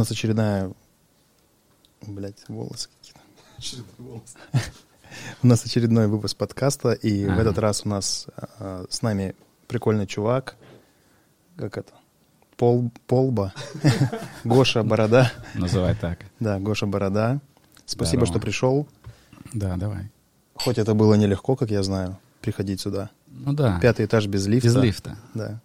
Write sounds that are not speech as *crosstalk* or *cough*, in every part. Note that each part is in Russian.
У нас очередная... Блять, волосы какие-то. *laughs* У нас очередной выпуск подкаста, и в этот раз у нас а, с нами прикольный чувак. Как это? Пол, Полба. *laughs* Гоша Борода. Называй так. Да, Гоша Борода. Спасибо, что пришел. Да, давай. Хоть это было нелегко, как я знаю, приходить сюда. Ну да. Пятый этаж без лифта. Без лифта. Да.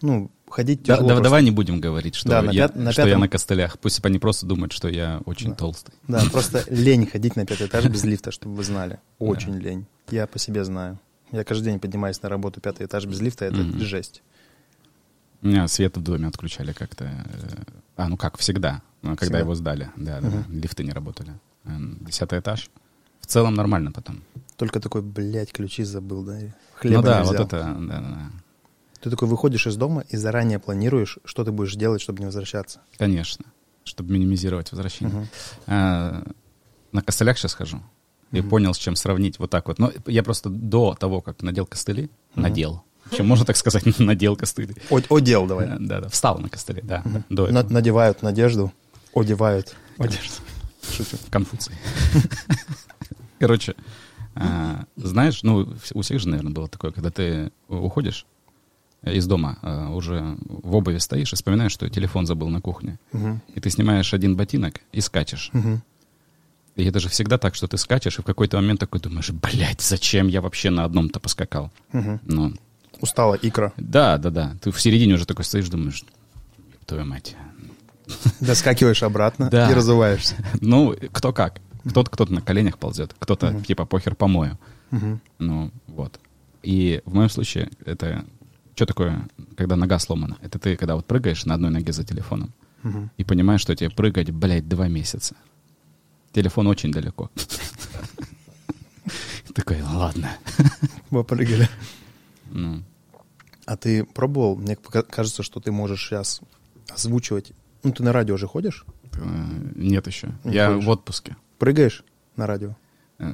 Ну, ходить тяжело. да- просто. давай не будем говорить, что, Да, на я, пят- на что я на костылях. Пусть они просто думают, что я очень Да. толстый. Да, просто *laughs* лень ходить на пятый этаж без лифта, чтобы вы знали. Очень лень. Я по себе знаю. Я каждый день поднимаюсь на работу пятый этаж без лифта, это Мгм. жесть. У меня свет в доме отключали как-то. э, А, ну как, всегда. Ну, Когда Всегда? его сдали. Да, да. Лифты не работали. Эм, Десятый этаж. В целом нормально потом. Только такой, блядь, ключи забыл, да? и Хлеба ну да, вот это, да, да, да. Ты такой выходишь из дома и заранее планируешь, что ты будешь делать, чтобы не возвращаться. Конечно. Чтобы минимизировать возвращение. Мгм. А, на костылях сейчас хожу. И Мгм. понял, с чем сравнить. Вот так вот. Но я просто до того, как надел костыли, Мгм. надел. Вообще, можно так сказать, *laughs* надел костыли. О, одел давай. Да, да, да, встал на костыле, да, да, Мгм. до этого. надевают надежду, одевают одежду. Шучу. Конфуций. *laughs* Короче, а, знаешь, ну, у всех же, наверное, было такое, когда ты уходишь из дома, а, уже в обуви стоишь и вспоминаешь, что телефон забыл на кухне. Мгм. И ты снимаешь один ботинок и скачешь. Мгм. И это же всегда так, что ты скачешь, и в какой-то момент такой думаешь, блядь, зачем я вообще на одном-то поскакал? Мгм. Ну, Устала икра. да, да, да. Ты в середине уже такой стоишь, думаешь, твою мать. Доскакиваешь обратно Да. и разуваешься. Ну, кто как. Кто-то кто на коленях ползет, кто-то Мгм. типа похер помою. Мгм. Ну, вот. И в моем случае это... Что такое, когда нога сломана? Это ты, когда вот прыгаешь на одной ноге за телефоном Мгм. и понимаешь, что тебе прыгать, блядь, два месяца. Телефон очень далеко. *laughs* Такой, ладно. *laughs* Попрыгали. Ну, А ты пробовал? Мне кажется, что ты можешь сейчас озвучивать. Ну, ты на радио же ходишь? э, нет еще. Я в отпуске. Прыгаешь на радио? *laughs*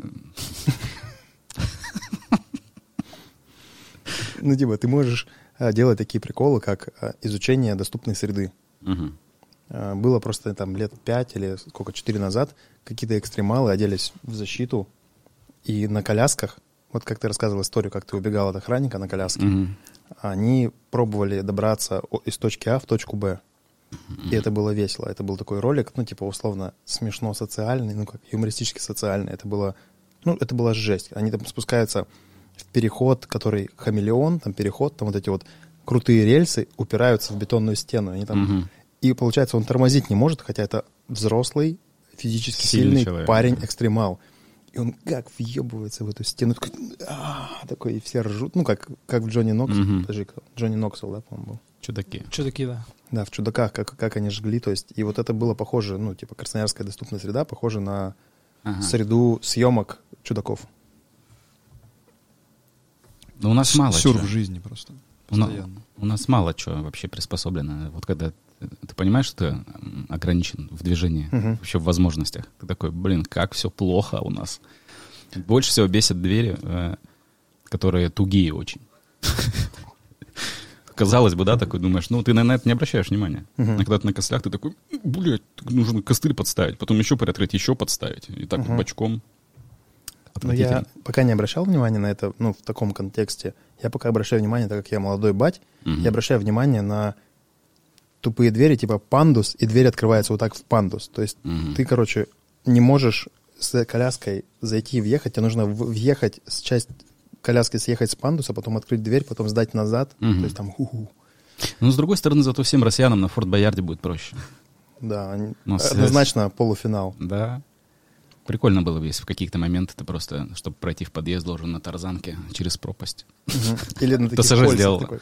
Э, *laughs* Ну, типа, ты можешь а, делать такие приколы, как а, изучение доступной среды. А, Было просто там лет пять или сколько, четыре назад, какие-то экстремалы оделись в защиту и на колясках, вот как ты рассказывал историю, как ты убегал от охранника на коляске, Мгм. они пробовали добраться из точки А в точку Б. И это было весело. Это был такой ролик, ну, типа, условно, смешно социальный, ну, как юмористически социальный. Это было, ну, это была жесть. Они там спускаются переход, который хамелеон, там переход, там вот эти вот крутые рельсы упираются в бетонную стену. Они там... Мгм. И получается, он тормозить не может, хотя это взрослый, физически Сильный сильный, человек, парень, да. экстремал. И он как въебывается в эту стену, такой, «А», такой, и все ржут. Ну, как, как в Джонни Нокс. Мгм. Подожди, кто? Джонни Ноксвилл, да, по-моему, был? Чудаки. Чудаки, да. Да, в чудаках, как, как они жгли. То есть, и вот это было похоже, ну, типа, Красноярская доступная среда, похоже на Ага. среду съемок чудаков. Ну, у нас мало Сюр чего. в жизни просто. У, Постоянно. у нас мало чего вообще приспособлено. Вот когда ты, понимаешь, что ты ограничен в движении, Мгм. вообще в возможностях, ты такой, блин, как все плохо у нас. Больше всего бесит двери, э, которые тугие очень. *laughs* Казалось бы, да, такой думаешь, ну, ты на это не обращаешь внимания. Мгм. А когда ты на костылях, ты такой, блядь, нужно костыль подставить, потом еще приоткрыть, еще подставить. И так вот Мгм. бочком. Но я пока не обращал внимания на это, ну, в таком контексте. Я пока обращаю внимание, так как я молодой бать, Мгм. я обращаю внимание на тупые двери, типа пандус, и дверь открывается вот так в пандус. То есть Мгм. ты, короче, не можешь с коляской зайти и въехать, тебе нужно въехать с часть коляски съехать с пандуса, потом открыть дверь, потом сдать назад. Мгм. То есть там ху-ху. Ну, с другой стороны, зато всем россиянам на Форт Боярде будет проще. Да, однозначно полуфинал. Да. Прикольно было бы, если в каких-то моментах ты просто, чтобы пройти в подъезд, должен на тарзанке через пропасть. Или на *laughs* таких кольцах типа.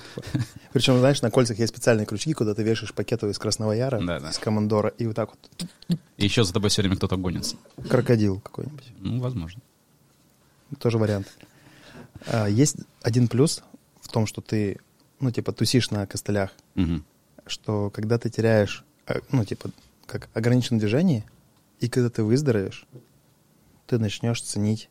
Причем, знаешь, на кольцах есть специальные крючки, куда ты вешаешь пакетовый из Красного Яра, из Командора, и вот так вот И еще за тобой все время кто-то гонится. крокодил какой-нибудь. Ну, возможно. Тоже вариант. А, Есть один плюс в том, что ты, ну, типа, тусишь на костылях, что когда ты теряешь, э, ну, типа, как ограниченное движение, и когда ты выздоровеешь, ты начнешь ценить,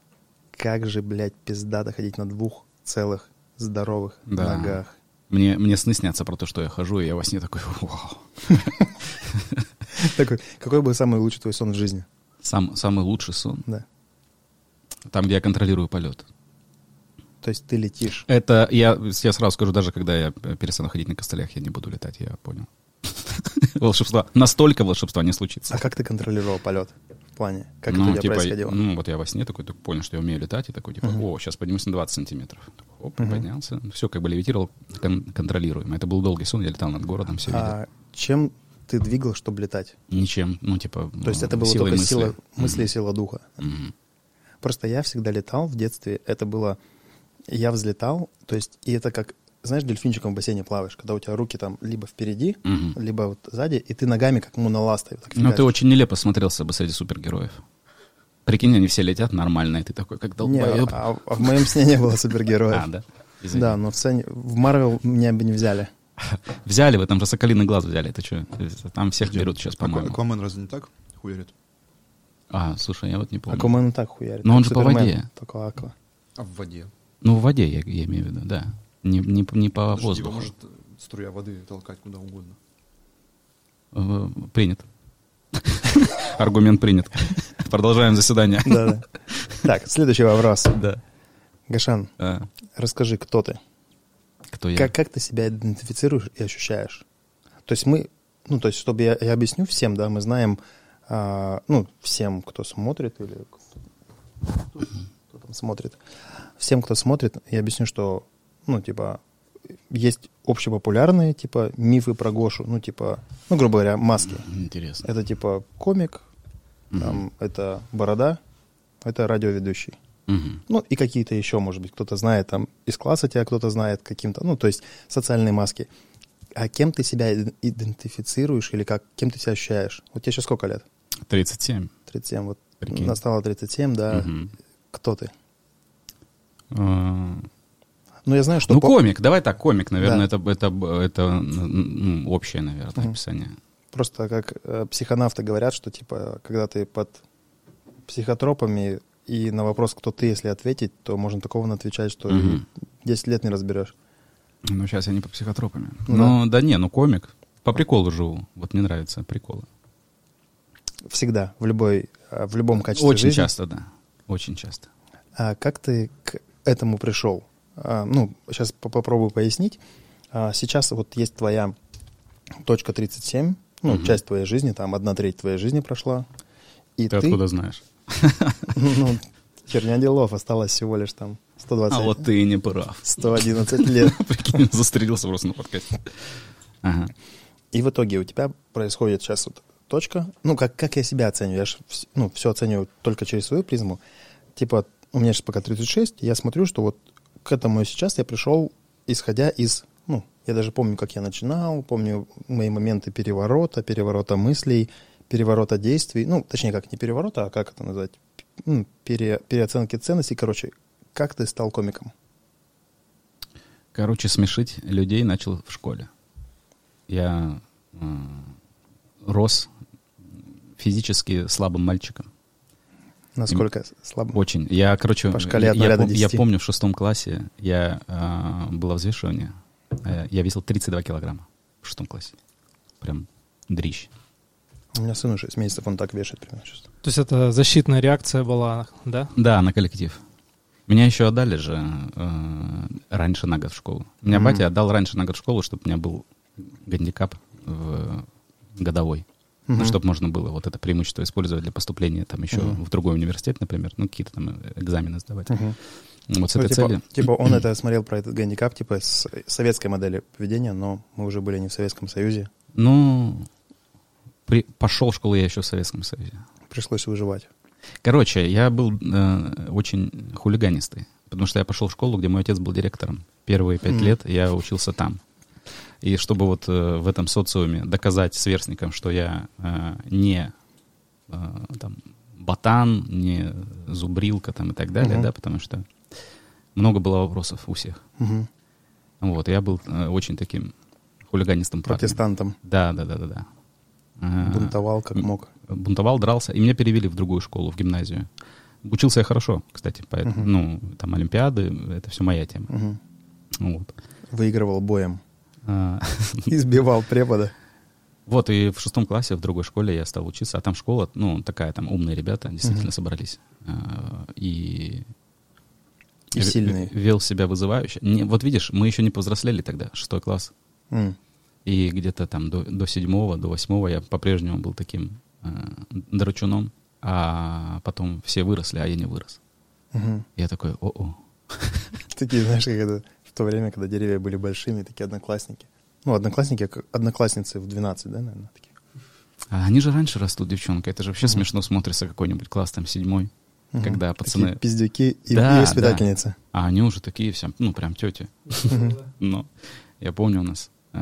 как же, блядь, пиздато ходить на двух целых здоровых Да. ногах. Мне, мне сны снятся про то, что я хожу, и я во сне такой, вау. *laughs* Такой, какой был самый лучший твой сон в жизни? Сам, самый лучший сон. Да. Там, где я контролирую полет. То есть ты летишь. Это я, я сразу скажу, даже когда я перестану ходить на костылях, я не буду летать, я понял. *laughs* Волшебства. Настолько волшебства не случится. А как ты контролировал полет? Плане, как это ну, у тебя типа, происходило? ну, вот я во сне такой, так понял, что я умею летать, и такой, типа, Мгм. о, сейчас поднимусь на 20 сантиметров. Такой, Оп, Мгм. поднялся. Все, как бы левитировал кон- контролируемо. Это был долгий сон, я летал над городом, все видел. А чем ты двигал, чтобы летать? Ничем, ну, типа, То есть ну, это было только мысли. сила мысли и Мгм. сила духа. Мгм. Просто я всегда летал в детстве. Это было... Я взлетал, то есть... И это как... Знаешь, дельфинчиком в бассейне плаваешь, когда у тебя руки там либо впереди, Мгм. либо вот сзади, и ты ногами как моноластой. вот Ну, ты очень нелепо смотрелся бы среди супергероев. Прикинь, они все летят нормально, и ты такой, как Не, долбоеб. а, а в моем сне не было супергероев. *laughs* А, да? Извини. Да, но в сцене... В Марвел меня бы не взяли. *laughs* Взяли вы, там же Соколиный глаз взяли, это что? Там всех Где? берут сейчас, Аква- по-моему. Аквамен разве не так хуярит? А, слушай, я вот не помню. Аквамен и так хуярит. Но он же по воде. Только Аква. А в воде? Ну, в воде, я, я имею в виду, да. Не, не, не по Подожди, его воздуху. может э, струя воды толкать куда угодно. Э, Принят. *laughs* Аргумент принят. Продолжаем заседание. Да-да. Так, следующий вопрос. Да. Гашан, А, расскажи, кто ты? Кто я? Как, как ты себя идентифицируешь и ощущаешь? То есть мы, ну, то есть, чтобы я, я объясню всем, да, мы знаем, а, ну, всем, кто смотрит или кто, кто там смотрит, всем, кто смотрит, я объясню, что, ну, типа, есть общепопулярные, типа, мифы про Гошу, ну, типа, ну, грубо говоря, маски. Интересно. Это, типа, комик, Мгм. там, это борода, это радиоведущий. Мгм. Ну, и какие-то еще, может быть, кто-то знает там из класса тебя, кто-то знает каким-то, ну, то есть социальные маски. А кем ты себя ид- идентифицируешь или как, кем ты себя ощущаешь? Вот тебе сейчас сколько лет? 37. 37, вот Прикинь. настало 37, да. Мгм. Кто ты? А, Ну, я знаю, что... Ну, по- комик, давай так, комик, наверное, Да. это, это, это общее, наверное, Мгм. описание. Просто как э, психонавты говорят, что, типа, когда ты под психотропами и на вопрос, кто ты, если ответить, то можно такого отвечать, что и 10 лет не разберешь. Ну, сейчас я не по психотропами. Ну Ну, да. не, ну, комик. По приколу живу. Вот мне нравятся приколы. Всегда, в любой, э, в любом качестве Очень жизни. часто, да. Очень часто. А как ты к этому пришел? А, ну, сейчас попробую пояснить. А, сейчас вот есть твоя точка 37, ну, Мгм. часть твоей жизни, там одна треть твоей жизни прошла. И Ты, ты, откуда знаешь? *laughs* ну, херня делов, осталось всего лишь там 120, А вот ты и не прав. 111 *laughs* лет. Прикинь, застрелился просто на подкасте. Ага. И в итоге у тебя происходит сейчас вот точка. Ну, как, как я себя оцениваю? Я ж вс- ну, все оцениваю только через свою призму. Типа, у меня сейчас пока 36, я смотрю, что вот к этому сейчас я пришел, исходя из... Ну, я даже помню, как я начинал, помню мои моменты переворота, переворота мыслей, переворота действий. Ну, точнее, как не переворота, а как это назвать? Пере- переоценки ценностей. Короче, как ты стал комиком? Короче, смешить людей начал в школе. Я э, рос физически слабым мальчиком. Насколько слабо? Очень. Я, короче, По шкале от я, до я 10. помню в шестом классе я э, было взвешивание. Э, я весил 32 килограмма в шестом классе. Прям дрищ. У меня сыну 6 месяцев, он так вешает примерно сейчас. То есть это защитная реакция была, да? Да, на коллектив. Меня еще отдали же э, раньше на год в школу. Меня Мгм. батя отдал раньше на год в школу, чтобы у меня был гандикап в годовой. Ну, Мгм. чтобы можно было вот это преимущество использовать для поступления там еще Мгм. в другой университет, например, ну, какие-то там э, экзамены сдавать. Мгм. Вот с Ну, этой типа, целью. типа он это смотрел про этот гандикап, типа с советской модели поведения, но мы уже были не в Советском Союзе, Ну, при, пошел в школу я еще в Советском Союзе. пришлось выживать. Короче, я был э, очень хулиганистый, потому что я пошел в школу, где мой отец был директором. Первые пять Мгм. лет я учился там. И чтобы вот э, в этом социуме доказать сверстникам, что я э, не э, там, ботан, не зубрилка там, и так далее, Мгм. да, потому что много было вопросов у всех. Мгм. Вот, я был э, очень таким хулиганистым парнем. Протестантом Да, да, да, да, да. А, бунтовал как мог. бунтовал, дрался, и меня перевели в другую школу, в гимназию. Учился я хорошо, кстати, поэтому, Мгм. ну, там Олимпиады, это все моя тема. Мгм. Вот. Выигрывал боем, избивал препода. Вот, и в шестом классе в другой школе я стал учиться, а там школа, ну, такая, там умные ребята действительно Мгм. собрались. А, И... И сильные. Вел себя вызывающе. Не, вот видишь, мы еще не повзрослели тогда, шестой класс. М. И где-то там до, до седьмого, до восьмого я по-прежнему был таким э, драчуном, а потом все выросли, а я не вырос. Мгм. Я такой, о-о. Такие, знаешь, как это то время, когда деревья были большими, такие одноклассники. Ну, одноклассники, одноклассницы в 12, да, наверное, такие. А они же раньше растут, девчонка. Это же вообще Мгм. смешно смотрится какой-нибудь класс там седьмой. Мгм. Когда Такие пацаны- пиздюки и, Да, и воспитательницы. А они уже такие все, ну, прям тети. Мгм. Но я помню у нас э,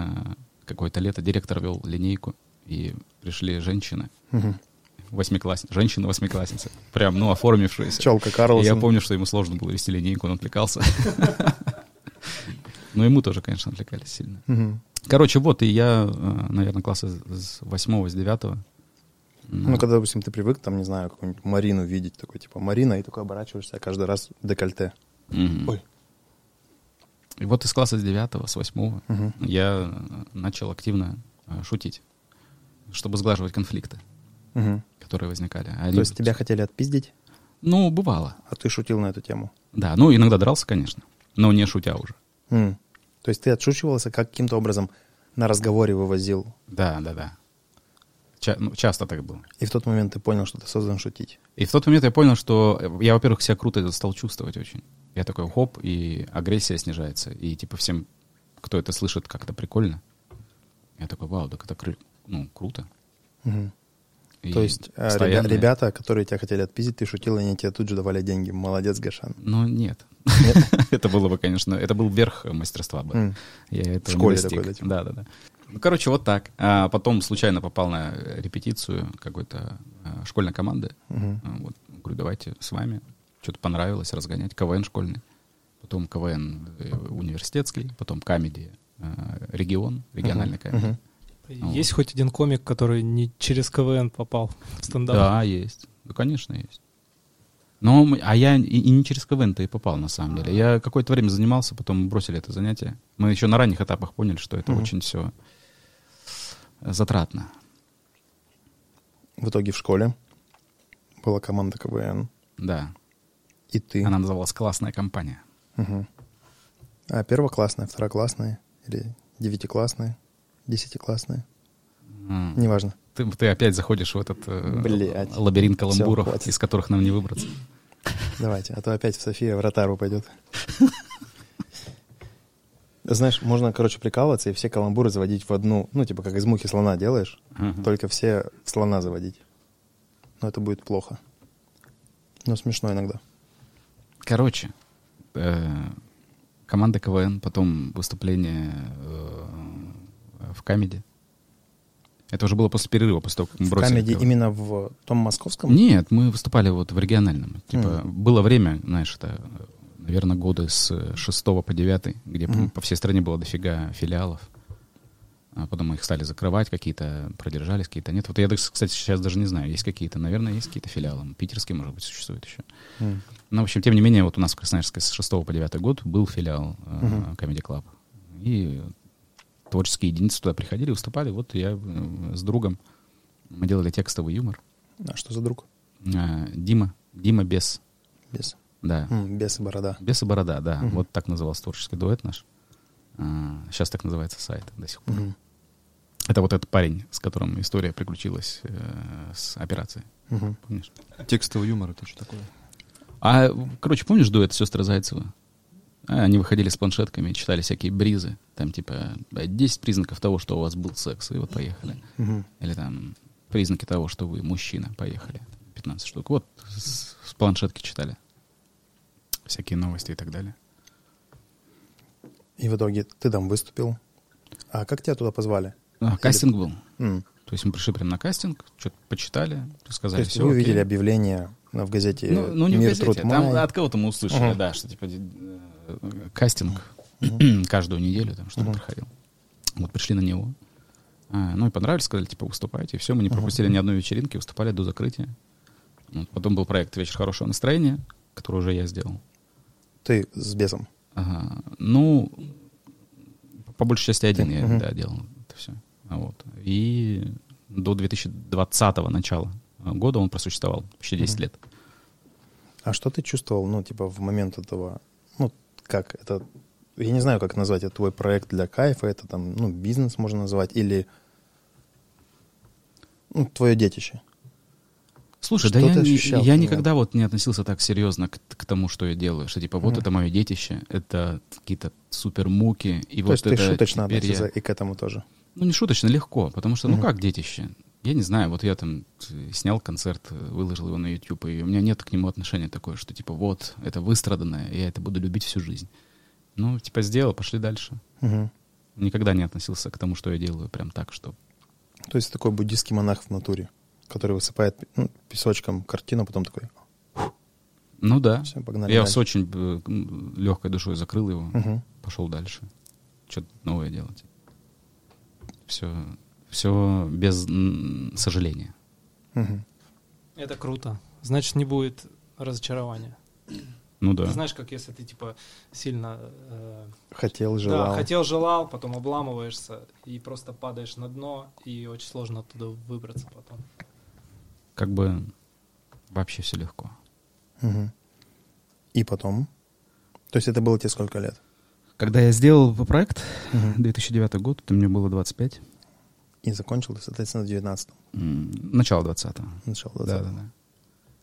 какое-то лето директор вел линейку, и пришли женщины, Мгм. восьмиклассницы, женщины-восьмиклассницы, прям, ну, оформившиеся. Челка И Карлсон. я помню, что ему сложно было вести линейку, он отвлекался. *laughs* Но ему тоже, конечно, отвлекались сильно. Короче, вот, и я, наверное, класса с восьмого, с девятого. Ну, когда, допустим, ты привык, там, не знаю, какую-нибудь Марину видеть, такой, типа, Марина, и такой оборачиваешься, а каждый раз декольте. Ой. И вот из класса с девятого, с восьмого я э, начал активно э, шутить, чтобы сглаживать конфликты, которые возникали. А То есть тебя хотели отпиздить, Ну, бывало. а ты шутил на эту тему. Да, ну, иногда дрался, конечно, но не шутя уже. М. То есть ты отшучивался, как каким-то образом на разговоре вывозил, Да, да, да. Ча- ну, часто так было. и в тот момент ты понял, что ты создан шутить. И в тот момент я понял, что я, во-первых, себя круто стал чувствовать очень. Я такой, хоп, и агрессия снижается. И типа всем, кто это слышит, как-то прикольно. Я такой, вау, так это кры- ну, круто. Мгм. То есть э, постоянно- ребята, которые тебя хотели отпиздить, ты шутил, и они тебе тут же давали деньги. Молодец, Гашан. Ну, нет. *laughs* это было бы, конечно, это был верх мастерства бы. Я школе достиг. такой, да, типа? Да, да, да. Ну, короче, вот так. А потом случайно попал на репетицию какой-то а, школьной команды. А, Вот, говорю, давайте с вами. Что-то понравилось разгонять. КВН школьный. Потом КВН э, университетский. Потом камеди э, регион, региональный камеди. Есть хоть один комик, который не через КВН попал в стендап? Да, есть. Ну, конечно, есть. Но, а я и, и не через КВН-то и попал, на самом деле. Я какое-то время занимался, потом бросили это занятие. Мы еще на ранних этапах поняли, что это Мгм. очень все затратно. В итоге в школе была команда КВН, Да. и ты. Она называлась «Классная компания». Мгм. А первоклассная, второклассная или девятиклассная, десятиклассная? М. Неважно. Ты, ты опять заходишь в этот э, Блядь. лабиринт каламбуров, хватит. из которых нам не выбраться. Давайте, а то опять в София в ротару пойдет. Знаешь, можно, короче, прикалываться и все каламбуры заводить в одну, ну, типа, как из мухи слона делаешь, Мгм. только все в слона заводить. Но это будет плохо. Но смешно иногда. Короче, э, команда КВН, потом выступление э, в камеди. Это уже было после перерыва, после того, как мы В бросили камеди именно в том московском? Нет, мы выступали вот в региональном. Типа, Мгм. было время, знаешь, это, наверное, годы с 6 по 9, где по- Мгм. по всей стране было дофига филиалов. А потом их стали закрывать, какие-то продержались, какие-то нет. Вот я, кстати, сейчас даже не знаю, есть какие-то, наверное, есть какие-то филиалы. Питерские, может быть, существуют еще. М. Но, в общем, тем не менее, вот у нас в Красноярске с 6 по 9 год был филиал э, Мгм. Comedy Club. И творческие единицы туда приходили, выступали. Вот я э, с другом, мы делали текстовый юмор. А что за друг? Э, Дима, Дима Бес, Без. да. М, без и борода. Бес и Борода, да. Мгм. Вот так назывался творческий дуэт наш. сейчас так называется сайт до сих пор. Мгм. Это вот этот парень, с которым история приключилась э, с операцией. Мгм. Помнишь? Текстовый юмор это что такое? А, короче, помнишь дуэт сестры Зайцева? А, Они выходили с планшетками читали всякие бризы. Там типа 10 признаков того, что у вас был секс, и вот поехали. Мгм. Или там признаки того, что вы мужчина, поехали. 15 штук. Вот с, с планшетки читали. Всякие новости и так далее. И в итоге ты там выступил. А как тебя туда позвали? А, кастинг был. М. То есть мы пришли прям на кастинг, что-то почитали, То сказали, есть все. вы увидели объявление в газете Ну, ну, не в «Мир, газете, там май». от кого-то мы услышали, Мгм. да, что типа кастинг *clears throat* каждую неделю там что-то Мгм. проходил. Вот пришли на него. А, ну и понравились, сказали, типа, выступайте. И все, мы не пропустили ни одной вечеринки, выступали до закрытия. Вот, потом был проект «Вечер хорошего настроения», который уже я сделал. Ты с бесом. Ага. Ну, по большей части один Ты, я да, делал это все. Вот. И до 2020 начала года он просуществовал, почти 10 Мгм. лет. А что ты чувствовал, ну, типа, в момент этого, как это, я не знаю, как назвать, это твой проект для кайфа, это там, ну, бизнес можно назвать, или, ну, твое детище. Слушай, Что да я, ты ощущал я никогда вот не относился так серьезно к, к тому, что я делаю, что типа вот Мгм. это мое детище, это какие-то супер муки, и То вот есть ты это шуточно теперь я- относился и к этому тоже. Ну, не шуточно, легко, потому что, ну Мгм. как детище? Я не знаю, вот я там э, снял концерт, э, выложил его на YouTube, и у меня нет к нему отношения такое, что типа вот, это выстраданное, я это буду любить всю жизнь. Ну, типа сделал, пошли дальше. Мгм. Никогда не относился к тому, что я делаю, прям так, что... То есть такой буддийский монах в натуре, который высыпает ну, песочком картину, потом такой, Ну да. все, погнали Я дальше. с очень легкой душой закрыл его, Мгм. пошел дальше. Что-то новое делать. Все, все без сожаления. Мгм. Это круто. Значит, не будет разочарования. Ну да. Ты знаешь, как если ты типа сильно э, Хотел, желал. да, хотел, желал, потом обламываешься и просто падаешь на дно, и очень сложно оттуда выбраться потом. Как бы вообще все легко. Мгм. И потом? То есть это было тебе сколько лет? Когда я сделал проект, Мгм. 2009 год, это мне было 25. И закончил соответственно, в 19 м, Начало 20-го. начало Да, 20 да, да.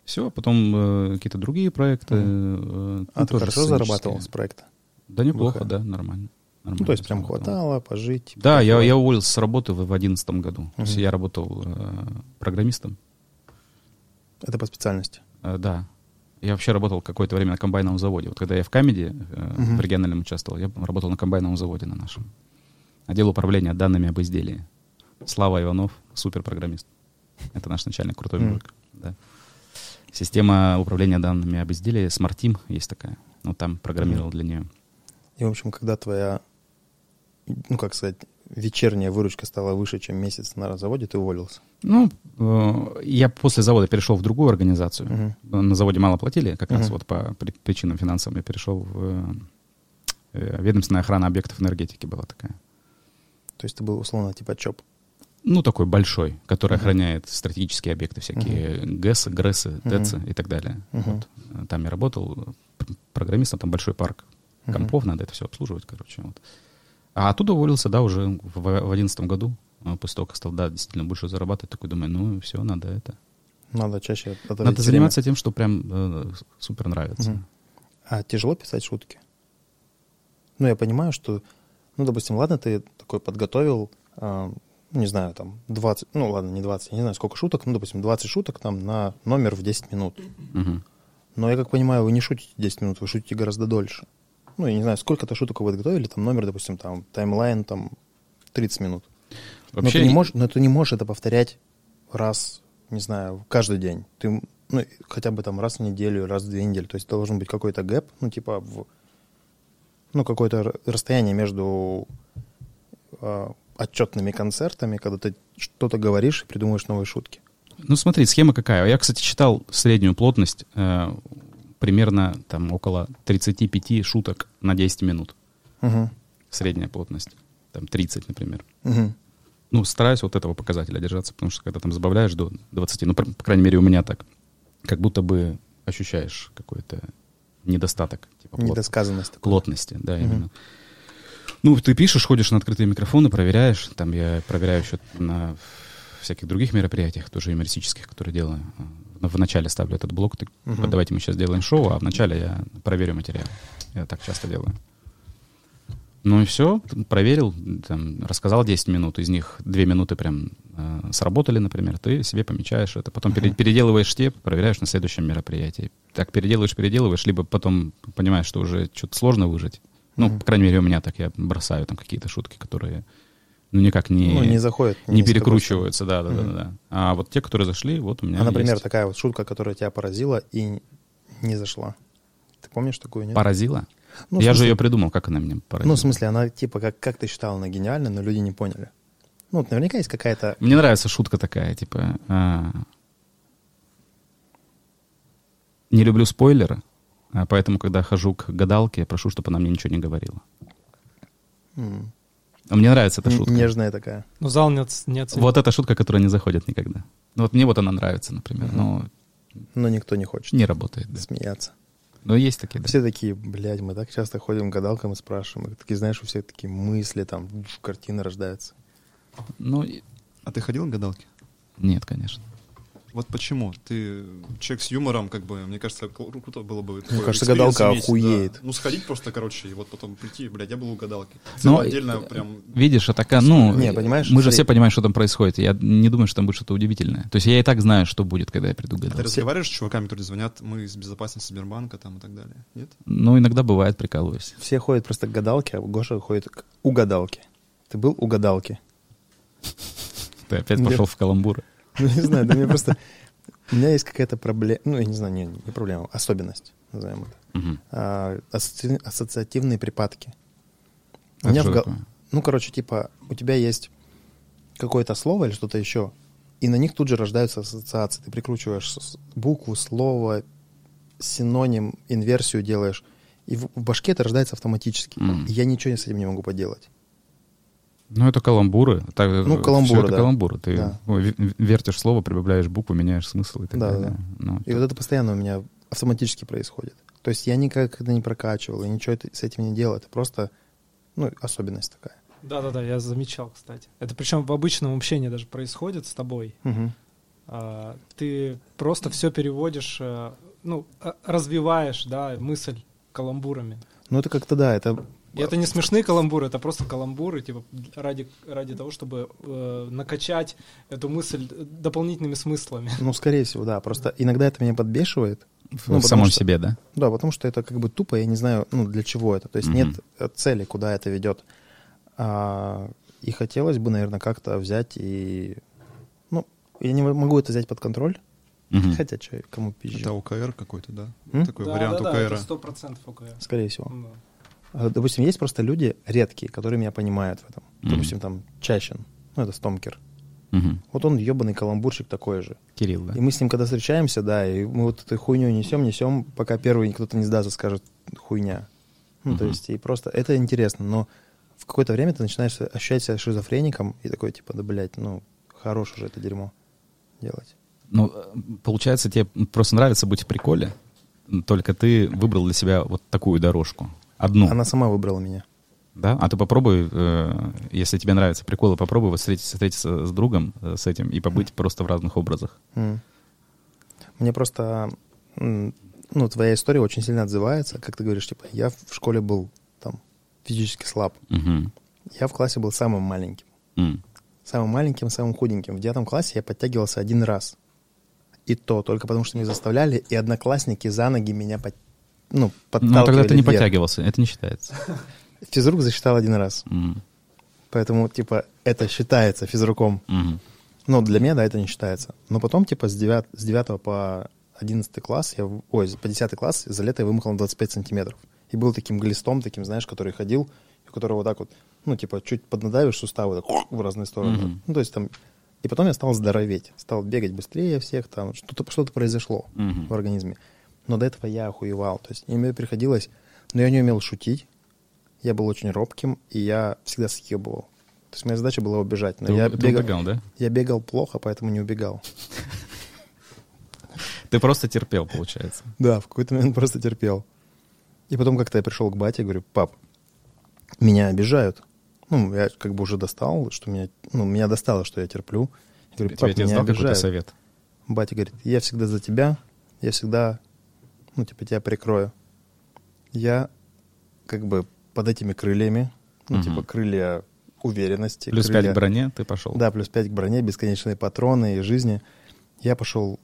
Все, потом э, какие-то другие проекты. э, А ну, ты хорошо зарабатывал с проекта? Да неплохо, ВХ? да, нормально. Ну, Нормально то есть прям хватало пожить? Да, я, я уволился с работы в 2011 году. То есть я работал э, программистом. Это по специальности? Э, да. Я вообще работал какое-то время на комбайновом заводе. Вот когда я в Камеди э, Мгм. в региональном участвовал, я работал на комбайновом заводе на нашем. Отдел управления данными об изделии. Слава Иванов, суперпрограммист. Это наш начальник, крутой Мгм. мужик. Да. Система управления данными об изделии, Smart Team есть такая. Вот там программировал для нее. И, в общем, когда твоя, ну, как сказать, вечерняя выручка стала выше, чем месяц на заводе, ты уволился? Ну, э, я после завода перешел в другую организацию. Мгм. На заводе мало платили, как раз Мгм. вот по при- причинам финансовым я перешел в э, ведомственная охрана объектов энергетики была такая. То есть ты был, условно, типа ЧОП? Ну, такой большой, который Мгм. охраняет стратегические объекты, всякие ГЭСы, ГРЭСы, ТЭЦы и так далее. Мгм. Вот. Э, Там я работал пр- программистом, там большой парк Мгм. компов, надо это все обслуживать, короче. Вот. А оттуда уволился, да, уже в одиннадцатом году, э, после того, как стал, да, действительно больше зарабатывать, такой думаю, ну, все, надо это. Надо чаще Надо время. заниматься тем, что прям э, супер нравится. Мгм. А тяжело писать шутки? Ну, я понимаю, что, ну, допустим, ладно, ты такой подготовил, а, ну, не знаю, там, 20, ну, ладно, не 20, я не знаю, сколько шуток, ну, допустим, 20 шуток там на номер в 10 минут. Мгм. Но я как понимаю, вы не шутите 10 минут, вы шутите гораздо дольше. Ну, я не знаю, сколько-то шуток вы подготовили, там номер, допустим, там таймлайн, там 30 минут. но, Вообще, ты не можешь, но ты не можешь это повторять раз, не знаю, каждый день. Ты, ну, хотя бы там раз в неделю, раз в две недели. То есть должен быть какой-то гэп, ну, типа, в, ну, какое-то расстояние между а, отчетными концертами, когда ты что-то говоришь и придумываешь новые шутки. Ну, смотри, схема какая. Я, кстати, читал среднюю плотность, э, примерно там около 35 шуток на 10 минут. Угу. Средняя плотность. Там 30, например. Угу. Ну, стараюсь вот этого показателя держаться, потому что когда там забавляешь до 20, ну, по, по крайней мере, у меня так, как будто бы ощущаешь какой-то недостаток. Типа плот- Недосказанность. плотности, да, именно. Ну, ты пишешь, ходишь на открытые микрофоны, проверяешь. Там я проверяю еще на всяких других мероприятиях, тоже юмористических, которые делаю. А, В начале ставлю этот блок, ты, Мгм. вот давайте мы сейчас сделаем шоу, а в начале я проверю материал. Я так часто делаю. Ну и все, проверил, там, рассказал 10 минут, из них 2 минуты прям э, сработали, например, ты себе помечаешь это, потом Мгм. переделываешь те, проверяешь на следующем мероприятии. Так переделываешь, переделываешь, либо потом понимаешь, что уже что-то сложно выжить. Ну, по крайней мере, у меня так, я бросаю там какие-то шутки, которые, ну, никак не, Ну, не заходит. не тобой перекручиваются, да, да, да, Мгм. да. А вот те, которые зашли, вот у меня А, например, есть. такая вот шутка, которая тебя поразила и не зашла. Ты помнишь такую, нет? Поразила? Ну, я же смысле- ее придумал, как она меня поразила. Ну, в смысле, она типа, как, как ты считал, она гениальна, но люди не поняли. Ну, вот наверняка есть какая-то... Мне нравится шутка такая, типа... а, Не люблю спойлеры, поэтому, когда хожу к гадалке, я прошу, чтобы она мне ничего не говорила. м, Мне нравится эта шутка. Нежная такая. Ну, зал не, оц- не оценил. Вот эта шутка, которая не заходит никогда. Ну вот мне вот она нравится, например, Мгм. но Но никто не хочет не работает. Да. смеяться. Но есть такие, да. Все такие, блядь, мы так часто ходим к гадалкам и спрашиваем. И такие, знаешь, у всех такие мысли, там, картины рождаются. Ну, и- А ты ходил к гадалке? нет, конечно. Вот почему? Ты человек с юмором, как бы, мне кажется, кру- круто было бы такой кажется, гадалка иметь, охуеет. да. Ну, сходить просто, короче, и вот потом прийти, блядь, я был у гадалки. Ну, отдельно э, прям... Видишь, а такая, ну, Не, понимаешь, мы же смотри. все понимаем, что там происходит. Я не думаю, что там будет что-то удивительное. То есть я и так знаю, что будет, когда я приду к Ты гадалке. разговариваешь с чуваками, которые звонят, мы из безопасности Сбербанка там и так далее? Нет? Ну, иногда бывает, прикалываюсь. Все ходят просто к гадалке, а Гоша ходит к угадалке. Ты был у гадалки? Ты опять пошел в каламбур. *laughs* Ну, не знаю, да мне просто... У меня есть какая-то проблема, ну, я не знаю, не, не проблема, особенность, назовем это. Мгм. А, асоци- ассоциативные припадки. У Это меня в? Ну, короче, типа, у тебя есть какое-то слово или что-то еще, и на них тут же рождаются ассоциации. Ты прикручиваешь букву, слово, синоним, инверсию делаешь, и в, в башке это рождается автоматически. Мгм. И я ничего с этим не могу поделать. Ну, это каламбуры. Так, Ну, всё каламбуры, это да. каламбуры. Ты Да. вертишь слово, прибавляешь букву, меняешь смысл и так Да, далее. да. Ну, И вот это постоянно у меня автоматически происходит. То есть я никак это не прокачивал, и ничего это- с этим не делал. Это просто, ну, особенность такая. Да-да-да, я замечал, кстати. Это причем в обычном общении даже происходит с тобой. Мгм. А, ты просто все переводишь, э, ну, а- развиваешь, да, мысль каламбурами. Ну, это как-то, да, это... И это не смешные каламбуры, это просто каламбуры, типа, ради, ради того, чтобы э, накачать эту мысль дополнительными смыслами. Ну, скорее всего, да. Просто иногда это меня подбешивает. в ну, потому самом что- себе, да? Да, потому что это как бы тупо, я не знаю, ну, для чего это. То есть Мгм. нет цели, куда это ведет. А, и хотелось бы, наверное, как-то взять и... Ну, я не могу это взять под контроль. Мгм. Хотя, что, кому пизжу. Это ОКР какой-то, да? М? Такой Да, вариант да, да, ОКР. это сто процентов ОКР. Скорее всего. Да. А, Допустим, есть просто люди редкие, которые меня понимают в этом. Мгм. Допустим, там Чащин, ну, это Стомкер. Мгм. Вот он ебаный каламбурщик такой же. Кирилл, да? И мы с ним, когда встречаемся, да, и мы вот эту хуйню несем, несем, пока первый кто-то не сдастся, скажет хуйня. Ну, то Мгм. есть, и просто это интересно, но в какое-то время ты начинаешь ощущать себя шизофреником и такой, типа, да, блядь, ну, хорош уже это дерьмо делать. Ну, получается, тебе просто нравится быть в приколе, только ты выбрал для себя вот такую дорожку. Одну. Она сама выбрала меня. Да? А ты попробуй, э, если тебе нравятся приколы, попробуй вот встретиться, встретиться с другом э, с этим и побыть просто в разных образах. М. Мне просто, ну, твоя история очень сильно отзывается, как ты говоришь, типа, я в школе был там физически слаб. Мгм. Я в классе был самым маленьким. М. Самым маленьким, самым худеньким. В девятом классе я подтягивался один раз. И то только потому, что меня заставляли, и одноклассники за ноги меня под, ну, подталкивали Ну, тогда ты не вверх. подтягивался, это не считается. *laughs* Физрук засчитал один раз. М. Поэтому, типа, это считается физруком. Мгм. Но для меня, да, это не считается. Но потом, типа, с 9, с 9 по 11 класс, я, ой, по 10 класс за лето я вымахал на 25 сантиметров. И был таким глистом, таким, знаешь, который ходил, у которого вот так вот, ну, типа, чуть поднадавишь суставы так, *laughs* в разные стороны. Мгм. Ну, то есть там... И потом я стал здороветь, стал бегать быстрее всех, там что-то что произошло Мгм. в организме. Но до этого я охуевал. То есть мне приходилось... Но я не умел шутить, я был очень робким, и я всегда съебывал. То есть моя задача была убежать. Но Ты, я, ты бегал, убегал, да? я бегал плохо, поэтому не убегал. Ты просто терпел, получается. *laughs* Да, в какой-то момент просто терпел. И потом как-то я пришел к бате и говорю, пап, меня обижают. Ну, я как бы уже достал, что меня, ну, меня достало, что я терплю. Я говорю, пап, отец меня обижают. совет? Батя говорит, я всегда за тебя, я всегда, ну, типа, тебя прикрою. Я как бы под этими крыльями, ну, Мгм. типа, крылья уверенности. Плюс крылья- 5 к броне ты пошел. Да, плюс 5 к броне, бесконечные патроны и жизни. Я пошел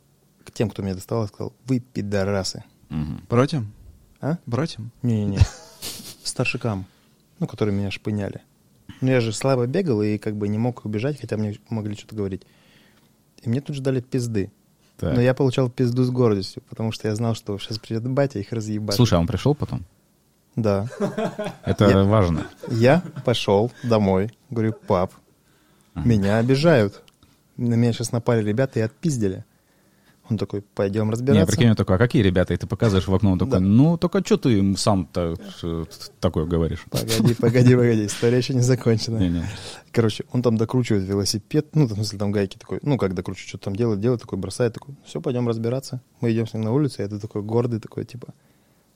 к тем, кто меня достал, и сказал, вы пидорасы. Мгм. Братьям? А? Братьям? Не-не-не. *laughs* Старшикам, ну, которые меня шпыняли. Ну, я же слабо бегал и как бы не мог убежать, хотя мне могли что-то говорить. И мне тут же дали пизды. Так. Но я получал пизду с гордостью, потому что я знал, что сейчас придет батя, их разъебать. Слушай, а он пришел потом? Да. Это Я- важно. Я пошел домой, говорю, пап, меня обижают. На меня сейчас напали ребята и отпиздили. Он такой, пойдем Не, разбираться. прикинь, он такой, а какие ребята? И ты показываешь в окно, он такой, Да. ну, только что ты им сам-то э, такое говоришь? Погоди, погоди, погоди, история еще не закончена. Не-не. Короче, он там докручивает велосипед, ну, в смысле, там гайки такой, ну, как докручивает, что-то там делает, делает, такой бросает, такой, все, пойдем разбираться. Мы идем с ним на улицу, я такой гордый, такой, типа,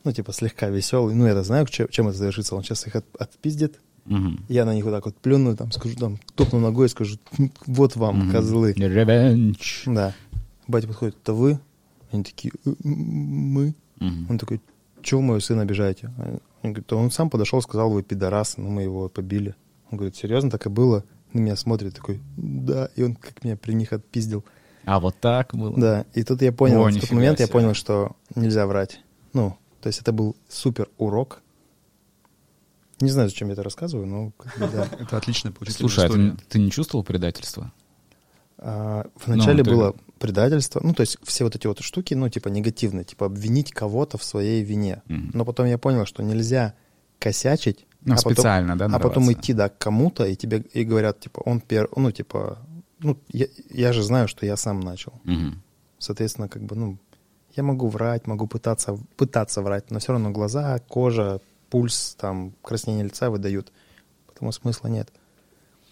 ну, типа, слегка веселый. Ну, я знаю, чем, это завершится. Он сейчас их от- отпиздит, Мгм. я на них вот так вот плюну, там, скажу, там, топну ногой и скажу, «М, вот вам, Мгм. козлы. Ревенч. Да. Батя подходит, это вы? Они такие, «Э, мы. Мгм. Он такой, чего вы моего сына обижаете? Они говорят, «Да он сам подошел, сказал, вы пидорасы, ну мы его побили. Он говорит, серьезно, так и было? На меня смотрит такой, да, и он как меня при них отпиздил. А вот так было? Да, и тут я понял, О, в тот момент я себе. понял, что нельзя врать. Ну, то есть это был супер урок. Не знаю, зачем я это рассказываю, но да. *laughs* Это отличная поучительная Слушай, а ты, не чувствовал предательства? А, Вначале ты- было предательство, ну, то есть все вот эти вот штуки, ну, типа негативные, типа обвинить кого-то в своей вине. Мгм. Но потом я понял, что нельзя косячить, Ну, а потом- специально, да, а потом идти, да, к кому-то, и тебе и говорят, типа, он пер, ну, типа, ну, я, я же знаю, что я сам начал. Мгм. Соответственно, как бы, ну, я могу врать, могу пытаться, пытаться врать, но все равно глаза, кожа, пульс, там, краснение лица выдают. Потому смысла нет.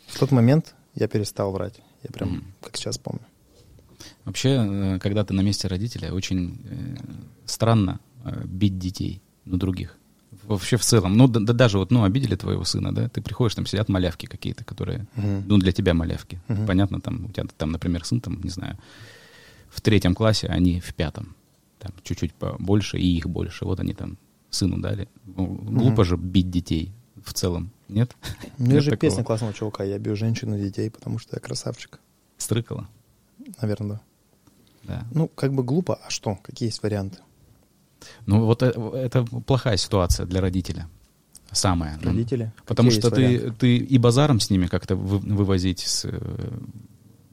В тот момент я перестал врать. Я прям, Мгм. как сейчас помню. Вообще, э, когда ты на месте родителя, очень э, странно э, бить детей, ну, других. Вообще в целом. Ну, да, да даже вот, ну, обидели твоего сына, да, ты приходишь, там сидят малявки какие-то, которые, Мгм. ну, для тебя малявки. Мгм. Понятно, там, у тебя там, например, сын, там, не знаю, в третьем классе, а они в пятом. Там чуть-чуть побольше, и их больше. Вот они там сыну дали. Ну, глупо же бить детей в целом, нет? У меня же такого? песня классного чувака «Я бью женщин и детей, потому что я красавчик». Стрыкало, Наверное, да. Да. Ну, как бы глупо, а что? Какие есть варианты? Ну, вот э- это плохая ситуация для родителя. Самая. Ну, Родители? Потому Какие что ты, варианты? ты и базаром с ними как-то вы- вывозить с э,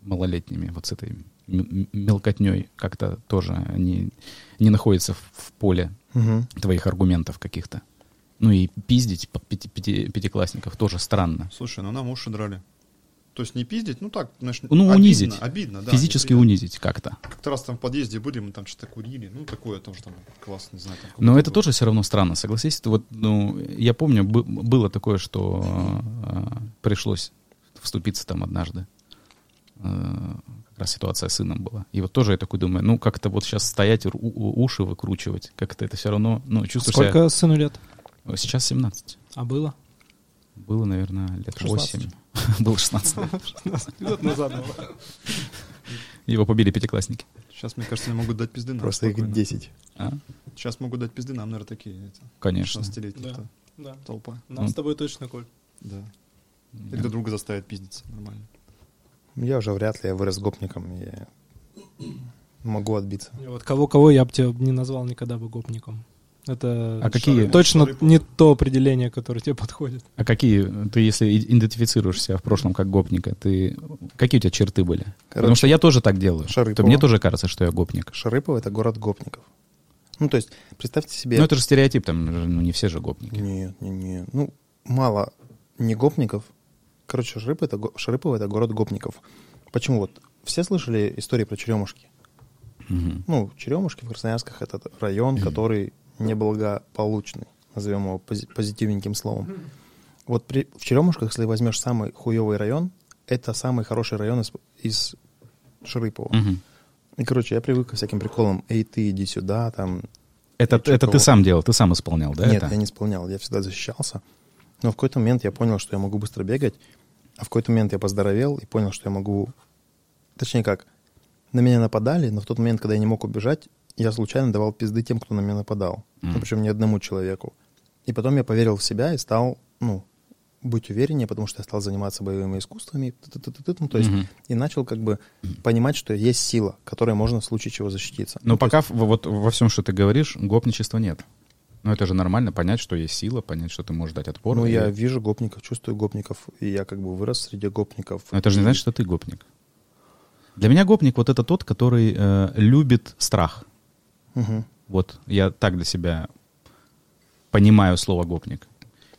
малолетними, вот с этой м- мелкотней, как-то тоже они не находятся в, в поле Мгм. твоих аргументов каких-то. Ну и пиздить пяти- пяти- пятиклассников тоже странно. Слушай, ну нам уши драли. То есть не пиздить, ну так, знаешь, Ну, обидно, унизить. Обидно, да. Физически неприятно. унизить как-то. Как-то раз там в подъезде были, мы там что-то курили. Ну, такое тоже там классно, не знаю. Там Но это было. тоже все равно странно, согласись? Вот, ну, я помню, бы- было такое, что э, пришлось вступиться там однажды. Э, как раз ситуация с сыном была. И вот тоже я такой думаю, ну, как-то вот сейчас стоять, у- у- уши выкручивать, как-то это все равно, ну, чувствуешь Сколько сыну лет? себя... Сейчас 17. А было? Было, наверное, лет 16. 8. *laughs* Было 16. *laughs* Лет назад было. Его побили пятиклассники. Сейчас, мне кажется, они могут дать пизды нам. Просто их спокойно. 10. А? Сейчас могут дать пизды нам, наверное, такие. Конечно. 16-летние. Да. Да. толпа. Нам Ну. с тобой точно, Коль. Да. И друг друга заставят пиздиться. Нормально. Я уже вряд ли, я вырос гопником, я могу отбиться. И Вот кого-кого я бы тебя не назвал никогда бы гопником. Это А какие- точно Шары- не то определение, которое тебе подходит. А какие, ты если идентифицируешь себя в прошлом как гопника, ты какие у тебя черты были? Потому что я тоже так делаю. Шарыпова. То мне тоже кажется, что я гопник. Шарыпово — это город гопников. Ну, то есть, представьте себе... Ну это же стереотип, там же, ну, не все же гопники. Нет, нет, нет. Ну, мало не гопников. Короче, Шарыпово это, Шарыпово это город гопников. Почему? Вот все слышали истории про черемушки? Мгм. Ну, черемушки в Красноярсках это район, который неблагополучный, назовем его пози- позитивненьким словом. Вот при, в Черемушках, если возьмешь самый хуевый район, это самый хороший район из, из Шарыпова. Мгм. И, короче, я привык ко всяким приколам. Эй, ты иди сюда, там. Это, это ты сам делал, ты сам исполнял, да? Нет, это? я не исполнял, я всегда защищался. Но в какой-то момент я понял, что я могу быстро бегать, а в какой-то момент я поздоровел и понял, что я могу... Точнее как, на меня нападали, но в тот момент, когда я не мог убежать, я случайно давал пизды тем, кто на меня нападал. Мгм. Ну, причем не одному человеку. И потом я поверил в себя и стал, ну, быть увереннее, потому что я стал заниматься боевыми искусствами, ну, то есть, Мгм. и начал как бы понимать, что есть сила, которой можно в случае чего защититься. Но Ну, пока есть- в- вот во всем, что ты говоришь, гопничества нет. Но это же нормально, понять, что есть сила, понять, что ты можешь дать отпор. ну, и- я вижу гопников, чувствую гопников, и я как бы вырос среди гопников. Но это же не значит, что ты гопник. Для меня гопник вот это тот, который э, любит страх. Мгм. Вот я так для себя понимаю слово гопник.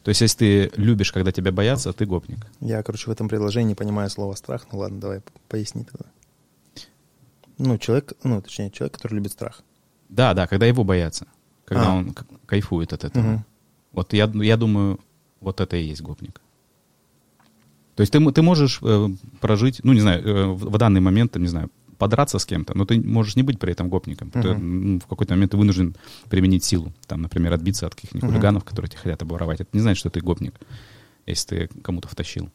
То есть, если ты любишь, когда тебя боятся, ты гопник. Я, короче, в этом предложении понимаю слово страх. Ну ладно, давай поясни тогда. Ну, человек, ну, точнее, человек, который любит страх. Да, да, когда его боятся. Когда А. он кайфует от этого. Мгм. Вот я, я думаю, вот это и есть гопник. То есть ты, ты можешь э, прожить, ну, не знаю, э, в, в данный момент, там, не знаю, подраться с кем-то, но ты можешь не быть при этом гопником. Ты, Мгм. м, в какой-то момент ты вынужден применить силу. Там, например, отбиться от каких-нибудь Мгм. хулиганов, которые тебя хотят обворовать. Это не значит, что ты гопник, если ты кому-то втащил.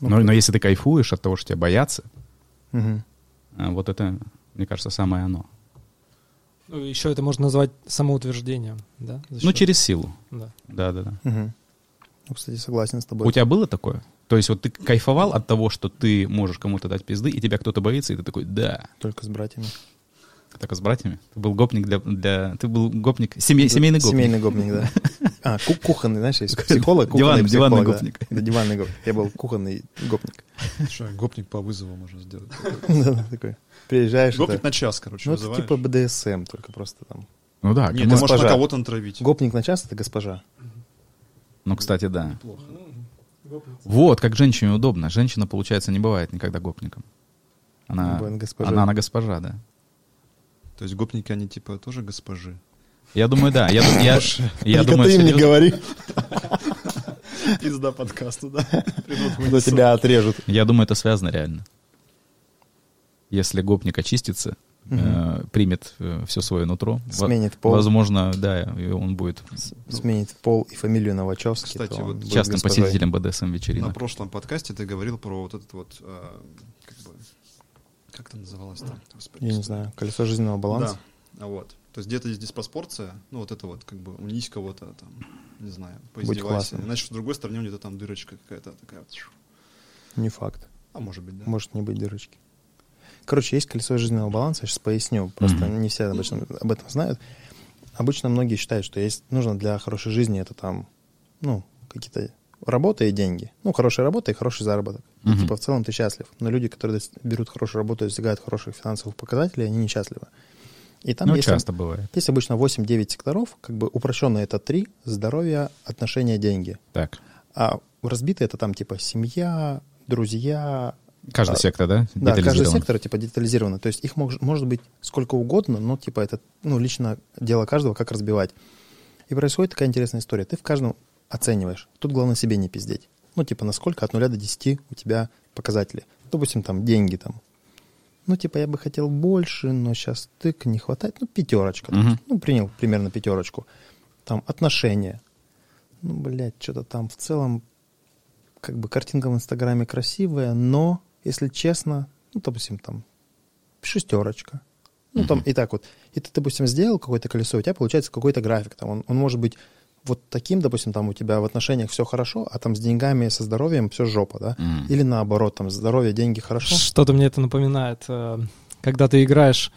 Ну, Но, но если ты кайфуешь от того, что тебя боятся, э, вот это, мне кажется, самое оно. Ну, еще это можно назвать самоутверждением, да? Ну, через силу. Да. Да, да, да. Мгм. Ну, кстати, согласен с тобой. У тебя было такое? То есть вот ты кайфовал от того, что ты можешь кому-то дать пизды, и тебя кто-то боится, и ты такой, да. Только с братьями. Только с братьями? Ты был гопник для... для... Ты был гопник... семей- семейный гопник. Семейный гопник, да. *laughs* А, ку- кухонный, знаешь, есть психолог, кухонный Диванный- психолог, диванный да. гопник. Да, диванный гопник. Я был кухонный гопник. *laughs* Что, гопник по вызову можно сделать. *laughs* Да, такой. Приезжаешь, Гопник на час, короче, ну, это типа БДСМ, только просто там. Ну да, Нет, ты можешь на кого-то натравить. Гопник на час — это госпожа. ну, кстати, да. Плохо. Вот, как женщине удобно. Женщина, получается, не бывает никогда гопником. Она, Бывает госпожа. она, она госпожа, да. То есть гопники, они типа тоже госпожи. Я думаю, да. Я, я, я Только думаю, ты им не говори, Пизда подкасту, да. то тебя отрежут. Я думаю, это связано реально. Если гопник очистится, э, примет все свое нутро, Сменит пол. возможно, да, и он будет Сменит пол и фамилию Новачевский. Кстати, вот госпожой. посетителем БДСМ На вечеринок. прошлом подкасте ты говорил про вот этот вот, а, как бы, как это называлось там? Господи, Я не знаю, колесо жизненного баланса. Да, а вот. То есть где-то есть диспропорция, ну вот это вот, как бы, унизь кого-то там, не знаю, поиздевайся. Иначе с другой стороны где-то там дырочка какая-то такая. Не факт. А может быть, да. Может не быть дырочки. Короче, есть колесо жизненного баланса, я сейчас поясню. Просто Мгм. не все обычно об этом знают. Обычно многие считают, что есть нужно для хорошей жизни это там, ну, какие-то работа и деньги. Ну, хорошая работа и хороший заработок. И, Мгм. типа в целом ты счастлив. Но люди, которые берут хорошую работу и достигают хороших финансовых показателей, они несчастливы. И там Ну, есть, часто бывает. есть обычно 8-9 секторов, как бы упрощенно это 3, здоровье, отношения, деньги. Так. А разбито это там типа семья, друзья, Каждый А, сектор, да? да, каждый сектор типа детализировано. То есть их мож- может быть сколько угодно, но типа это ну, лично дело каждого, как разбивать. И происходит такая интересная история. Ты в каждом оцениваешь. Тут главное себе не пиздеть. Ну, типа, насколько от нуля до 10 у тебя показатели. Допустим, там допустим, там. Ну, типа, я бы хотел больше, но сейчас тык, не хватает. Ну, пятерочка. Мгм. Ну, принял примерно пятерочку. Там отношения. Ну, блядь, что-то там в целом, как бы картинка в Инстаграме красивая, но, если честно, ну, допустим, там шестерочка. Ну, там и так вот. И ты, допустим, сделал какое-то колесо, у тебя получается какой-то график. Там он, он может быть вот таким, допустим, там у тебя в отношениях все хорошо, а там с деньгами, со здоровьем все жопа, да? Мгм. Или наоборот, там здоровье, деньги хорошо. Что-то мне это напоминает. э, Когда ты играешь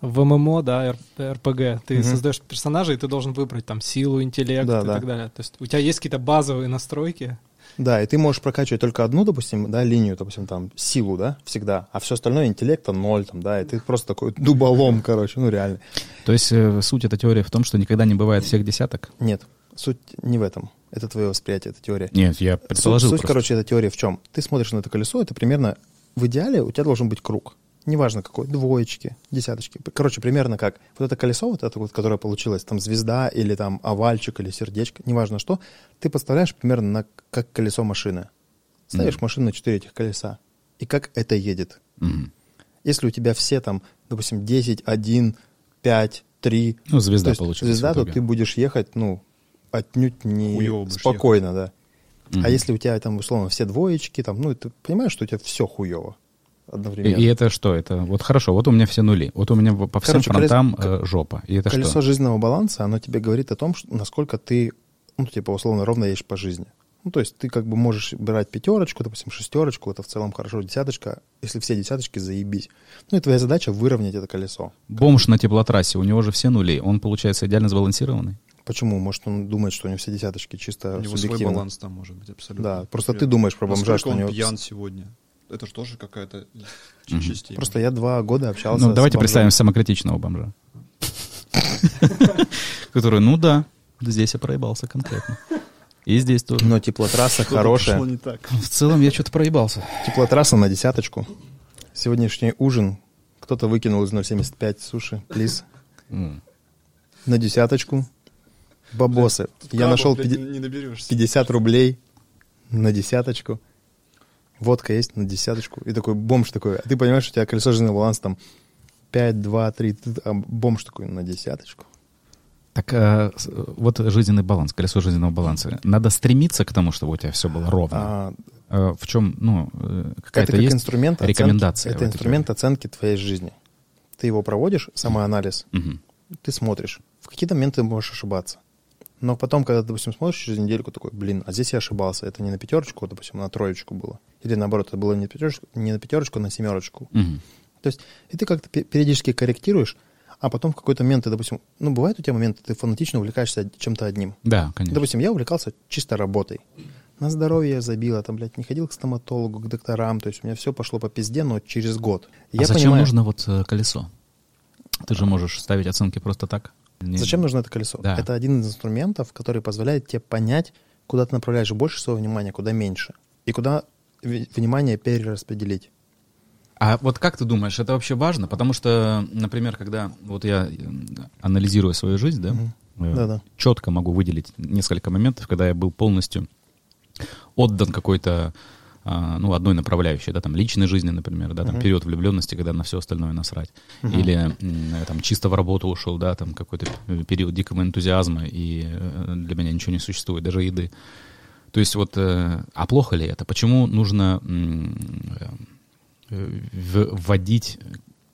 в ММО, да, РПГ, ты Мгм. создаешь персонажа, и ты должен выбрать там силу, интеллект Да, и да. так далее. То есть у тебя есть какие-то базовые настройки. Да, и ты можешь прокачивать только одну, допустим, да, линию, допустим, там, силу, да, всегда, а все остальное интеллекта ноль, там, да, и ты просто такой *laughs* дуболом, короче, ну, реально. То есть э, суть этой теории в том, что никогда не бывает всех десяток? Нет, суть не в этом. Это твое восприятие, это теория. Нет, я предположил суть, просто. короче, этой теории в чем? Ты смотришь на это колесо, это примерно в идеале у тебя должен быть круг. Неважно какой, двоечки, десяточки. Короче, примерно как вот это колесо, вот это вот, которое получилось, там звезда или там овальчик или сердечко, неважно что, ты подставляешь примерно на, как колесо машины. Ставишь машину на четыре этих колеса. И как это едет. Мгм. Если у тебя все там, допустим, 10, 1, 5, 3, Ну, звезда то есть получилась. звезда, то ты будешь ехать, ну, отнюдь не спокойно, да. Мгм. А если у тебя там, условно, все двоечки, там, ну, ты понимаешь, что у тебя все хуево одновременно. и это что? Это вот хорошо, вот у меня все нули. Вот у меня по всем Короче, фронтам э, жопа. И это Колесо что? жизненного баланса, оно тебе говорит о том, что, насколько ты, ну, типа, условно, ровно едешь по жизни. Ну, то есть ты как бы можешь брать пятерочку, допустим, шестерочку, это в целом хорошо, десяточка, если все десяточки, заебись. Ну, и твоя задача выровнять это колесо. Бомж на теплотрассе, у него же все нули. Он, получается, идеально сбалансированный. Почему? Может, он думает, что у него все десяточки чисто У него свой субъективно. баланс там может быть абсолютно. Да, просто Например, ты думаешь про бомжа, насколько что у он него... пьян сегодня. Это же тоже какая-то часть. Просто я два года общался Ну, давайте представим самокритичного бомжа. *laughs* Который, ну да, здесь я проебался конкретно. И здесь тоже. Но теплотрасса хорошая. Не так. В целом я что-то проебался. Теплотрасса на десяточку. Сегодняшний ужин Кто-то выкинул из 0,75 суши, плиз, на десяточку. Бабосы. Я нашел Блядь, пяти- не, не доберешься. 50 рублей на десяточку. Водка есть на десяточку. И такой бомж такой. А ты понимаешь, у тебя колесо жизненного баланса там 5, 2, 3. ты- а бомж такой на десяточку. Так с- вот жизненный баланс, колесо жизненного баланса. Надо стремиться к тому, чтобы у тебя все было ровно. А, Э, в чем, ну, какая-то как есть инструмент оценки- рекомендация? в Это инструмент оценки твоей жизни. Ты его проводишь, самоанализ, теории? Мгм. ты смотришь. В какие-то моменты ты можешь ошибаться. Но потом, когда, допустим, смотришь через недельку, такой, блин, а здесь я ошибался. Это не на пятерочку, а, допустим, на троечку было. Или наоборот, это было не, пятерочку, не на пятерочку, а на семерочку. Мгм. То есть, и ты как-то пе- периодически корректируешь, а потом в какой-то момент ты, допустим, ну, бывают у тебя моменты, ты фанатично увлекаешься чем-то одним. Да, конечно. Допустим, я увлекался чисто работой. На здоровье я забил, а там, блядь, не ходил к стоматологу, к докторам, то есть у меня все пошло по пизде, но через год. а я зачем понимаю, нужно вот э, колесо? Ты же можешь ставить оценки просто так. Не- зачем нужно это колесо? Да. Это один из инструментов, который позволяет тебе понять, куда ты направляешь больше своего внимания, куда меньше, и куда внимание перераспределить. А вот как ты думаешь, это вообще важно? Потому что, например, когда вот я э, анализирую свою жизнь, да, э, Да-да. четко могу выделить несколько моментов, когда я был полностью отдан какой-то, а, ну, одной направляющей, да, там, личной жизни, например, да, там, Мгм. период влюбленности, когда на все остальное насрать. Мгм. Или, там, чисто в работу ушел, да, там, какой-то период дикого энтузиазма, и э, для меня ничего не существует, даже еды. То есть вот, э, а плохо ли это? Почему нужно э, вводить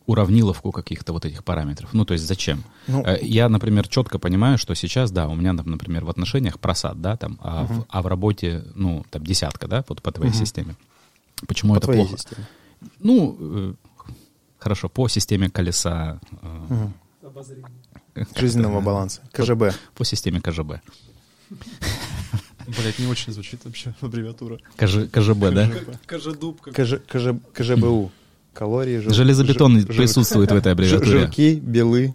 уравниловку каких-то вот этих параметров? Ну, то есть зачем? Ну, Э, Я, например, четко понимаю, что сейчас, да, у меня, там, например, в отношениях просад, да, там, а, в, а в работе, ну, там, десятка, да, вот по твоей Мгм. системе. Почему по это твоей плохо? системе. Ну, э, хорошо, по системе колеса, э. Обозрение. Жизненного баланса. КЖБ. по системе КЖБ. Блять, не очень звучит вообще аббревиатура. КЖ, КЖБ, да? Как- КЖ, КЖ, КЖБУ. Калории, жир- Железобетон жир- присутствует в этой аббревиатуре. Жирки, белы,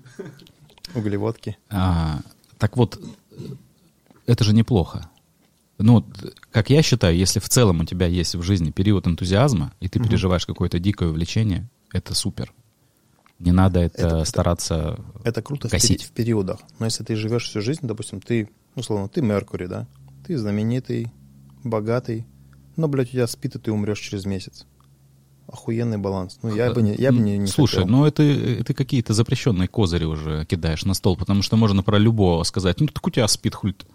углеводки. А, так вот, это же неплохо. Ну, как я считаю, если в целом у тебя есть в жизни период энтузиазма, и ты Мгм. переживаешь какое-то дикое увлечение, это супер. Не надо это, Это- это- стараться... Это круто в, Косить. в периодах. Но если ты живешь всю жизнь, допустим, ты, условно, ты Меркурий, да? Ты знаменитый, богатый, но, блядь, у тебя спит, и ты умрешь через месяц. Охуенный баланс. Ну, я бы не, я бы не, не Слушай, хотел. ну это, это какие-то запрещенные козыри уже кидаешь на стол, потому что можно про любого сказать, ну так у тебя спит ты».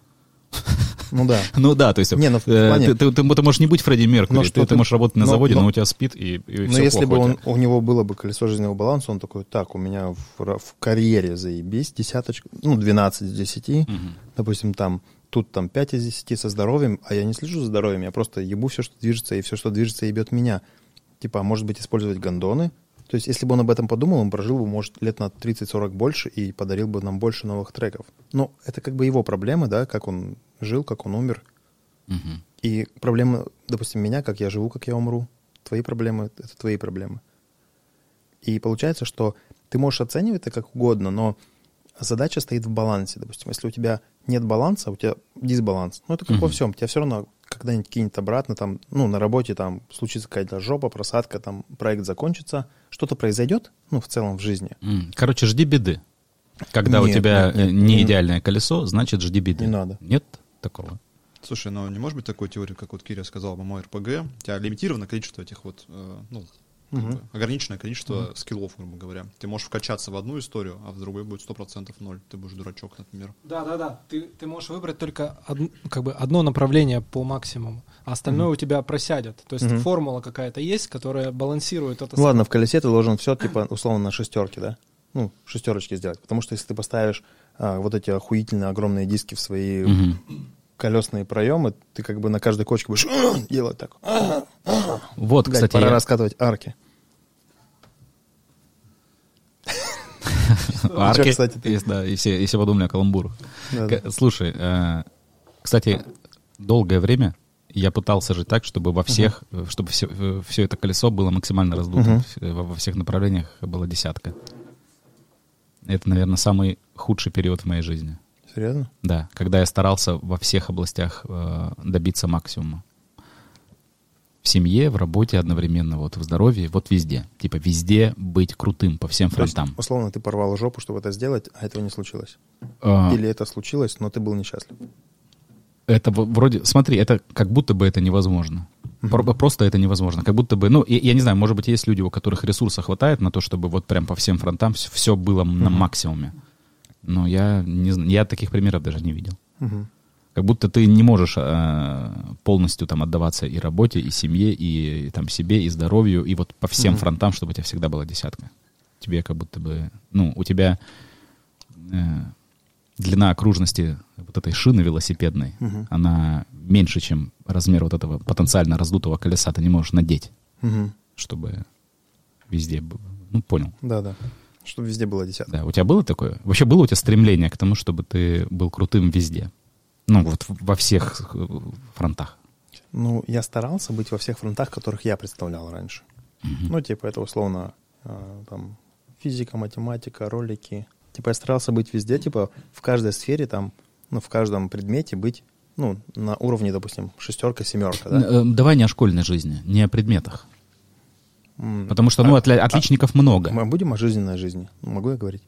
Ну да. *laughs* Ну да, то есть Не, ну, э, плане- ты, ты- ты- ты можешь не быть Фредди Меркури, Но ты, ты ты- можешь работать на но- заводе, но, но- у тебя спит, и, и Но всё если бы он, у него было бы колесо жизненного баланса, он такой, так, у меня в, в карьере заебись, десяточка, ну, 12 из 10, Мгм. допустим, там, тут там 5 из 10 со здоровьем, а я не слежу за здоровьем, я просто ебу все, что движется, и все, что движется, ебет меня. Типа, а может быть, использовать гондоны? То есть, если бы он об этом подумал, он прожил бы, может, лет на 30-40 больше и подарил бы нам больше новых треков. Но это как бы его проблемы, да, как он жил, как он умер. Мгм. И проблемы, допустим, меня, как я живу, как я умру. Твои проблемы — это твои проблемы. И получается, что ты можешь оценивать это как угодно, но задача стоит в балансе. Допустим, если у тебя нет баланса, у тебя дисбаланс. Ну, это как во Мгм. всем. Тебя все равно когда-нибудь кинет обратно, там, ну, на работе там случится какая-то жопа, просадка, там, проект закончится, что-то произойдет, ну, в целом в жизни. Короче, жди беды. Когда у Нет, тебя нет, э, нет, не идеальное колесо, значит жди беды. Не надо. Нет такого. Слушай, ну не может быть такой теории, как вот Киря сказал мой РПГ. У тебя лимитировано количество этих вот, э, ну, бы ограниченное количество скиллов, грубо говоря. Ты можешь вкачаться в одну историю, а в другой будет 100% ноль. Ты будешь дурачок, например. Да, да, да. Ты, ты можешь выбрать только од- как бы одно направление по максимуму, а остальное у тебя просядет. То есть Мгм. формула какая-то есть, которая балансирует это. Ну ладно, в колесе ты должен все, типа, условно, на шестерке, да? Ну, шестерочки сделать. Потому что если ты поставишь а, вот эти охуительные огромные диски в свои Мгм. Колесные проемы, ты как бы на каждой кочке будешь *clears throat* делать так. Вот, Блядь, кстати, пора я- раскатывать арки. *laughs* арки, кстати, да, и все, и все подумали о каламбурах. Слушай, э, кстати, долгое время я пытался жить так, чтобы во всех, э, чтобы все, все это колесо было максимально раздуто, во, во всех направлениях была десятка. Это, наверное, самый худший период в моей жизни. Серьезно? Да, когда я старался во всех областях э, добиться максимума. В семье, в работе одновременно, вот в здоровье, вот везде. Типа везде быть крутым по всем То есть, фронтам. условно, ты порвал жопу, чтобы это сделать, а этого не случилось. А, Или это случилось, но ты был несчастлив. Это вроде, смотри, это как будто бы это невозможно. Про- Просто это невозможно. Как будто бы, ну, я, я не знаю, может быть, есть люди, у которых ресурса хватает на то, чтобы вот прям по всем фронтам все, было на максимуме. Но я не я таких примеров даже не видел. Мгм. Как будто ты не можешь э, полностью там отдаваться и работе, и семье, и, там себе, и здоровью, и вот по всем Мгм. фронтам, чтобы у тебя всегда была десятка. Тебе как будто бы, ну, у тебя э, длина окружности вот этой шины велосипедной, Мгм. она меньше, чем размер вот этого потенциально раздутого колеса. Ты не можешь надеть, Мгм. чтобы везде было. Ну, понял. Да, да. Чтобы везде было десятка. Да, у тебя было такое? Вообще было у тебя стремление к тому, чтобы ты был крутым везде? Ну, вот во всех э, фронтах. Ну, я старался быть во всех фронтах, которых я представлял раньше. Ну, типа, это условно а, там физика, математика, ролики. Типа, я старался быть везде, типа, в каждой сфере там, ну, в каждом предмете быть, ну, на уровне, допустим, шестерка, семерка, да? Э, Давай не о школьной жизни, не о предметах. Потому что, ну, а- отля- отличников много. Мы будем о жизненной жизни? Ну, Могу я говорить?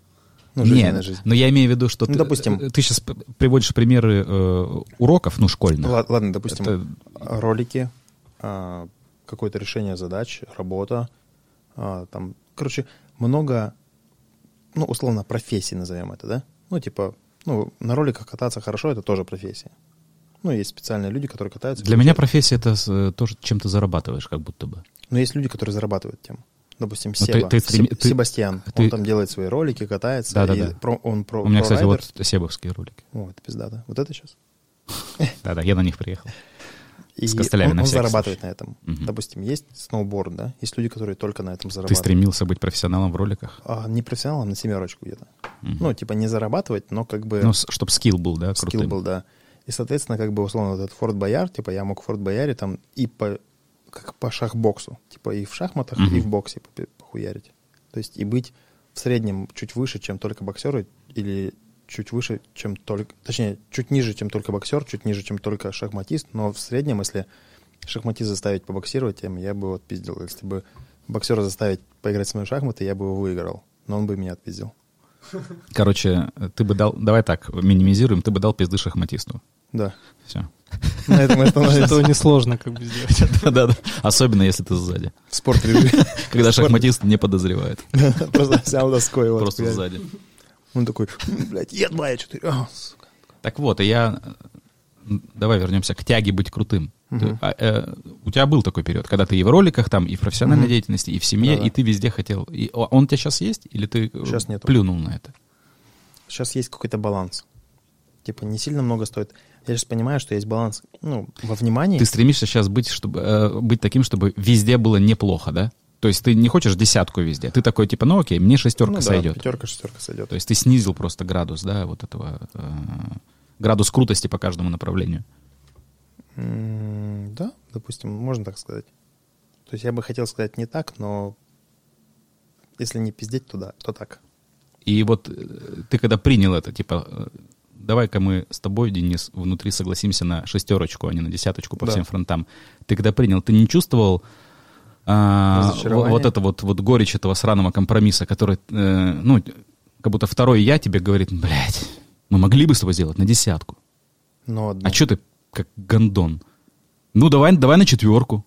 Ну, Нет, жизни. но я имею в виду, что Ну, ты, допустим. э, ты сейчас приводишь примеры э, уроков, ну, школьных. Ла- ладно, допустим, Это- ролики, а, какое-то решение задач, работа, а, там, короче, много, ну, условно, профессий назовем это, да? Ну, типа, ну, на роликах кататься хорошо, это тоже профессия. Ну, есть специальные люди, которые катаются. Для меня профессия это э, тоже, чем ты зарабатываешь, как будто бы. Но есть люди, которые зарабатывают тем. Допустим, Ну, ты- Себа, ты стрем- Себ- ты- Себастьян, ты- он там делает свои ролики, катается. Да-да-да. и про- он про, У меня, кстати, прорайдер. вот себовские ролики. О, это пиздато. Вот это сейчас. Да-да, *laughs* я на них приехал. И С костылями он, на он зарабатывает случай. на этом. Допустим, есть сноуборд, да? Есть люди, которые только на этом Ты зарабатывают. стремился быть профессионалом в роликах? А, не профессионалом, на семерочку где-то. Ну, типа не зарабатывать, но как бы Ну, чтобы скилл был, да, скилл крутым. был, да. И, соответственно, как бы, условно, вот этот Форт Бояр, типа я мог в Форт Бояре там и по, как по шахбоксу, типа и в шахматах, Мгм. и в боксе похуярить. То есть и быть в среднем чуть выше, чем только боксеры, или чуть выше, чем только... Точнее, чуть ниже, чем только боксер, чуть ниже, чем только шахматист, но в среднем, если шахматист заставить побоксировать, я бы его отпиздил. Если бы боксера заставить поиграть со мной в шахматы, я бы его выиграл, но он бы меня отпиздил. Короче, ты бы дал, давай так, минимизируем, ты бы дал пизды шахматисту. Да. Все. На этом остановимся. Этого несложно как бы сделать. *laughs* Да-да. Особенно, если ты сзади. В спорт режиме. Когда шахматист не подозревает. *laughs* Просто взял доской его. Просто сзади. Он такой, блядь, е два, я четыре. А. Так вот, и я... Давай вернемся к тяге быть крутым. Ты- а, э, у тебя был такой период, когда ты и в роликах, там, и в профессиональной Мгм. деятельности, и в семье, Да-да. и ты везде хотел. И он у тебя сейчас есть? Или ты э, Щас нету. плюнул на это? Сейчас есть какой-то баланс. Типа не сильно много стоит. Я сейчас понимаю, что есть баланс, ну, во внимании. Ты стремишься сейчас быть, чтобы, э, быть таким, чтобы везде было неплохо, да? То есть ты не хочешь десятку везде. Ты такой, типа, ну окей, мне шестерка ну, да, сойдет. пятерка, шестерка сойдет. То есть ты снизил просто градус, да, вот этого, э, градус крутости по каждому направлению. М, Да, допустим, можно так сказать. То есть я бы хотел сказать не так, но если не пиздеть, то да, то так. И вот э, ты когда принял это, типа, э, давай-ка мы с тобой, Денис, внутри согласимся на шестерочку, а не на десяточку по Да. всем фронтам. Ты когда принял, ты не чувствовал а, вот это вот, вот горечь этого сраного компромисса, который, э, ну, как будто второй я тебе говорит, блядь, мы могли бы с тобой сделать на десятку. Но одно. А что ты как гондон? Ну, давай, давай на четверку.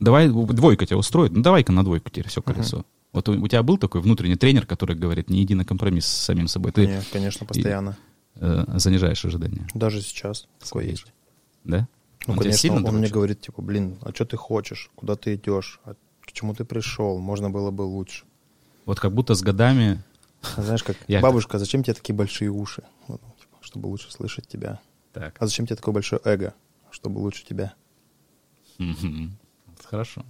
Давай, двойка тебя устроит? Ну, давай-ка на двойку теперь все колесо. Вот у, у тебя был такой внутренний тренер, который говорит, не иди на компромисс с самим собой. Ты Не, конечно, постоянно. э, занижаешь ожидания. Даже сейчас такое есть. Да? Ну, Он конечно, сильно он мне дрочит? говорит, типа, блин, а что ты хочешь? Куда ты идешь? А к чему ты пришел? Можно было бы лучше. Вот как будто с годами... Знаешь, как *laughs* Я- бабушка, зачем тебе такие большие уши? Вот, типа, чтобы лучше слышать тебя. Так. А зачем тебе такое большое эго? Чтобы лучше тебя. Хорошо.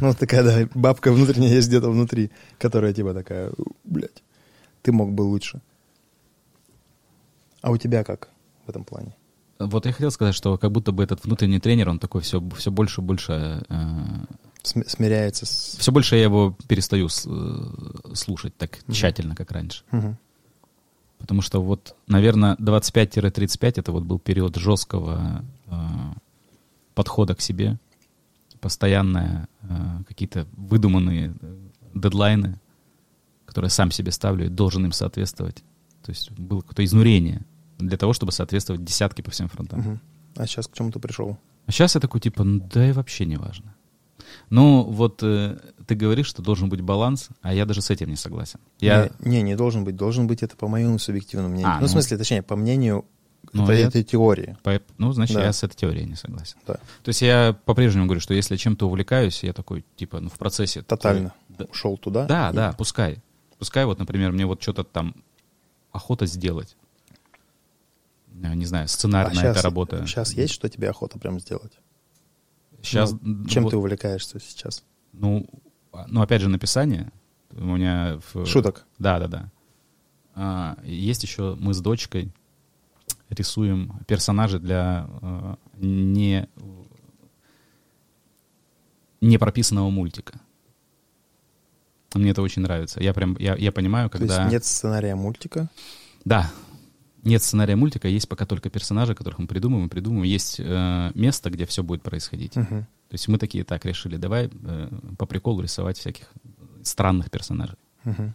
Ну, вот такая, да, бабка внутренняя есть где-то внутри, которая типа такая, блядь, ты мог бы лучше. А у тебя как в этом плане? Вот я хотел сказать, что как будто бы этот внутренний тренер, он такой все, все больше и больше... э, См- смиряется с... все больше я его перестаю с- э, слушать так тщательно, как раньше. Мгм. Потому что вот, наверное, 25-35 это вот был период жесткого э, подхода к себе. постоянное э, какие-то выдуманные э, дедлайны, которые сам себе ставлю и должен им соответствовать. То есть было какое-то изнурение для того, чтобы соответствовать десятки по всем фронтам. Мгм. А сейчас к чему ты пришел? А сейчас я такой, типа, ну да и вообще не важно. Ну, вот э, ты говоришь, что должен быть баланс, а я даже с этим не согласен. Я, Не, не, не должен быть. Должен быть это по моему субъективному мнению. А, ну, ну. в смысле, точнее, по мнению Ну, это- я- этой теории. по- ну, значит, Да. я с этой теорией не согласен. Да. То есть я по-прежнему говорю, что если я чем-то увлекаюсь, я такой, типа, ну, в процессе... то- Тотально. Да, Ушел туда. да, и- да, пускай. Пускай вот, например, мне вот что-то там охота сделать. Не знаю, А сценарная сейчас, эта работа. сейчас есть, что тебе охота прям сделать? Сейчас, Ну, чем вот, ты увлекаешься сейчас? Ну, а- ну, опять же, написание. У меня... в- Шуток. Да, да, да. А, есть еще мы с дочкой рисуем персонажей для э, не, не прописанного мультика. Мне это очень нравится. Я прям, я, я понимаю, То когда... есть нет сценария мультика. Да. Нет сценария мультика, есть пока только персонажи, которых мы придумываем, придумываем. Есть э, место, где все будет происходить. Мгм. То есть мы такие так решили, давай э, по приколу рисовать всяких странных персонажей. Мгм.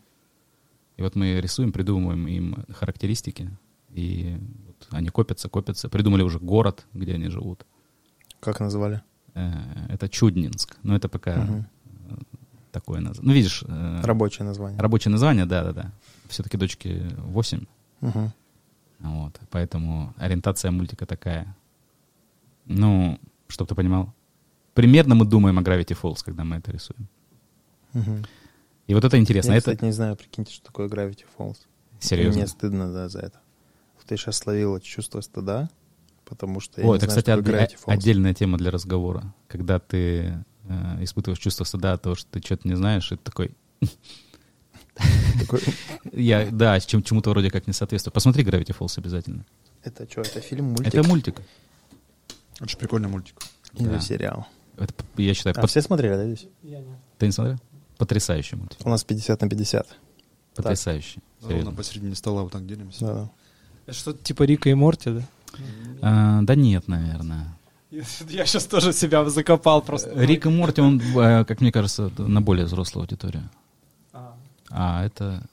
И вот мы рисуем, придумываем им характеристики, и вот они копятся, копятся. Придумали уже город, где они живут. Как назвали? Э, Это Чуднинск. Но это пока э, такое название. Ну, видишь, э, Рабочее название. рабочее название, да-да-да. Все-таки дочки 8, Мгм. Вот. Поэтому ориентация мультика такая. Ну, чтобы ты понимал. Примерно мы думаем о Gravity Falls, когда мы это рисуем. Мгм. И вот это интересно. Я, это кстати, не знаю, прикиньте, что такое Gravity Falls. серьезно. Мне стыдно, да, за это. Ты сейчас словила чувство стыда, потому что я О, не это, знаю, кстати, что Falls. отдельная тема для разговора. Когда ты э, испытываешь чувство стыда от того, что ты что-то не знаешь, и ты Такой- *laughs* *laughs* я, да, чем, чему-то вроде как не соответствую. Посмотри Gravity Falls обязательно. Это что, это фильм, мультик? Это мультик. Же прикольный мультик. Или да. сериал? Это, я считаю, А под- все смотрели, да, здесь? Я не. ты не смотрел? Потрясающий мультик. У нас 50 на 50. Потрясающий. Ровно Серьезно. посередине стола вот так делимся. Да, да. Это что-то типа Рика и Морти, да? А, да нет, наверное. Я сейчас тоже себя закопал просто. Рик и Морти, он, э, как мне кажется, на более взрослую аудиторию. А, это...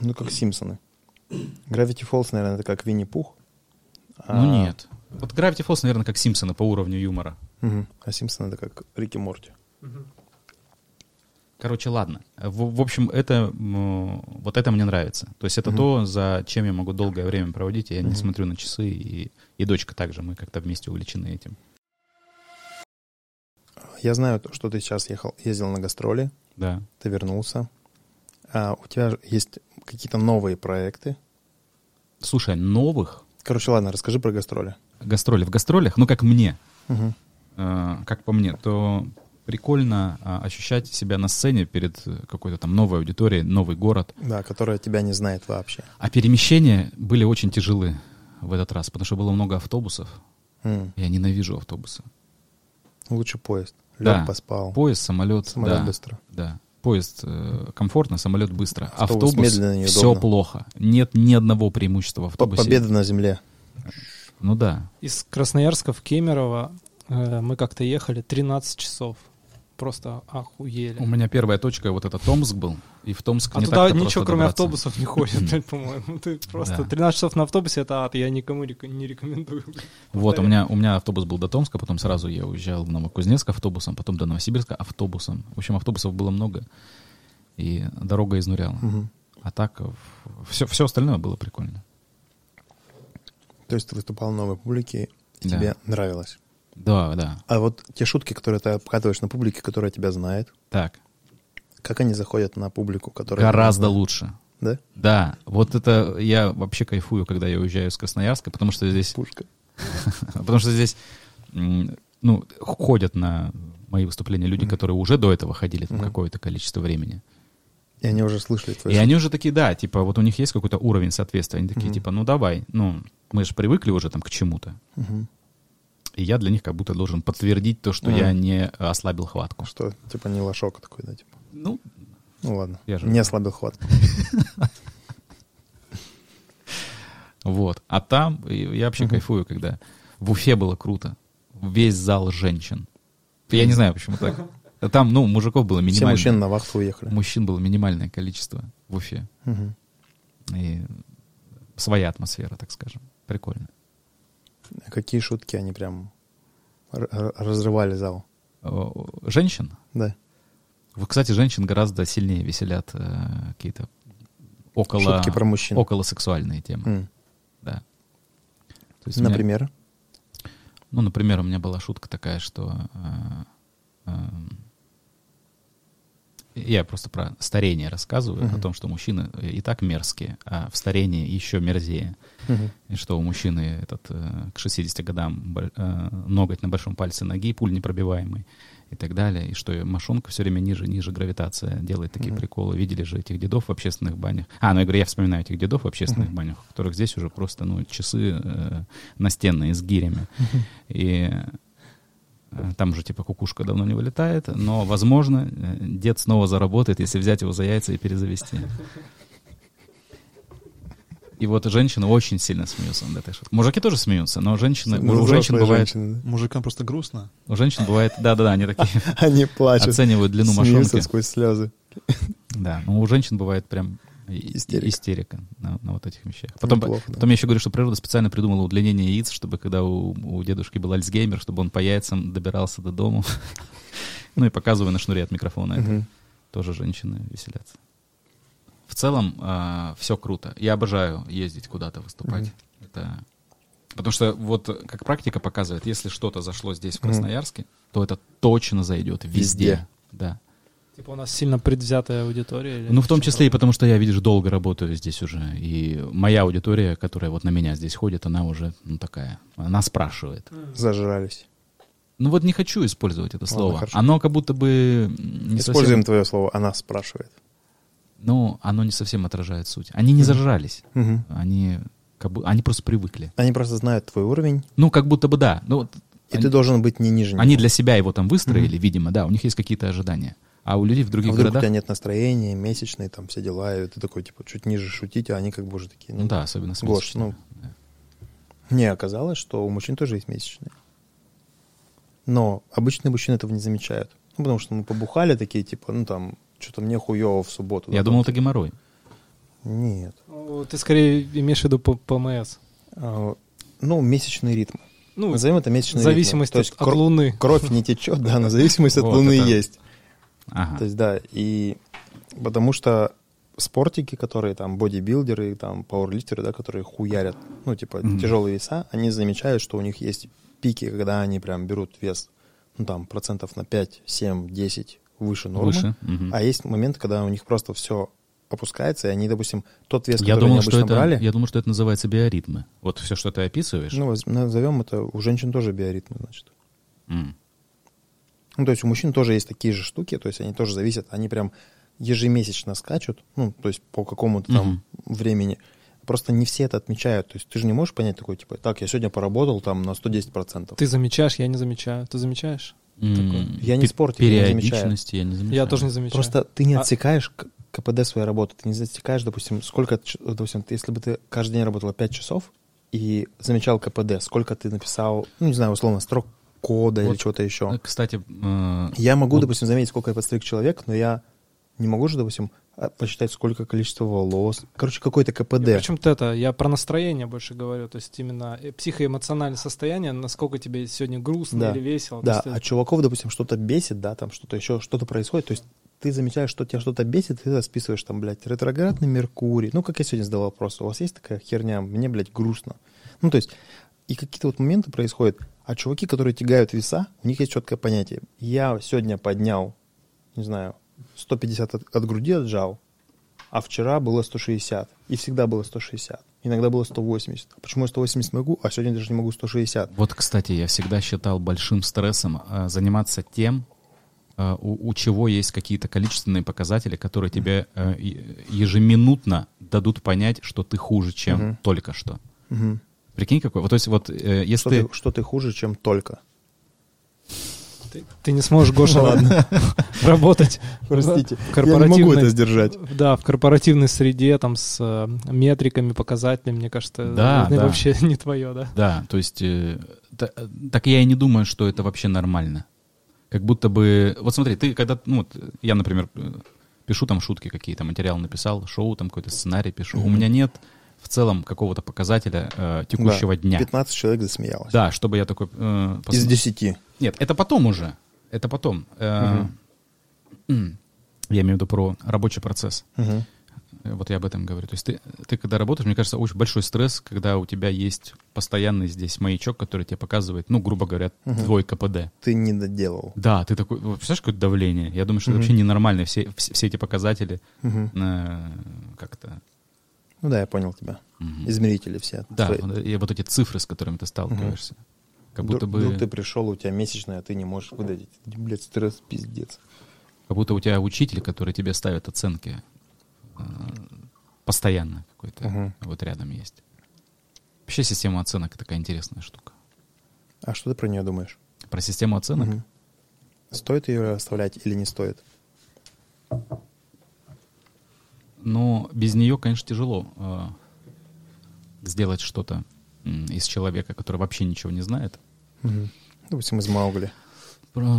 Ну, как Симпсоны. Gravity Falls, наверное, это как Винни-Пух. А- Ну нет. Вот Gravity Falls, наверное, как Симпсоны по уровню юмора. Мгм. А Симпсоны это как Рики Морти. мгм. Короче, ладно. В, в общем, это вот это мне нравится. То есть это Мгм. то, за чем я могу долгое время проводить. Я не Мгм. смотрю на часы, и, и дочка также. Мы как-то вместе увлечены этим. Я знаю, то, что ты сейчас ехал, ездил на гастроли, Да. ты вернулся. А у тебя есть какие-то новые проекты. Слушай, новых Короче, ладно, расскажи про гастроли. гастролей. В гастролях, ну, как мне, Мгм. э, как по мне, то прикольно а, ощущать себя на сцене перед э, какой-то там новой аудиторией, новый город. Да, которая тебя не знает вообще. А перемещения были очень тяжелы в этот раз, потому что было много автобусов. М. Я ненавижу автобусы. Лучше поезд. Лег, Да. поспал. Поезд, самолет. Самолет да, быстро. Да. Поезд э, комфортно, самолет быстро. Автобус Автобус, медленно, неудобно. все плохо. Нет ни одного преимущества в автобусе. Победа на земле. Ну да. Из Красноярска в Кемерово э, мы как-то ехали 13 часов. Просто охуели. У меня первая точка вот это Томск был. И в Томск А не туда ничего, кроме добраться. автобусов, не ходит, по-моему. Ты просто Да. 13 часов на автобусе это ад, я никому не рекомендую. Вот, у меня, у меня автобус был до Томска, потом сразу я уезжал в Новокузнецк автобусом, потом до Новосибирска автобусом. В общем, автобусов было много, и дорога изнуряла. А так все, все остальное было прикольно. То есть ты выступал новой публике, и тебе нравилось. Да, да. А вот те шутки, которые ты обкатываешь на публике, которая тебя знает, Так, как они заходят на публику, которая... гораздо лучше. Да? Да, вот это я вообще кайфую, когда я уезжаю из Красноярска, потому что здесь, Пушка. *laughs* потому что здесь, ну, ходят на мои выступления люди, которые уже до этого ходили там какое-то количество времени. И они уже слышали твои И они уже такие, да, типа, вот у них есть какой-то уровень соответствия. Они такие, типа, ну давай, ну, мы же привыкли уже там к чему-то. И я для них как будто должен подтвердить то, что Мгм. я не ослабил хватку. Что, типа, не лошок такой, да, типа. Ну, Ну ладно. Я же- Не ослабил хватку. *laughs* вот. А там я вообще кайфую, когда в Уфе было круто. Весь зал женщин. Я не знаю, почему так. Там, ну, мужиков было Все минимально. мужчины на вахту уехали. Мужчин было минимальное количество в Уфе. И своя атмосфера, так скажем. Прикольно. Какие шутки они прям разрывали зал. О, Женщин? Да. Вот, кстати, женщин гораздо сильнее веселят э, какие-то около, Шутки про мужчин. около сексуальные темы. М. Да. То есть у меня- Например? ну, например, у меня была шутка такая, что э, эм, я просто про старение рассказываю, Мгм. о том, что мужчины и так мерзкие, а в старении еще мерзее. Мгм. И что у мужчины этот, э, к 60 годам э, ноготь на большом пальце ноги, пуль непробиваемый и так далее. И что мошонка все время ниже, ниже гравитация делает такие Мгм. приколы. Видели же этих дедов в общественных банях. А, ну я говорю, я вспоминаю этих дедов в общественных Мгм. банях, у которых здесь уже просто ну, часы э, настенные с гирями. И э, там уже типа кукушка давно не вылетает, но, возможно, э, дед снова заработает, если взять его за яйца и перезавести. И вот женщины очень сильно смеются над этой шуткой. Мужики тоже смеются, но женщины, Ну, у женщин бывает, женщины, да. Мужикам просто грустно. у женщин бывает, да-да-да, они такие *laughs* Они плачут. оценивают длину смеются мошонки. сквозь слезы. Да, но у женщин бывает прям Истерика. истерика на, на вот этих вещах. Потом, Неплохо, да. потом я еще говорю, что природа специально придумала удлинение яиц, чтобы когда у, у дедушки был Альцгеймер, чтобы он по яйцам добирался до дому. *laughs* Ну и показываю на шнуре от микрофона. это. Тоже женщины веселятся. В целом все круто. Я обожаю ездить куда-то выступать. Это... Потому что вот как практика показывает, если что-то зашло здесь, в. Красноярске, то это точно зайдет везде. Везде. Да. Типа у нас сильно предвзятая аудитория. или Ну, в том числе и потому, что я, видишь, долго работаю здесь уже. И моя аудитория, которая вот на меня здесь ходит, она уже, ну, такая, она спрашивает. Зажрались. Ну, вот не хочу использовать это Ладно, слово. хорошо. Оно как будто бы не Используем совсем... твое слово. Она спрашивает. Ну, оно не совсем отражает суть. Они не зажрались. Мгм. Они, как бы, они просто привыкли. Они просто знают твой уровень, Ну, как будто бы да. Ну, вот и они, ты должен быть не ниже они для себя его там выстроили, видимо, да. У них есть какие-то ожидания. А у людей в А других вдруг у городах... тебя нет настроения, месячные, там все дела, и ты такой, типа, чуть ниже шутить, а они как бы уже такие, Ну да, особенно с Гош, месячными. ну, Да. Мне оказалось, что у мужчин тоже есть месячные. Но обычные мужчины этого не замечают. Ну, потому что мы побухали такие, типа, ну, там, что-то мне хуево в субботу. Я да, думал, там, это геморрой. Нет. Ну, Ты скорее имеешь в виду ПМС. А, Ну, месячный ритм. Ну, Назовем это месячный зависимость ритм. То есть от, от кро- Луны. Кровь не течет, да, но *laughs* зависимость от Вот Луны это- есть. Ага. То есть, да, и потому что спортики, которые там бодибилдеры, там пауэрлифтеры, да, которые хуярят, ну, типа, Мгм. тяжелые веса, они замечают, что у них есть пики, когда они прям берут вес, ну, там, процентов на 5, 7, 10 выше нормы. Выше. Мгм. А есть момент, когда у них просто все опускается, и они, допустим, тот вес, Я который думал, они что обычно это, брали, я думал, что это называется биоритмы. Вот все, что ты описываешь. ну, назовем это, у женщин тоже биоритмы, значит. М. Ну, то есть у мужчин тоже есть такие же штуки, то есть они тоже зависят, они прям ежемесячно скачут, ну, то есть по какому-то там времени. Просто не все это отмечают. То есть ты же не можешь понять такой, типа, так, я сегодня поработал там на 110%. Ты замечаешь, я не замечаю. Ты замечаешь? М. Такое. Я не спортик, я не замечаю. Я не замечаю. Я тоже не замечаю. Просто ты не А- отсекаешь к- КПД своей работы. Ты не засекаешь, допустим, сколько, допустим, ты- если бы ты каждый день работала 5 часов и замечал КПД, сколько ты написал, ну, не знаю, условно, строк кода или Вот, чего-то еще. Э, Кстати, э, Я могу, вот- допустим, заметить, сколько я подстриг человек, но я не могу же, допустим, а, посчитать, сколько количество волос. Короче, какой-то КПД. Причем это, я про настроение больше говорю, то есть именно э, психоэмоциональное состояние, насколько тебе сегодня грустно Да. или весело. Да, есть а чуваков, допустим, что-то бесит, да, там что-то еще, что-то происходит, то есть ты замечаешь, что тебя что-то бесит, ты списываешь там, блядь, ретроградный Меркурий. Ну, как я сегодня задал вопрос, у вас есть такая херня, мне, блядь, грустно. Ну, то есть, и какие-то вот моменты происходят, а чуваки, которые тягают веса, у них есть четкое понятие. Я сегодня поднял, не знаю, 150 от, от груди отжал, а вчера было 160, и всегда было 160. Иногда было 180. А почему я 180 могу, а сегодня даже не могу 160? Вот, кстати, я всегда считал большим стрессом э, заниматься тем, э, у, у чего есть какие-то количественные показатели, которые тебе э, е- ежеминутно дадут понять, что ты хуже, чем Мгм. только что. Мгм. Прикинь, какой. Вот, то есть, вот э, если Что ты... ты, что ты хуже, чем только. Ты, ты не сможешь, Гоша, работать Простите, в корпоративной... я не могу это сдержать. Да, в корпоративной среде, там, с э, метриками, показателями, мне кажется, Да, это да. вообще *laughs* не твое, да? Да, то есть... э, та- так я и не думаю, что это вообще нормально. как будто бы... Вот смотри, ты когда... Ну, вот я, например, э, пишу там шутки какие-то, материал написал, шоу там какой-то сценарий пишу. У меня нет в целом какого-то показателя э, текущего Да, дня. 15 человек засмеялось. Да, чтобы я такой... э, пос- Из 10. Нет, это потом уже. Это потом. Э, м, Я имею в виду про рабочий процесс. Э, Вот я об этом говорю. То есть ты, ты когда работаешь, мне кажется, очень большой стресс, когда у тебя есть постоянный здесь маячок, который тебе показывает, ну, грубо говоря, Мгм. твой КПД. Ты не доделал. Да, ты такой, вот представляешь, какое давление? Я думаю, что это Мгм. вообще ненормально, все, все, все эти показатели Мгм. э, как-то... Ну да, я понял тебя. мгм. Измерители все. Да, твои. и вот эти цифры, с которыми ты сталкиваешься. Как будто Вдруг- вдруг бы... ты пришел, у тебя месячная, а ты не можешь выдать. Блядь, стресс, пиздец. Как будто у тебя учитель, который тебе ставит оценки э, постоянно какой-то Мгм. вот рядом есть. Вообще система оценок такая интересная штука. А что ты про нее думаешь? Про систему оценок? Мгм. Стоит ее оставлять или не стоит? Но без нее, конечно, тяжело э, сделать что-то из человека, который вообще ничего не знает. Мгм. Допустим, из Маугли. Про-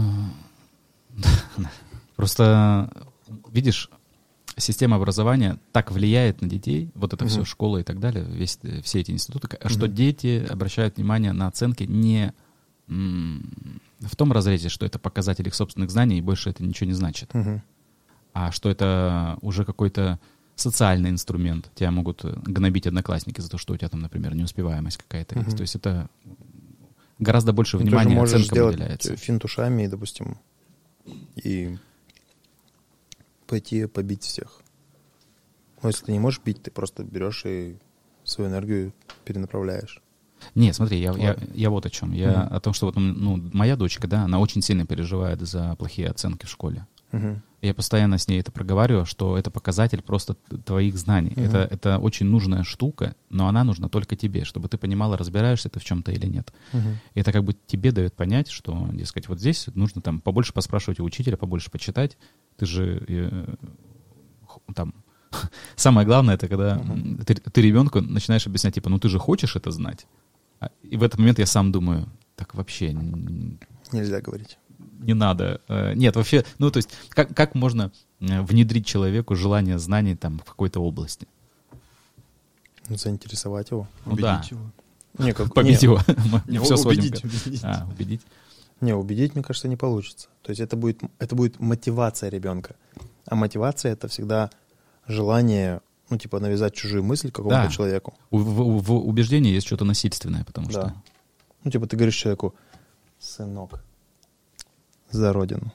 *laughs* Просто, видишь, система образования так влияет на детей, вот это все Мгм. школа и так далее, весь, э, все эти институты, что дети обращают внимание на оценки не в том разрезе, что это показатель их собственных знаний, и больше это ничего не значит, Мгм. А что это уже какой-то социальный инструмент. Тебя могут э, гнобить одноклассники за то, что у тебя там, например, неуспеваемость какая-то есть. Мгм. То есть это гораздо больше Ну, ты же внимания можешь оценкам сделать уделяется. финт ушами, допустим, и пойти побить всех. Но если ты не можешь бить, ты просто берешь и свою энергию перенаправляешь. Нет, смотри, я, я, Ладно. я вот о чем. Я Мгм. о том, что вот ну, моя дочка, да, она очень сильно переживает за плохие оценки в школе. Мгм. Я постоянно с ней это проговариваю, что это показатель просто твоих знаний. Мгм. Это, это очень нужная штука, но она нужна только тебе, чтобы ты понимала, разбираешься ты в чем-то или нет. Мгм. И это как бы тебе дает понять, что, дескать, вот здесь нужно там побольше поспрашивать у учителя, побольше почитать. Ты же э, там... *laughs* Самое главное, это когда ты, ты ребенку начинаешь объяснять, типа, ну ты же хочешь это знать. А- И в этот момент я сам думаю, так вообще Нельзя говорить. Не надо. Э, Нет, вообще, ну то есть, как, как можно э, внедрить человеку желание знаний там в какой-то области? Ну, Заинтересовать его. Ну да. Убедить его. Не, как, *laughs* Побить не, его. Не, все убедить, убедить. А, убедить. Не, убедить, мне кажется, не получится. То есть это будет, это будет мотивация ребенка. А мотивация — это всегда желание, ну, типа, навязать чужую мысль какому-то Да. человеку. У- В, в убеждении есть что-то насильственное, потому Да. что... Ну, типа, ты говоришь человеку, сынок, за родину,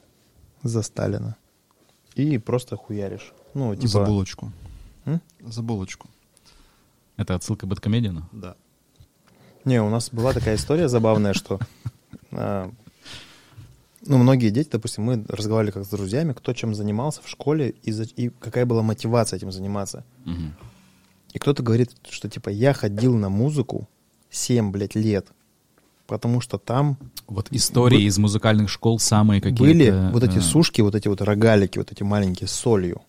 за Сталина. И просто хуяришь. Ну, типа... За булочку. М? За булочку. Это отсылка к Бэткомедиану? Да. Не, у нас была такая история забавная, что... а, Ну, многие дети, допустим, мы разговаривали как с друзьями, кто чем занимался в школе и, за- и какая была мотивация этим заниматься. Мгм. И кто-то говорит, что типа я ходил на музыку 7, блядь, лет, потому что там Вот истории Бы- из музыкальных школ самые какие-то... были вот эти э, сушки, вот эти вот рогалики, вот эти маленькие с солью.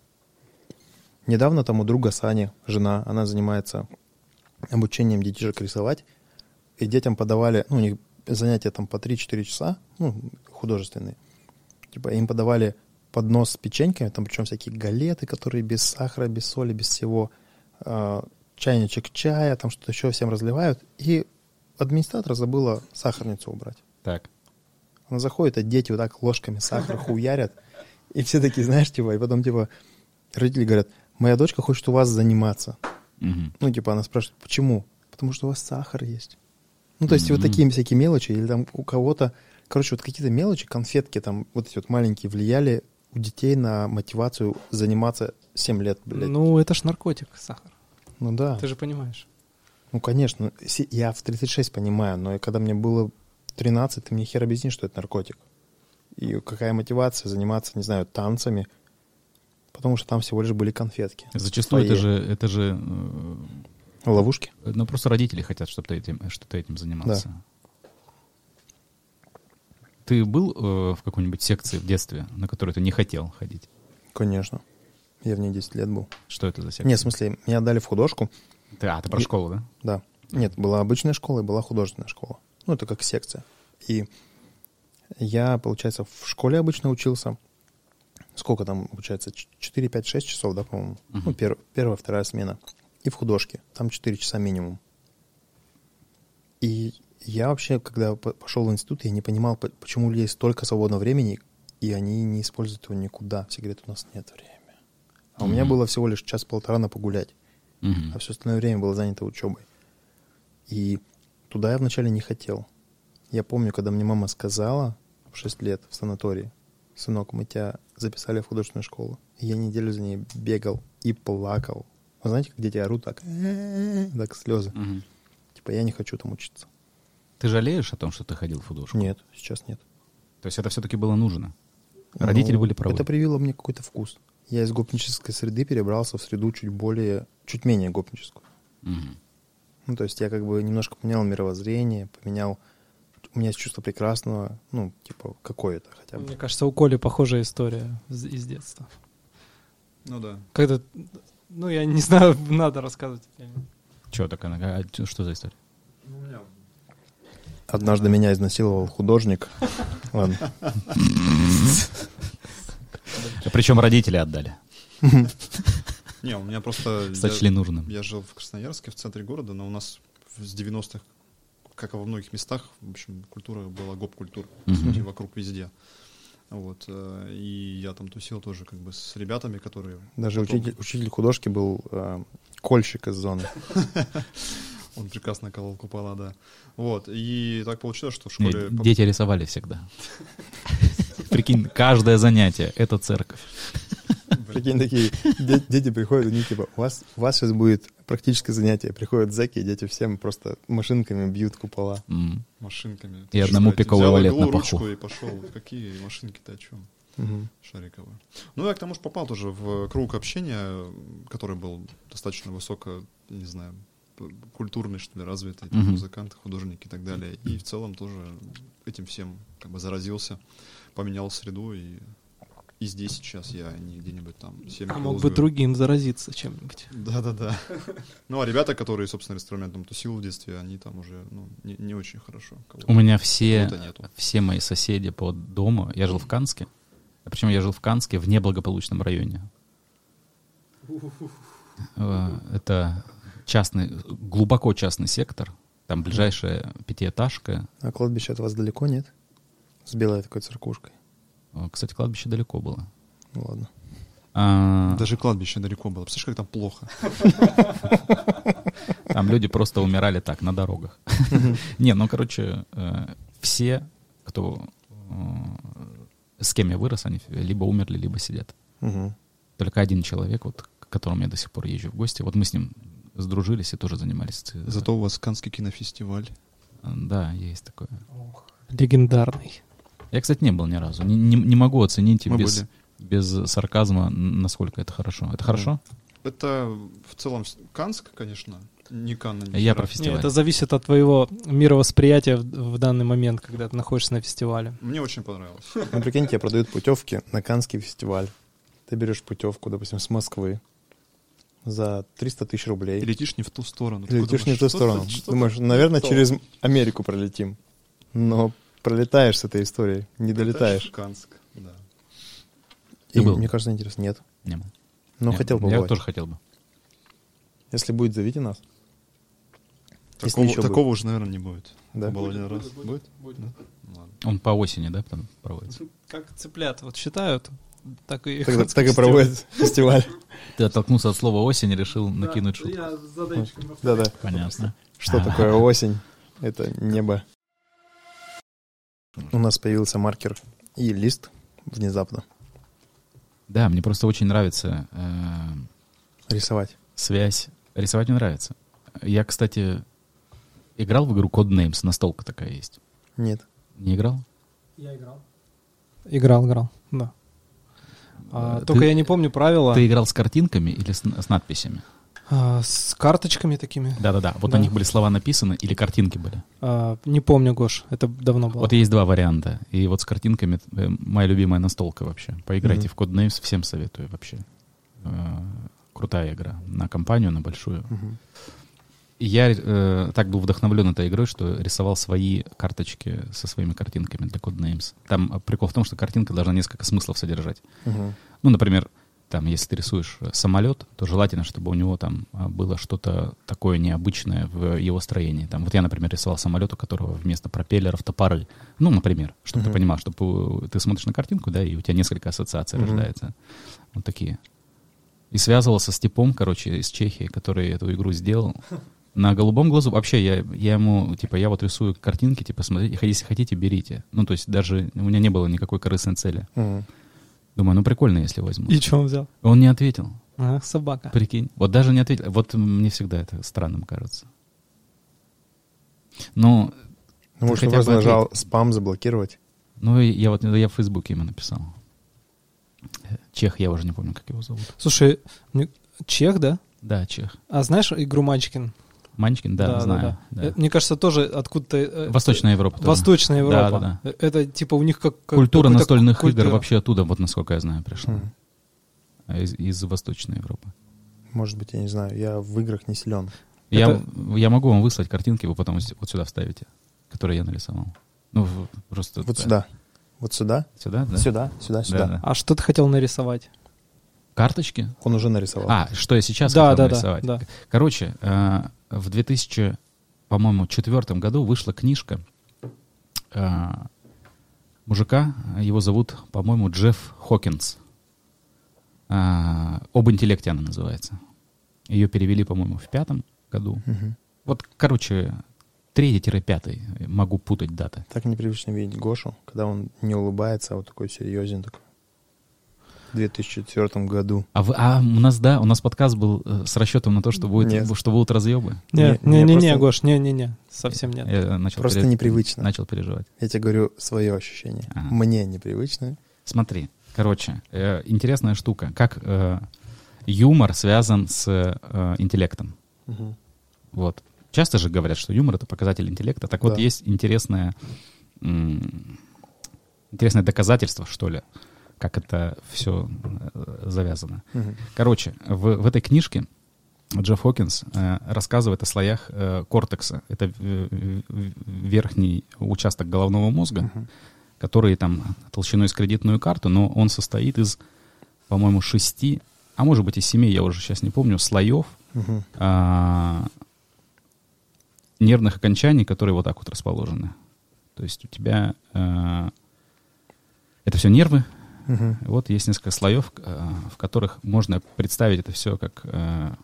Недавно там у друга Сани, жена, она занимается обучением детишек рисовать, и детям подавали, ну, у них занятия там по 3-4 часа, ну, художественные. Типа им подавали поднос с печеньками, там причем всякие галеты, которые без сахара, без соли, без всего, а, чайничек чая, там что-то еще всем разливают, и администратор забыла сахарницу убрать. Так. Она заходит, а дети вот так ложками сахар *laughs* хуярят. И все такие, знаешь, типа, и потом, типа, родители говорят, моя дочка хочет у вас заниматься. Мгм. Ну, типа, она спрашивает, почему? Потому что у вас сахар есть. Ну, то есть вот Мгм. такие всякие мелочи, или там у кого-то, короче, вот какие-то мелочи, конфетки там, вот эти вот маленькие, влияли у детей на мотивацию заниматься 7 лет, блядь. Ну, Ну, это ж наркотик, сахар. да. Ты же понимаешь. Ну, конечно. Я в 36 понимаю, но когда мне было 13, ты мне хер объяснишь, что это наркотик. И какая мотивация заниматься, не знаю, танцами, потому что там всего лишь были конфетки. Зачастую это же, это же, э, Ловушки? ну просто родители хотят, чтобы ты этим, что ты этим занимался. Ты был э, в какой-нибудь секции в детстве, на которую ты не хотел ходить? Конечно. Я в ней 10 лет был. Что это за секция? Нет, в смысле, меня отдали в художку. Ты, а, ты про И- школу, да? Да. Нет, была обычная школа и была художественная школа. Ну, это как секция. И Я, получается, в школе обычно учился. Сколько там, получается, 4, 5, 6 часов, да, по-моему? Мгм. Ну, пер- первая, вторая смена. И в художке. Там 4 часа минимум. И я вообще, когда пошел в институт, я не понимал, по- почему у людей столько свободного времени, и они не используют его никуда. Все говорят, у нас нет времени. А у меня было всего лишь час-полтора на погулять, Мгм. а все остальное время было занято учебой. И туда я вначале не хотел. Я помню, когда мне мама сказала в 6 лет в санатории, сынок, мы тебя записали в художественную школу. И я неделю за ней бегал и плакал. Вы знаете, как дети орут так, так слезы. Мгм. Типа, я не хочу там учиться. Ты жалеешь о том, что ты ходил в художку? Нет, сейчас нет. То есть это все-таки было нужно? Родители Ну, были правы? Это привило мне какой-то вкус. Я из гопнической среды перебрался в среду чуть более, чуть менее гопническую. Мгм. Ну, то есть я как бы немножко поменял мировоззрение, поменял... У меня есть чувство прекрасного, ну, типа, какое-то хотя бы. Мне кажется, у Коли похожая история из из детства. Ну да. Когда, ну, я не знаю, *laughs* надо рассказывать. Чего такая? а что за история? Ну, у меня Однажды меня изнасиловал художник. *laughs* Ладно. *laughs* Причем родители отдали. *laughs* Не, у меня просто... Сочли нужным. я жил в Красноярске, в центре города, но у нас с 90-х, как и во многих местах, в общем, культура была гоп-культура. По Мгм. сути, вокруг везде. Вот. э, И я там тусил тоже как бы с ребятами, которые... Даже потом- учитель, учитель художки был э, кольщик из зоны. *laughs* Он прекрасно колол купола, да. Вот. И так получилось, что в школе... дети рисовали всегда. *laughs* Прикинь, каждое занятие — это церковь. Прикинь, такие де- дети приходят, они типа, у вас, у вас сейчас будет практическое занятие. Приходят зэки, и дети всем просто машинками бьют купола. М. Машинками. И одному пиковый взял валет на паху. ручку и пошел. Какие машинки-то о чем? Мгм. Шариковые. Ну, я к тому же попал тоже в круг общения, который был достаточно высоко, не знаю, культурный, что ли, развитый, Мгм. музыканты, художники и так далее. И в целом тоже этим всем как бы заразился, поменял среду, и, и здесь сейчас я не где-нибудь там семь А мог бы другим заразиться чем-нибудь. Да-да-да. Ну, а ребята, которые, собственно, инструментом тусил в детстве, они там уже ну, не, не очень хорошо. Кого-то- У меня все, все мои соседи по дому, я жил в Канске, причем я жил в Канске в неблагополучном районе. Э, Это частный, глубоко частный сектор, там ближайшая пятиэтажка. А кладбище от вас далеко, нет? С белой такой церквушкой. Э, Кстати, кладбище далеко было. Ну ладно. А, Даже кладбище далеко было. Представляешь, как там плохо? Там люди просто умирали так, на дорогах. *laughs* Не, ну, короче, э, все, кто э, с кем я вырос, они либо умерли, либо сидят. Только один человек, вот, к которому я до сих пор езжу в гости, вот мы с ним сдружились и тоже занимались. Зато у вас Канский кинофестиваль. Да, есть такое. Легендарный. Я, кстати, не был ни разу. Не, не- не могу оценить Мы без, были. без сарказма, насколько это хорошо. Это хорошо? Это в целом Канск, конечно, не Канн. не Я про фестиваль. это зависит от твоего мировосприятия в, в данный момент, когда ты находишься на фестивале. Мне очень понравилось. *laughs* Ну, прикинь, тебе продают путевки на Канский фестиваль. Ты берешь путевку, допустим, с Москвы за 300 тысяч рублей. И летишь не в ту сторону. И Такой летишь не в думаешь, ту сторону. Думаешь, наверное, через Америку пролетим. Но пролетаешь с этой историей, не долетаешь. Канск, да. И был? мне кажется, интересно. Нет. Не был. Но Я- хотел Я побывать. тоже хотел бы. Если будет, зовите нас. Если Такого, еще такого уже, наверное, не будет. Да? Был один раз. Будет? будет. Да? Ну, ладно. Он по осени, да, там проводится? *laughs* Как цыплят вот считают, так и... Тогда- *laughs* так и проводят фестиваль. *laughs* Ты оттолкнулся от слова осень и решил накинуть шутку. Я задаечкой Да-да. Понятно. Что такое осень? Это небо. У нас появился маркер и лист внезапно. Да, мне просто очень нравится э, Рисовать. связь. Рисовать мне нравится. Я, кстати, играл в игру Codenames, настолка такая есть. Нет. Не играл? Я играл. Играл, играл, да. А, Э, только ты- я не помню правила. Ты играл с картинками или с, с надписями? А, с карточками такими. Да-да-да. Вот Да. на них были слова написаны или картинки были. А, не помню, Гош, это давно было. Вот есть два варианта. И вот с картинками э, моя любимая настолка вообще. Поиграйте Мгм. в Codenames, всем советую вообще. Э, крутая игра. На компанию, на большую. Мгм. я э, так был вдохновлен этой игрой, что рисовал свои карточки со своими картинками для Codenames. Там э, прикол в том, что картинка должна несколько смыслов содержать. Мгм. Ну, например, там, если ты рисуешь э, самолет, то желательно, чтобы у него там а, было что-то такое необычное в его строении. Там, вот я, например, рисовал самолет, у которого вместо пропеллеров топоры. Ну, например, чтобы ты Мгм. понимал, чтобы ты смотришь на картинку, да, и у тебя несколько ассоциаций Мгм. рождается. Вот такие. И связывался с типом, короче, из Чехии, который эту игру сделал. *laughs* На голубом глазу вообще я, я ему, типа, я вот рисую картинки, типа, смотрите, если хотите, берите. Ну, то есть даже у меня не было никакой корыстной цели. Мгм. Думаю, ну прикольно, если возьму. И что он взял? Он не ответил. Ага, собака. Прикинь. Вот даже не ответил. Вот мне всегда это странным кажется. Ну, Ну, может, он хотя бы просто нажал ответь. спам заблокировать. ну я вот я в Фейсбуке ему написал. Чех, я уже не помню, как его зовут. Слушай, чех, да? Да, Чех. А знаешь игру Манчкин? Манчкин, да, знаю. да. Э, Мне кажется, тоже откуда-то... э, Восточная Европа. тоже. Восточная Да, Европа. да, Э, Это типа у них как... как Культура настольных культура. игр вообще оттуда, вот насколько я знаю, пришла. А Из, из Восточной Европы. Может быть, я не знаю, я в играх не силен. Я, Это- я могу вам выслать картинки, вы потом вот сюда вставите, которые я нарисовал. Ну, просто... Вот да. сюда. Вот сюда. Сюда, да? Сюда, сюда, Да, сюда. да. А что ты хотел нарисовать? Карточки? Он уже нарисовал. А, что я сейчас Да, хотел да, да, нарисовать. да. Короче, э, в 2000, по-моему, четвертом году вышла книжка э, мужика, его зовут, по-моему, Джефф Хокинс. Э, об интеллекте она называется. Ее перевели, по-моему, в пятом году. Мгм. Вот, короче, третий-пятый, могу путать даты. Так непривычно видеть Гошу, когда он не улыбается, а вот такой серьезен такой. В 2004 году. А, вы- а у нас, да, у нас подкаст был э, с расчетом на то, что, будет, Нет. что будут разъебы. Не, Не, не, Гош, не, не, не, совсем нет. Я начал Просто пере- непривычно. Начал переживать. Я тебе говорю свое ощущение. Ага. Мне непривычно. Смотри, короче, э, интересная штука. Как э, юмор связан с э, интеллектом. Мгм. Вот. Часто же говорят, что юмор — это показатель интеллекта. Так вот, Да. есть интересное, м, интересное доказательство, что ли, как это все завязано. Мгм. Короче, в, в этой книжке Джефф Хокинс э, рассказывает о слоях э, кортекса. Это э, верхний участок головного мозга, Мгм. который там толщиной с кредитную карту, но он состоит из, по-моему, шести, а может быть и семи, я уже сейчас не помню, слоев Мгм. а, нервных окончаний, которые вот так вот расположены. То есть у тебя а, это все нервы, Мгм. вот есть несколько слоев, а, в которых можно представить это все как а,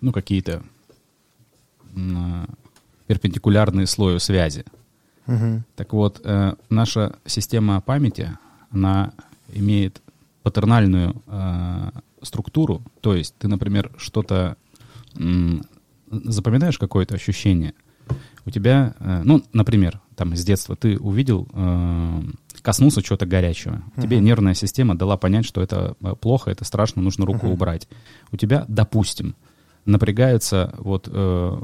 ну какие-то а, перпендикулярные слою связи. Мгм. Так вот, э, наша система памяти, она имеет патернальную э, структуру. То есть ты, например, что-то запоминаешь какое-то ощущение. У тебя, э, ну, например, там с детства ты увидел, э, коснулся чего-то горячего. Тебе Мгм. нервная система дала понять, что это э, плохо, это страшно, нужно руку Мгм. убрать. У тебя, допустим, напрягается вот э,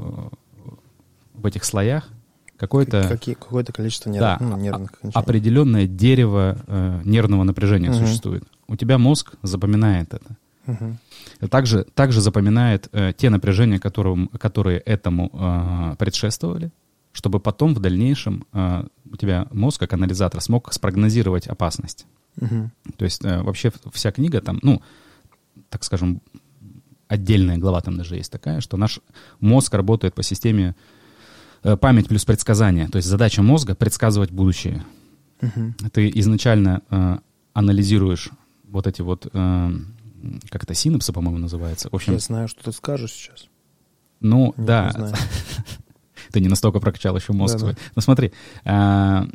в этих слоях какой-то Какие- Какое-то количество нерв- да, ну, а- нервных окончаний. определенное дерево э, нервного напряжения Мгм. существует. У тебя мозг запоминает это. Мгм. Также, также запоминает э, те напряжения, которым, которые этому э, предшествовали, чтобы потом в дальнейшем э, у тебя мозг, как анализатор, смог спрогнозировать опасность. Мгм. То есть э, вообще вся книга там, ну, так скажем, отдельная глава там даже есть такая, что наш мозг работает по системе э, память плюс предсказание. То есть задача мозга предсказывать будущее. Мгм. Ты изначально э, анализируешь вот эти вот, э, как это, синапсы, по-моему, называется. В общем, Я знаю, что ты скажешь сейчас. ну, Нет, да. *laughs* ты не настолько прокачал еще мозг свой. Ну смотри, а,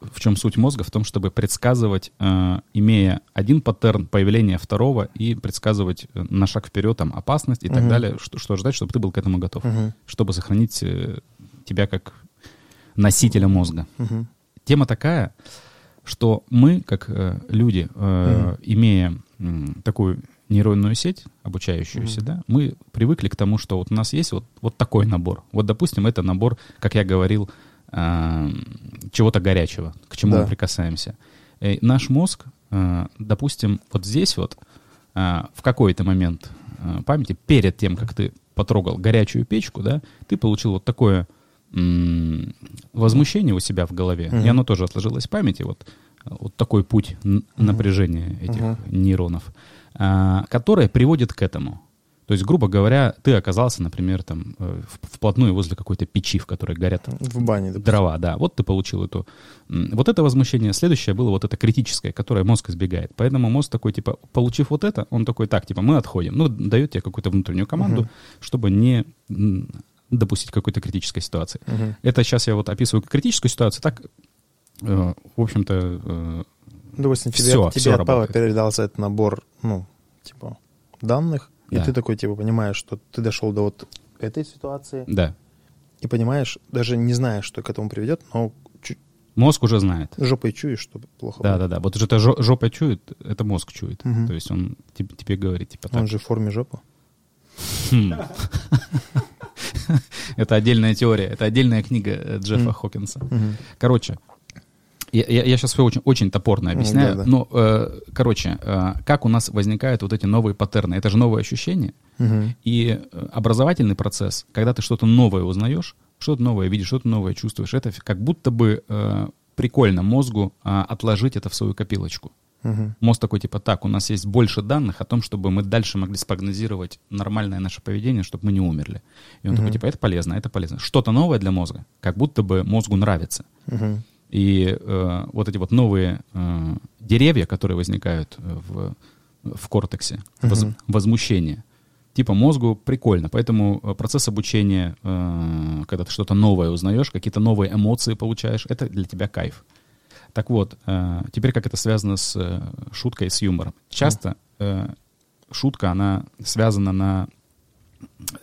в чем суть мозга? В том, чтобы предсказывать, а, имея один паттерн появления второго и предсказывать э, на шаг вперед там опасность и так далее, что, что ждать, чтобы ты был к этому готов, чтобы сохранить э, тебя как носителя мозга. Тема такая, что мы, как э, люди, э, имея такую нейронную сеть, обучающуюся, Мгм. да, мы привыкли к тому, что вот у нас есть вот, вот такой набор. Вот, допустим, это набор, как я говорил, э, чего-то горячего, к чему Да. мы прикасаемся. Э, наш мозг, э, допустим, вот здесь вот, э, в какой-то момент э, памяти, перед тем, как ты потрогал горячую печку, да, ты получил вот такое м, возмущение у себя в голове, Мгм. и оно тоже отложилось в памяти, вот, вот такой путь напряжения этих Мгм. нейронов, а, которое приводит к этому. То есть, грубо говоря, ты оказался, например, там э, вплотную возле какой-то печи, в которой горят В бане, допустим. дрова, да. Вот ты получил эту. Вот это возмущение. Следующее было вот это критическое, которое мозг избегает. Поэтому мозг такой, типа, получив вот это, он такой, так, типа, мы отходим. Ну, дает тебе какую-то внутреннюю команду, Мгм. чтобы не допустить какой-то критической ситуации. Мгм. Это сейчас я вот описываю критическую ситуацию, так, э, в общем-то, э, Допустим, тебе, Всё, тебе всё от работает. передался этот набор, ну, типа, данных, и Да. ты такой, типа, понимаешь, что ты дошел до вот этой ситуации, да. и понимаешь, даже не знаешь, что к этому приведет, но Мозг уже знает. жопой чуешь, что плохо Да, будет. да, да. Вот уже это жо- жопа чует, это мозг чует. Мгм. То есть он тебе, тебе говорит, типа, так. Он же в форме жопы. Хм. *laughs* Это отдельная теория, это отдельная книга э, Джеффа. Хокинса. Короче, я, сейчас все очень, очень топорно объясняю, да, да. но, э, короче, э, как у нас возникают вот эти новые паттерны? Это же новые ощущения. Мгм. И э, образовательный процесс, когда ты что-то новое узнаешь, что-то новое видишь, что-то новое чувствуешь, это как будто бы э, прикольно мозгу а, отложить это в свою копилочку. Мгм. Мозг такой, типа, так, у нас есть больше данных о том, чтобы мы дальше могли спрогнозировать нормальное наше поведение, чтобы мы не умерли. И он такой, Мгм. типа, это полезно, это полезно. Что-то новое для мозга, как будто бы мозгу нравится. Мгм. И э, вот эти вот новые э, деревья, которые возникают э, в, в кортексе, воз- Мгм. возмущение, типа мозгу прикольно. Поэтому э, процесс обучения, э, когда ты что-то новое узнаешь, какие-то новые эмоции получаешь, это для тебя кайф. Так вот, э, теперь как это связано с э, шуткой, с юмором. Часто э, шутка, она связана, на,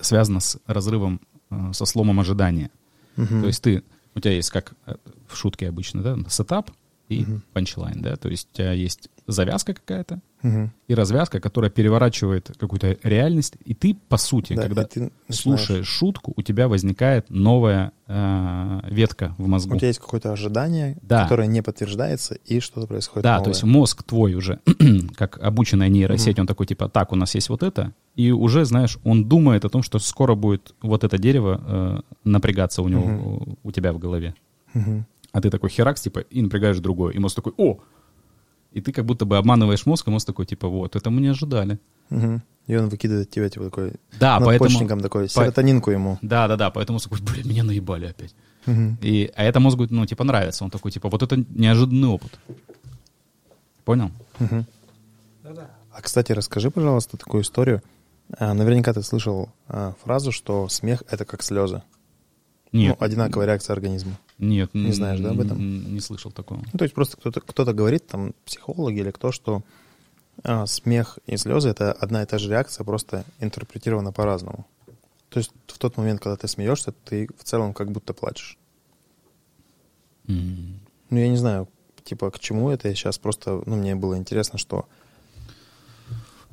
связана с разрывом, э, со сломом ожидания. Мгм. То есть ты, у тебя есть как э, в шутке обычно, да, setup и Мгм. punchline, да, то есть у тебя есть завязка какая-то Мгм. и развязка, которая переворачивает какую-то реальность, и ты, по сути, Да, когда ты слушаешь шутку, у тебя возникает новая э, ветка в мозгу. У тебя есть какое-то ожидание, Да. которое не подтверждается, и что-то происходит Да, новое. то есть мозг твой уже, *clears throat* как обученная нейросеть, Мгм. он такой, типа, так, у нас есть вот это, и уже, знаешь, он думает о том, что скоро будет вот это дерево э, напрягаться у него, Мгм. у, тебя в голове. Мгм. А ты такой херакс, типа, и напрягаешь другое. И мозг такой, о! И ты как будто бы обманываешь мозг, и мозг такой, типа, вот, это мы не ожидали. Мгм. И он выкидывает тебя, типа, такой, Да, поэтому... надпочечником такой, серотонинку ему. Да, да, да, поэтому мозг такой, блин, меня наебали опять. Мгм. И, а это мозгу, ну, типа, нравится. Он такой, типа, вот это неожиданный опыт. Понял? Да-да. А, кстати, расскажи, пожалуйста, такую историю. А, наверняка ты слышал а, фразу, что смех — это как слезы. Нет. Ну, одинаковая реакция организма. Нет. Не знаешь, да, об этом? Не слышал такого. Ну, то есть просто кто-то кто говорит, там, психологи или кто, что а, смех и слезы — это одна и та же реакция, просто интерпретирована по-разному. То есть в тот момент, когда ты смеешься, ты в целом как будто плачешь. М. Ну, я не знаю, типа, к чему это. Я сейчас просто, ну, мне было интересно, что...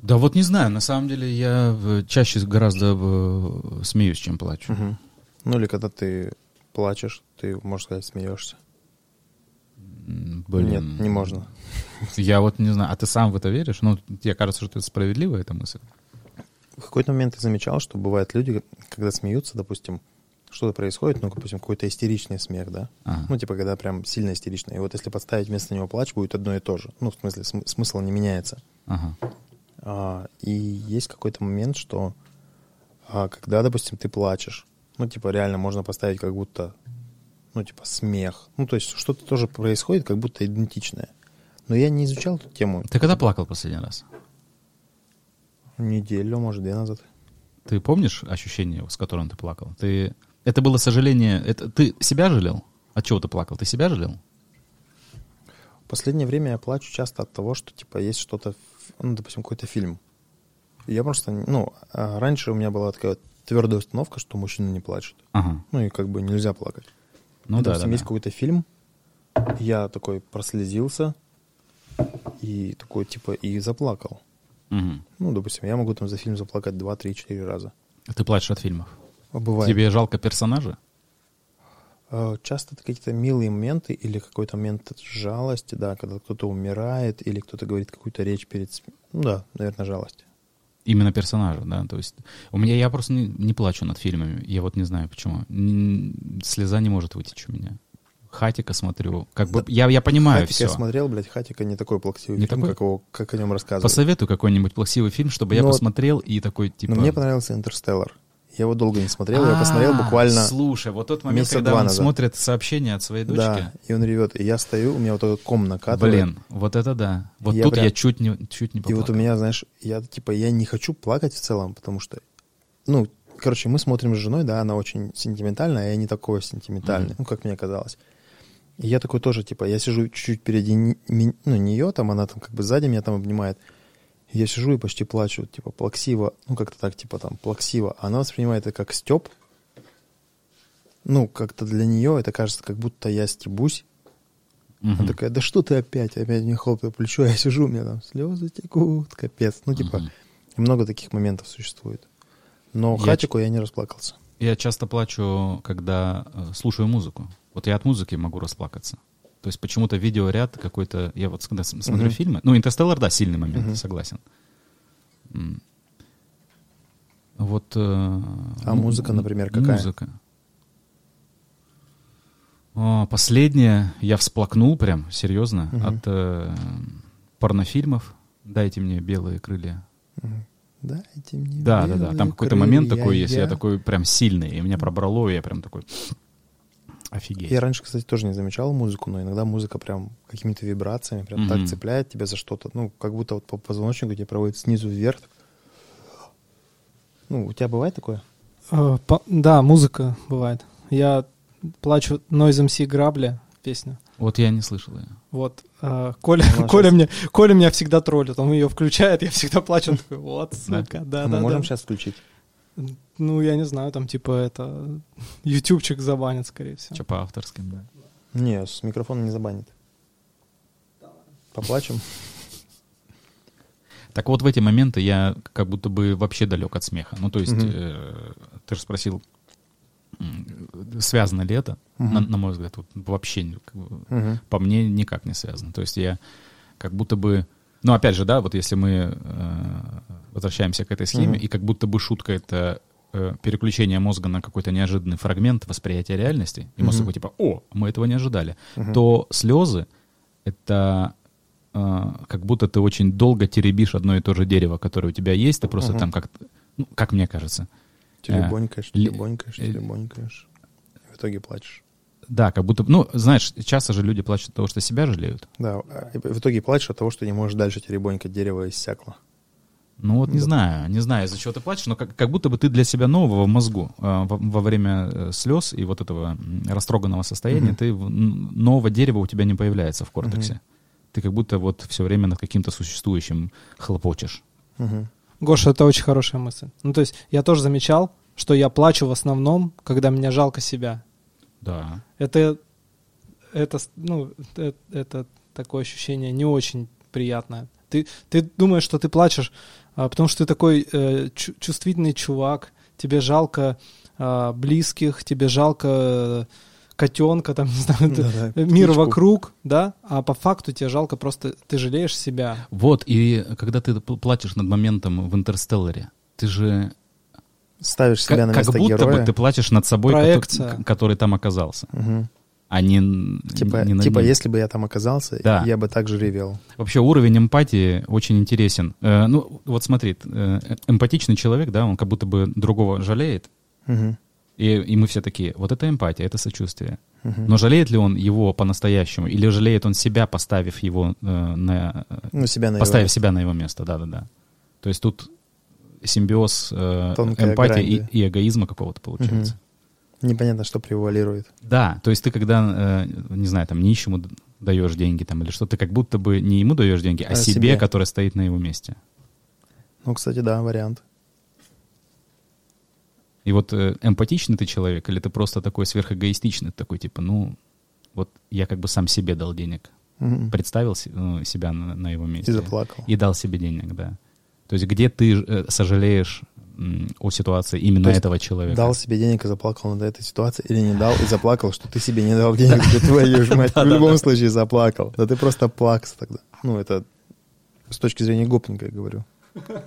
Да вот не знаю, на самом деле я э, чаще гораздо э, смеюсь, чем плачу. Мгм. Ну, или когда ты плачешь, ты, можно сказать, смеешься. Блин. Нет, не можно. Я вот не знаю, а ты сам в это веришь? Ну, тебе кажется, что это справедливая эта мысль? В какой-то момент я замечал, что бывают люди, когда смеются, допустим, что-то происходит, ну, допустим, какой-то истеричный смех, да? Ага. Ну, типа, когда прям сильно истеричный. И вот если подставить вместо него плач, будет одно и то же. Ну, в смысле, см- смысл не меняется. Ага. А, и есть какой-то момент, что а, когда, допустим, ты плачешь, ну, типа, реально можно поставить как будто, ну, типа, смех. Ну, то есть что-то тоже происходит, как будто идентичное. Но я не изучал эту тему Ты когда плакал последний раз? неделю, может, две назад. Ты помнишь ощущение, с которым ты плакал? Ты... Это было сожаление... Это... Ты себя жалел? От чего ты плакал? Ты себя жалел? В последнее время я плачу часто от того, что, типа, есть что-то, ну, допустим, какой-то фильм. Я просто, ну, а раньше у меня была такая твердая установка, что мужчина не плачет. Ага. Ну, и как бы нельзя плакать. Ну да, допустим, да, есть да. какой-то фильм, я такой прослезился и такой, типа, и заплакал. Мгм. Ну, допустим, я могу там за фильм заплакать 2, 3, 4 раза. Ты плачешь от фильмов? А Бывает. Тебе жалко персонажа? Э, Часто это какие-то милые моменты или какой-то момент жалости, да, когда кто-то умирает или кто-то говорит какую-то речь перед... Ну да, наверное, жалость. Именно персонажа, да. То есть у меня я просто не, не плачу над фильмами. Я вот не знаю почему. Слеза не может вытечь у меня. Хатика смотрю. Как бы я, я понимаю Хатика все. я смотрел, блядь, Хатика не такой плаксивый Не фильм, такой? Как, его, как о нем рассказывают. Посоветуй какой-нибудь плаксивый фильм, чтобы я Ну посмотрел и такой типа. Но мне понравился «Интерстеллар». Я его долго не смотрел, я посмотрел А, буквально... Слушай, вот тот момент, когда он смотрит сообщение от своей дочки. Да, и он ревет. И я стою, у меня вот этот ком накатывает. Блин, вот это да. Вот тут я чуть не, чуть не И вот у меня, знаешь, я типа, я не хочу плакать в целом, потому что, ну, короче, мы смотрим с женой, да, она очень сентиментальная, а я не такой сентиментальный, ну, как мне казалось. И я такой тоже, типа, я сижу чуть-чуть впереди ну, нее, там, она там как бы сзади меня там обнимает. Я сижу и почти плачу, типа, плаксиво, ну, как-то так, типа, там, плаксиво. А она воспринимает это как степ. Ну, как-то для нее это кажется, как будто я стебусь. Мгм. Она такая, да что ты опять? Опять мне хлопает плечо, *laughs* я сижу, у меня там слезы текут, капец. Ну, типа, и много таких моментов существует. Но Я хатику я не расплакался. Я часто плачу, когда э, слушаю музыку. Вот я от музыки могу расплакаться. То есть почему-то видеоряд какой-то... Я вот когда смотрю Мгм. фильмы... Ну, «Интерстеллар», да, сильный момент, Мгм. согласен. Вот... э, А му- музыка, например, какая? Музыка. О, последнее я всплакнул прям, серьезно, Мгм. от э, порнофильмов. «Дайте мне белые крылья». Мгм. Дайте мне Да, да, да. Там какой-то момент такой есть, я я- такой прям сильный, и меня пробрало, и я прям такой офигеть. Я раньше, кстати, тоже не замечал музыку, но иногда музыка прям какими-то вибрациями прям Мгм. так цепляет тебя за что-то. Ну, как будто вот по позвоночнику тебе проводит снизу вверх. Ну, у тебя бывает такое? Э, по- Да, музыка бывает. Я плачу Noise MC Грабли песню. Вот я не слышал ее. Вот, э, Коля, Она Коля, мне, Коля меня всегда троллит, он ее включает, я всегда плачу, он такой, вот, Да? сука, да, Мы да, можем да. сейчас включить? Ну, я не знаю, там, типа, это, *laughs* ютубчик забанят, скорее всего. Что по авторским, да. Не, с микрофона не забанит. Поплачем? Так вот в эти моменты я как будто бы вообще далек от смеха. Ну, то есть, э, ты же спросил, связано ли это? На, на мой взгляд, вот вообще как бы, по мне никак не связано. То есть я как будто бы... Ну, опять же, да, вот если мы э, возвращаемся к этой схеме, и как будто бы шутка — это э, переключение мозга на какой-то неожиданный фрагмент восприятия реальности, и мозг Мгм. такой типа «О, мы этого не ожидали», то слезы — это э, как будто ты очень долго теребишь одно и то же дерево, которое у тебя есть, ты просто там как ну, как мне кажется. Теребонькаешь, ли- теребонькаешь, э, теребонькаешь. В итоге плачешь. Да, как будто, ну, знаешь, часто же люди плачут от того, что себя жалеют. Да, в итоге плачешь от того, что не можешь дальше теребонькать, дерево иссякло. Ну вот не Да. знаю, не знаю, из-за чего ты плачешь, но как, как будто бы ты для себя нового в мозгу э, во, во время э, слез и вот этого растроганного состояния, Мгм. ты в- нового дерева у тебя не появляется в кортексе. Мгм. Ты как будто вот все время над каким-то существующим хлопочешь. Мгм. Гоша, это очень хорошая мысль. Ну, то есть, я тоже замечал, что я плачу в основном, когда мне жалко себя. Да. Это, это, ну, это, это такое ощущение не очень приятное. Ты, ты думаешь, что ты плачешь, потому что ты такой э, чу- чувствительный чувак, тебе жалко а, близких, тебе жалко э, котенка, там, *laughs* не знаю, ты- Да-да, мир птичку. вокруг, да, а по факту тебе жалко просто, ты жалеешь себя. Вот, и когда ты пл- плачешь над моментом в «Интерстелларе», ты же Ставишь себя как, на как место будто героя. бы ты плачешь над собой, кото- Проекция. к- который там оказался, Мгм. А не, Типа, не типа если бы я там оказался, Да. я бы так же ревел. Вообще уровень эмпатии очень интересен. Э, ну, вот смотри, э, эмпатичный человек, да, он как будто бы другого жалеет, Мгм. и, и мы все такие, вот это эмпатия, это сочувствие. Мгм. Но жалеет ли он его по-настоящему, или жалеет он себя, поставив его э, на... э, Ну, себя на его поставив место. себя на его место, да-да-да. То есть тут симбиоз э, Тонкая эмпатии грань, и, да. и эгоизма какого-то получается. Непонятно, что превалирует. Да, то есть ты когда, э, не знаю, там нищему даешь деньги там или что, ты как будто бы не ему даешь деньги, а, А себе, себе. который стоит на его месте. Ну, кстати, да, вариант. И вот э, эмпатичный ты человек, или ты просто такой сверхэгоистичный, такой типа, ну, вот я как бы сам себе дал денег, Мгм. представил ну, себя на, на его месте. И заплакал. И дал себе денег, да. То есть где ты э, сожалеешь о ситуации именно То есть этого человека? Дал себе денег и заплакал над этой ситуацией, или не дал и заплакал, что ты себе не дал денег, да твою мать, в любом случае заплакал. Да ты просто плакс тогда. Ну, это с точки зрения гопника я говорю.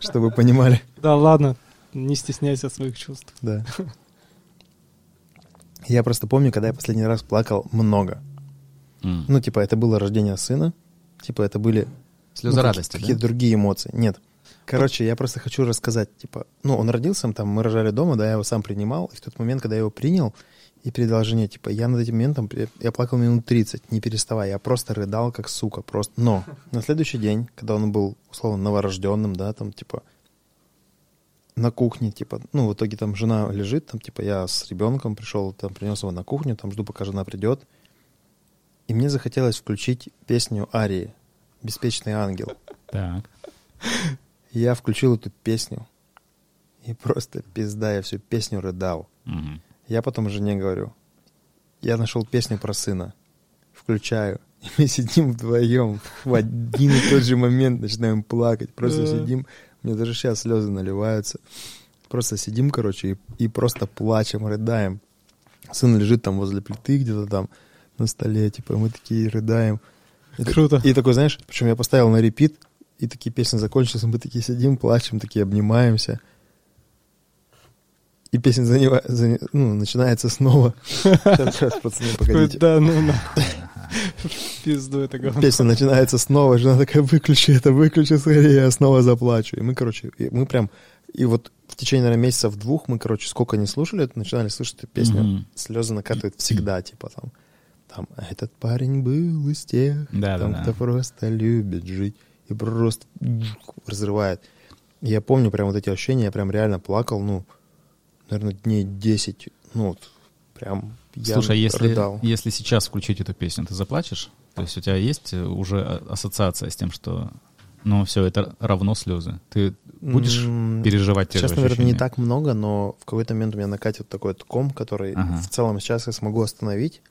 Чтобы вы понимали. Да ладно, не стесняйся своих чувств. Да. Я просто помню, когда я последний раз плакал много. Ну, типа, это было рождение сына. Типа, это были... Слезы ну, радости, какие- Какие-то да? другие эмоции. Нет. Короче, я просто хочу рассказать, типа, ну, он родился, там, мы рожали дома, да, я его сам принимал, и в тот момент, когда я его принял, и передал жене, типа, я над этим моментом, я- плакал минут 30, не переставая, я просто рыдал, как сука, просто. Но на следующий день, когда он был, условно, новорожденным, да, там, типа, на кухне, типа, ну, в итоге там жена лежит, там, типа, я с ребенком пришел, там, принес его на кухню, там, жду, пока жена придет, и мне захотелось включить песню Арии «Беспечный ангел». Так. Я включил эту песню, и просто пизда, я всю песню рыдал. Мгм. Я потом жене говорю, я нашел песню про сына, включаю, *laughs* и мы сидим вдвоем в один и тот же момент начинаем плакать, просто сидим, мне даже сейчас слезы наливаются, просто сидим, короче, и, и просто плачем, рыдаем. Сын лежит там возле плиты где-то там на столе, типа, мы такие рыдаем. И Круто. И такой, знаешь, причем я поставил на репит, и такие песни закончились, мы такие сидим, плачем, такие обнимаемся. И песня занева- зане- ну, начинается снова. Сейчас, сейчас, пацаны, погодите. Да, ну на. В *laughs* Пизду это говно. Песня начинается снова, жена такая, выключи это, выключи скорее, я снова заплачу. И мы, короче, мы прям, и вот в течение, наверное, месяцев двух мы, короче, сколько не слушали, начинали слышать эту песню, Мгм. слезы накатывают всегда, типа там, там, «А этот парень был из тех, Да, там, да, кто да. просто любит жить, и просто разрывает. Я помню прям вот эти ощущения, я прям реально плакал, ну, наверное, дней 10, ну, вот, прям я Слушай, а если, рыдал. если сейчас включить эту песню, ты заплачешь? То есть у тебя есть э, уже а- ассоциация с тем, что ну все, это равно слезы. Ты будешь М, переживать те Сейчас, же наверное, не так много, но в какой-то момент у меня накатит такой вот ком, который Ага. в целом сейчас я смогу остановить.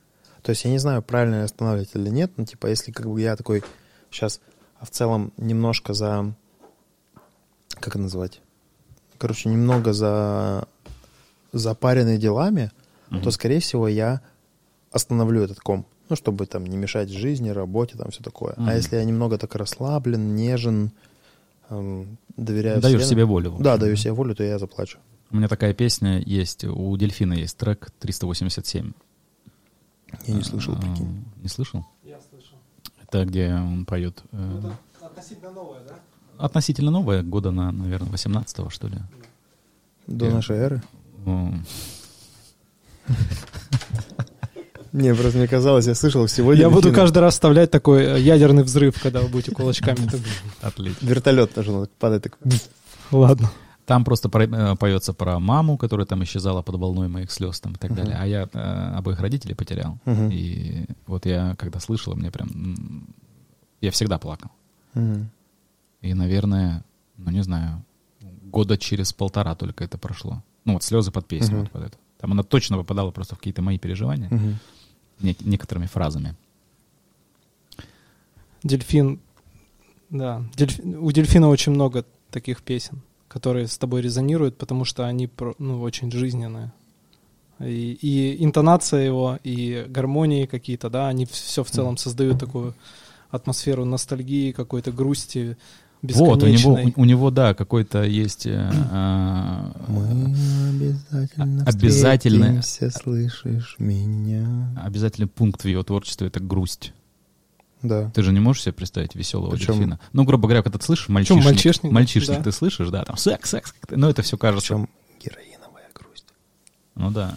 То есть я не знаю, правильно я останавливать или нет, но типа если как бы я такой сейчас в целом немножко за... Как это называть? Короче, немного за запаренный делами, Мгм. то, скорее всего, я остановлю этот ком. Ну, чтобы там не мешать жизни, работе, там все такое. Мгм. А если я немного так расслаблен, нежен, эм, доверяю Даешь вселенной- себе волю. да, даю себе волю, то я заплачу. У меня такая песня есть, у Дельфина есть трек 387. Я не слышал, А, прикинь. Не слышал? Я слышал. Это где он поет... э, относительно новое, да? относительно новое, года на, наверное, 18 что ли. До я- нашей эры? Ну, Не, просто мне казалось, я слышал сегодня. Я буду каждый раз вставлять такой э, ядерный взрыв, когда вы будете кулачками. отлично. Вертолет даже он падает так. Ладно. Там просто про- э, поется про маму, которая там исчезала под волной моих слез там, и так Мгм. далее. А я э, обоих родителей потерял. Мгм. И вот я, когда слышал, мне прям... Я всегда плакал. Мгм. И, наверное, ну не знаю, года через полтора только это прошло. Ну вот слезы под песню Мгм. вот под эту. Там она точно попадала просто в какие-то мои переживания Мгм. нек- некоторыми фразами. Дельфин, да. Дельфи- У дельфина очень много таких песен, которые с тобой резонируют, потому что они про- ну, очень жизненные. И, и интонация его, и гармонии какие-то, да, они все в целом создают такую атмосферу ностальгии, какой-то грусти Вот, у него, бесконечной. у, у него, да, какой-то есть... э, *clears throat* а, Мы обязательно Обязательно. встретимся, слышишь меня? обязательный пункт в его творчестве — это грусть. Да. Ты же не можешь себе представить веселого Причем- дельфина. Ну, грубо говоря, когда ты слышишь мальчишник, мальчишник, мальчишник да. ты слышишь, да, там секс, секс, ну, это все кажется... Причем героиновая грусть. Ну да.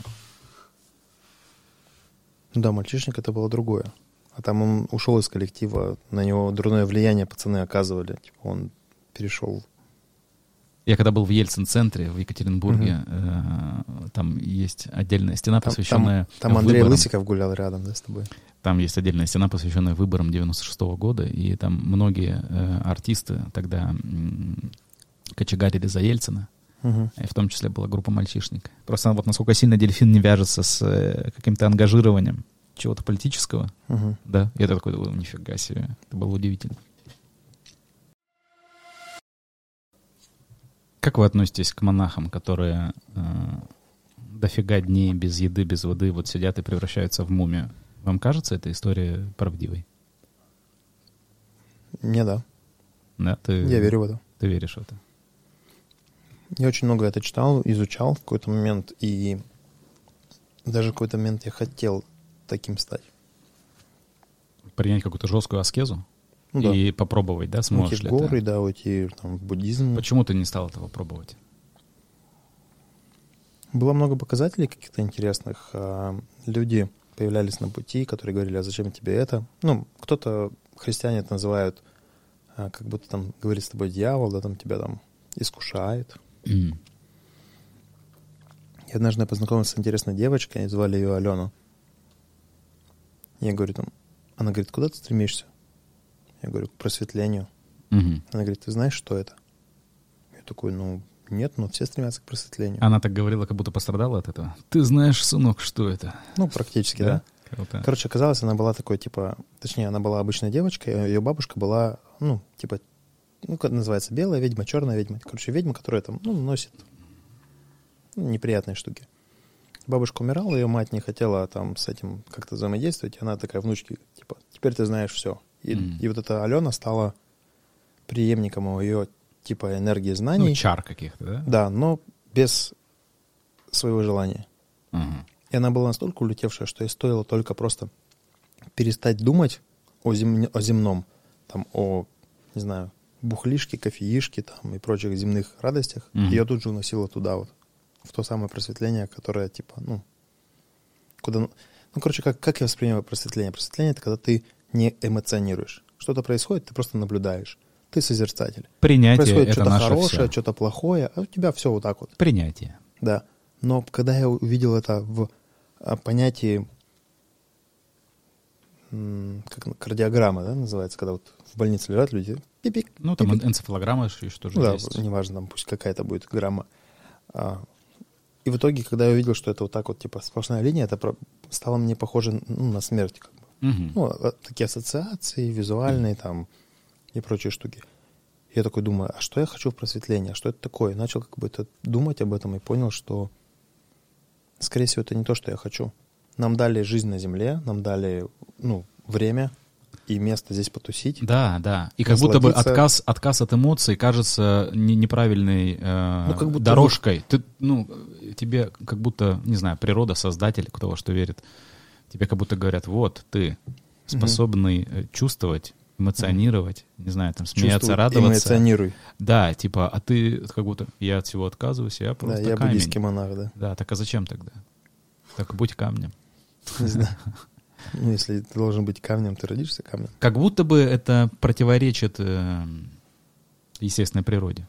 Ну да, мальчишник это было другое. А там он ушел из коллектива, на него дурное влияние пацаны оказывали. Типа он перешел. Я когда был в Ельцин-центре в Екатеринбурге, э, там есть отдельная стена, Там, посвященная там, там Андрей выборам. Лысиков гулял рядом, да, с тобой? Там есть отдельная стена, посвященная выборам 96 года, и там многие э, артисты тогда м, кочегарили за Ельцина, Мгм. и в том числе была группа «Мальчишник». Просто вот насколько сильно дельфин не вяжется с э, каким-то ангажированием чего-то политического, Мгм. да, я такой думаю, нифига себе, это было удивительно. Как вы относитесь к монахам, которые э, дофига дней без еды, без воды вот сидят и превращаются в мумию? Вам кажется эта история правдивой? Не, да. Да, ты, Я верю в это. Ты веришь в это? Я очень много это читал, изучал в какой-то момент, и даже в какой-то момент я хотел таким стать. Принять какую-то жесткую аскезу Ну да. и попробовать, да, Уйти сможешь в ли горы, ты? да, уйти там, в буддизм. Почему ты не стал этого пробовать? Было много показателей каких-то интересных. а, Люди появлялись на пути, которые говорили, а зачем тебе это? Ну, кто-то, христиане это называют, а, как будто там говорит с тобой дьявол, да, там тебя там искушает. И однажды я познакомился с интересной девочкой, звали ее Алена. Я говорю там, она говорит, куда ты стремишься? Я говорю, к просветлению. Она говорит, ты знаешь, что это? Я такой, ну, нет, но все стремятся к просветлению. Она так говорила, как будто пострадала от этого. Ты знаешь, сынок, что это? Ну, практически, да. Круто. Короче, оказалось, она была такой, типа, точнее, она была обычной девочкой, а ее бабушка была, ну, типа, ну, как называется, белая ведьма, черная ведьма. Короче, ведьма, которая там, ну, носит неприятные штуки. Бабушка умирала, ее мать не хотела там с этим как-то взаимодействовать, и она такая внучке, типа, теперь ты знаешь все. И, Мгм. и вот эта Алена стала преемником ее, типа, энергии знаний. Ну, чар каких-то, да? Да, но без своего желания. Мгм. И она была настолько улетевшая, что ей стоило только просто перестать думать о, зем- о земном, там, о, не знаю, бухлишке, кофеишке там, и прочих земных радостях. Мгм. Ее тут же уносило туда вот, в то самое просветление, которое, типа, ну, куда... Ну, короче, как, как я воспринимаю просветление? Просветление — это когда ты не эмоционируешь. Что-то происходит, ты просто наблюдаешь. Ты созерцатель. Принятие Происходит что-то хорошее, всё. что-то плохое, а у тебя все вот так вот. Принятие. Да. Но когда я увидел это в а, понятии, как кардиограмма, да, называется, когда вот в больнице лежат люди, пипик, Ну, там пипик. энцефалограмма же что же Ну да, есть. неважно, там пусть какая-то будет грамма. А, и в итоге, когда я увидел, что это вот так вот, типа, сплошная линия, это стало мне похоже ну, на смерть, как бы. Мгм. Ну, а- такие ассоциации визуальные там и прочие штуки. Я такой думаю, а что я хочу в просветлении? А что это такое? Начал как бы это думать об этом и понял, что, скорее всего, это не то, что я хочу. Нам дали жизнь на земле, нам дали, ну, время и место здесь потусить. Да, да. И как будто бы отказ, отказ от эмоций кажется не- неправильной э, Ну, как будто дорожкой. Ты, ну, тебе как будто, не знаю, природа, создатель, кто во что верит, тебе как будто говорят, вот, ты способный э, чувствовать, эмоционировать, не знаю, там, смеяться, Чувствуй, радоваться. эмоционируй. Да, типа, а ты как будто, я от всего отказываюсь, я Да, просто я камень. буддийский монах, да. Да, так а зачем тогда? Так будь камнем. Не знаю. *laughs* Ну, если ты должен быть камнем, ты родишься камнем. Как будто бы это противоречит э, естественной природе.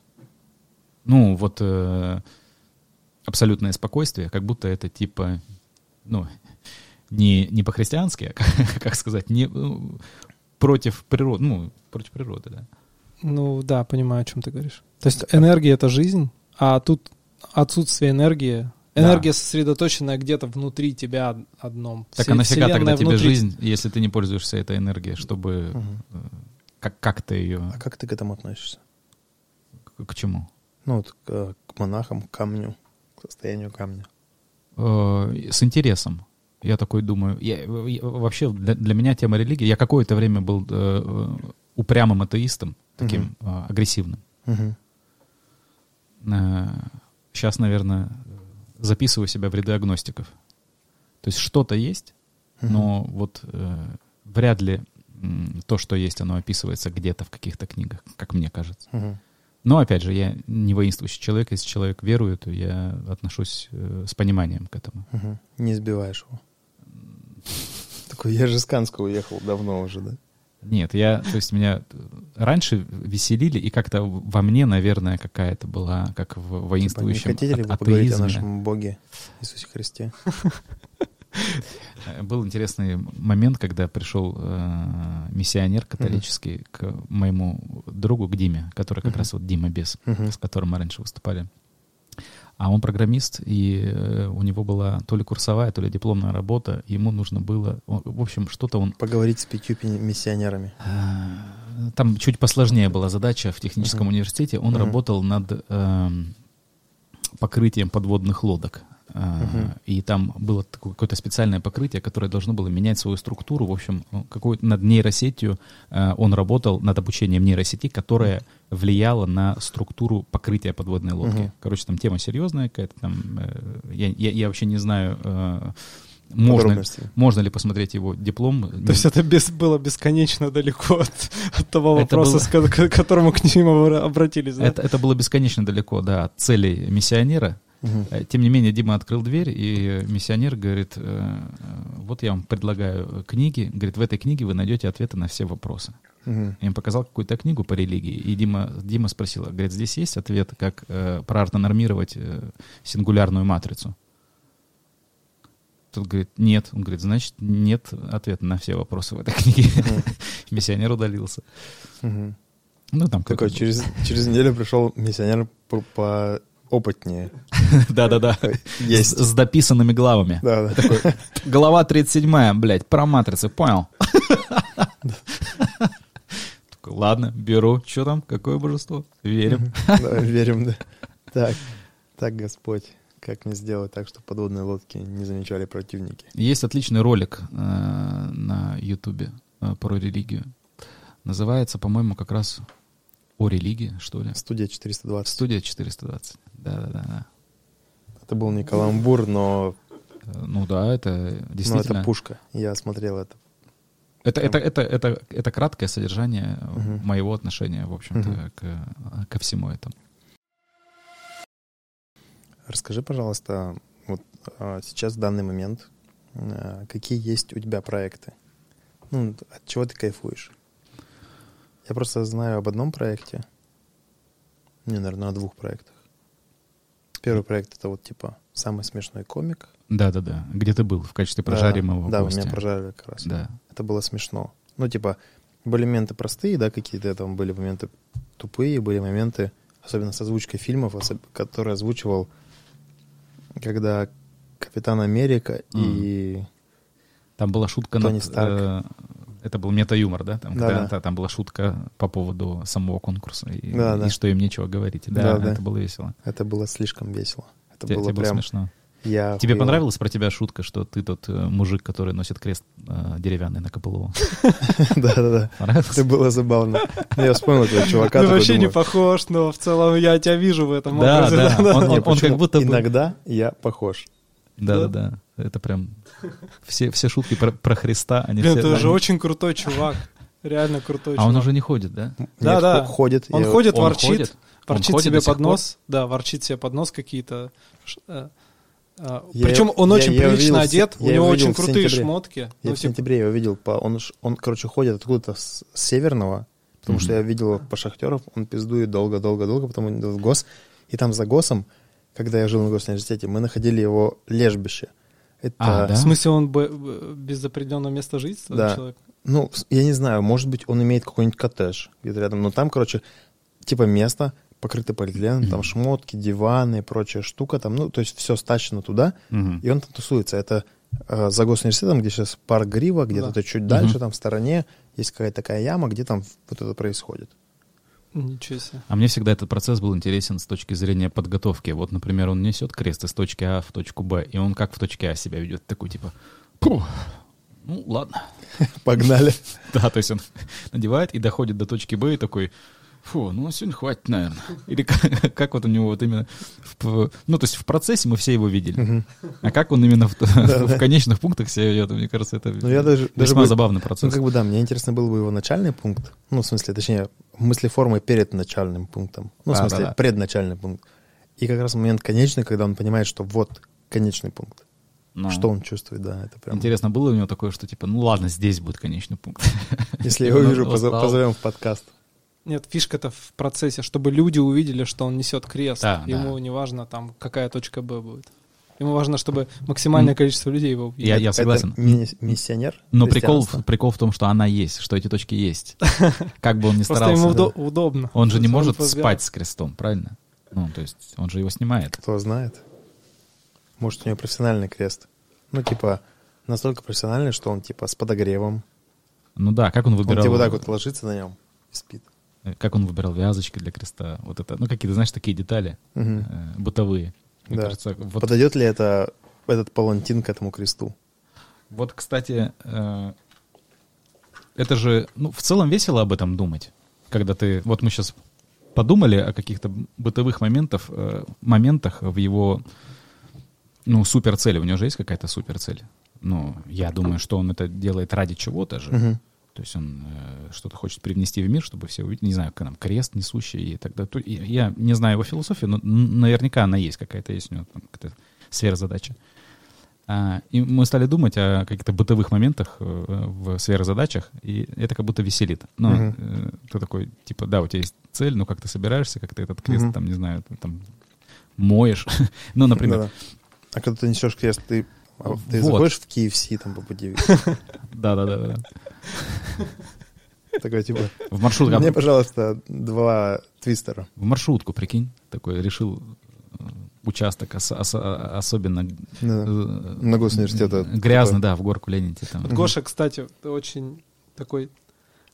Ну, вот э, абсолютное спокойствие, как будто это типа, ну, не, не по-христиански, а, как, *laughs* как сказать, не ну, против природы, ну, против природы, да. Ну да, понимаю, о чем ты говоришь. То есть энергия — это жизнь, а тут отсутствие энергии, энергия сосредоточенная где-то внутри тебя одном. Так Все- а нафига тогда тебе внутри. жизнь, если ты не пользуешься этой энергией, чтобы э, как, как ты ее, А как ты к этому относишься? к, к чему? Ну, вот к, к монахам, к камню, к состоянию камня. Э, с интересом. Я такой думаю, я, я- вообще для, для меня тема религии, я какое-то время был э, э, упрямым атеистом, таким э, агрессивным. Мгм. сейчас, наверное, записываю себя в ряды агностиков. То есть что-то есть, Мгм. но вот э, вряд ли то, что есть, оно описывается где-то в каких-то книгах, как мне кажется. Мгм. Но, опять же, я не воинствующий человек. Если человек верует, то я отношусь э, с пониманием к этому. Мгм. Не сбиваешь его. Такой, я же с Канска уехал давно уже, да? Нет, я, то есть меня раньше веселили, и как-то во мне, наверное, какая-то была, как в Типа, не воинствующем хотели ли вы поговорить о атеизме. нашем Боге Иисусе Христе? *laughs* Был интересный момент, когда пришел э, миссионер католический к моему другу, к Диме, который как Мгм. раз вот Дима Бес, Мгм. с которым мы раньше выступали. А он программист, и э, у него была то ли курсовая, то ли дипломная работа. Ему нужно было, в общем, что-то он Поговорить с пятью миссионерами. Э, Там чуть посложнее была задача в техническом Мгм. университете. Он Мгм. работал над эм, покрытием подводных лодок. А, и там было такое- какое-то специальное покрытие, которое должно было менять свою структуру. В общем, ну, какой над нейросетью а, он работал, над обучением нейросети, которая влияла на структуру покрытия подводной лодки. Короче, там тема серьезная какая-то. Там, э, я, я, я вообще не знаю, э, можно, можно ли посмотреть его диплом. То есть это без- было бесконечно далеко от, от того Это вопроса, было- с ко- к которому к обра- обратились. да? это, это было бесконечно далеко, да, от целей миссионера. Э, Тем не менее, Дима открыл дверь, и миссионер говорит, э, э, вот я вам предлагаю книги, говорит, в этой книге вы найдете ответы на все вопросы. Мгм. Я им показал какую-то книгу по религии, и Дима, Дима спросил, говорит, здесь есть ответ, как э, проортонормировать э, сингулярную матрицу? Тут говорит, нет. Он говорит, значит, нет ответа на все вопросы в этой книге. *laughs* Миссионер удалился. Мгм. Ну, там Такой, через, через неделю пришел миссионер по- поопытнее. *laughs* Да-да-да. Есть. С, дописанными главами. Да, да. Глава 37, блядь, про матрицы, понял? *laughs* Ладно, беру. Что там? Какое божество? Верим. Верим, да. Так, так, Господь, как мне сделать так, чтобы подводные лодки не замечали противники? Есть отличный ролик э, на Ютубе э, про религию. Называется, по-моему, как раз о религии, что ли. Студия 420. Студия 420. Да-да-да. Это был не каламбур, но, Э, Ну да, это но действительно... это пушка. Я смотрел это. Это, это, это, это, это краткое содержание э, Мгм. моего отношения, в общем-то, Мгм. к- ко всему этому. Расскажи, пожалуйста, вот а, сейчас в данный момент, а, какие есть у тебя проекты? Ну, от чего ты кайфуешь? Я просто знаю об одном проекте. Не, наверное, о двух проектах. Первый проект это вот типа самый смешной комик. Да-да-да. Где ты был в качестве прожаримого Да, гостя? меня прожарили как раз. Да. Это было смешно. Ну, типа, были моменты простые, да, какие-то там были моменты тупые, были моменты, особенно с озвучкой фильмов, которые озвучивал, когда Капитан Америка и... Там была шутка Тони над, Старк. э, это был мета-юмор, да? Там, Да, когда- да. та- там была шутка по поводу самого конкурса и, Да, и да. что им нечего говорить. Да, Да, да. это было весело. Это было слишком весело. Это Те- было тебе было прям... смешно. Я Тебе охуел. понравилась про тебя шутка, что ты тот э, мужик, который носит крест э, деревянный на КПЛУ? *laughs* Да-да-да. Это было забавно. Ну, Я вспомнил этого чувака. Ты такой вообще не похож, но в целом я тебя вижу в этом Да, образе. да. *laughs* Он- «Не, он как будто Иногда я похож. Да-да-да. Это прям... Все, все шутки про, про Христа, они Блин, все... ты да. же очень крутой чувак. Реально крутой А он чувак. уже не ходит, да? Да, Нет, да. Ходит. Он я- ходит, Он ворчит, ходит? Он ворчит ходит себе под нос. Да, ворчит себе под нос какие-то. э, э, Я Причем он я- очень я прилично видел одет, я у его него очень крутые сентябре. шмотки. Я Ну, в сентябре его видел. По, он, он, короче, ходит откуда-то с, с северного, потому Мгм. что я видел его по шахтеров, он пиздует долго-долго-долго, потом он идет в ГОС. И там за ГОСом, когда я жил на госуниверситете, мы находили его лежбище. Это, А, да? В смысле, он б- без определенного места жительства Да. человек? ну, я не знаю, может быть, он имеет какой-нибудь коттедж где-то рядом, но там, короче, типа место, покрыто полиэтиленом, там Мгм. шмотки, диваны и прочая штука, там, ну, то есть все стачено туда, Мгм. и он там тусуется. Это э, за госуниверситетом, где сейчас парк Грива, где-то Да. чуть дальше, Мгм. там в стороне есть какая-то такая яма, где там вот это происходит. Ничего себе. А мне всегда этот процесс был интересен с точки зрения подготовки. Вот, например, он несет крест из точки А в точку Б, и он как в точке А себя ведет, такой типа, «Пух, ну ладно. *laughs* Погнали. *laughs* Да, то есть он *laughs* надевает и доходит до точки Б и такой, фу, ну сегодня хватит, наверное. Или как, *laughs* как вот у него вот именно, в- ну то есть в процессе мы все его видели, Мгм. а как он именно в, Да, в да. конечных пунктах себя ведет, мне кажется, это Ну, я даже, даже весьма бы- забавный Ну, процесс. как бы, да, мне интересно был бы его начальный пункт. Ну, в смысле, точнее, мыслеформы перед начальным пунктом. Ну, в Да, смысле, да, да. предначальный пункт. И как раз момент конечный, когда он понимает, что вот конечный пункт. Ну, Что он чувствует, да, это прям... Интересно, было у него такое, что типа, ну ладно, здесь будет конечный пункт. Если я *laughs* его вижу, позовем в подкаст. Нет, фишка-то в процессе, чтобы люди увидели, что он несет крест. Да, Ему да. не важно, там, какая точка Б будет. Ему важно, чтобы максимальное количество людей его увидели. Я, я согласен. Это ми- миссионер Но прикол, прикол в том, что она есть, что эти точки есть. *laughs* Как бы он ни Просто старался. ему да. удо- удобно. Он же не Он может спать с крестом, правильно? Ну, то есть он же его снимает. Кто знает. Может, у него профессиональный крест. Ну, типа, настолько профессиональный, что он, типа, с подогревом. Ну да, как он Он, выбирал... типа, вот так вот ложится на нем и спит. Э, Как он выбирал вязочки для креста. Вот это, ну, какие-то, знаешь, такие детали Мгм. э, бытовые. Мне Да. кажется, вот, Подойдет ли это, этот палантин к этому кресту? вот, кстати, э, это же, ну, в целом весело об этом думать, когда ты, вот мы сейчас подумали о каких-то бытовых моментах, э, моментах в его, ну, суперцели. У него же есть какая-то суперцель. Ну, я думаю, что он это делает ради чего-то же. Мгм. То есть он э, что-то хочет привнести в мир, чтобы все увидели, не знаю, как там, крест несущий и так далее. То- и Я не знаю его философию, но наверняка она есть какая-то, есть у него там какая-то сверхзадача. А, и мы стали думать о каких-то бытовых моментах э, в сверхзадачах, и это как будто веселит. Ну, Мгм. э, ты такой, типа, да, у тебя есть цель, но как ты собираешься, как ты этот крест, Мгм. там, не знаю, там моешь. *laughs* ну, например, Да-да. А когда ты несешь крест, ты, а, ты Вот. заходишь в KFC там по пути, *laughs* да-да-да. Такой типа, В маршрутку, мне, пожалуйста, два твистера. в маршрутку, прикинь, такой решил э, участок ос- ос- особенно Да. э, На госуниверситета. Грязно, да, в горку Ленинте. Там. Вот Гоша, кстати, очень такой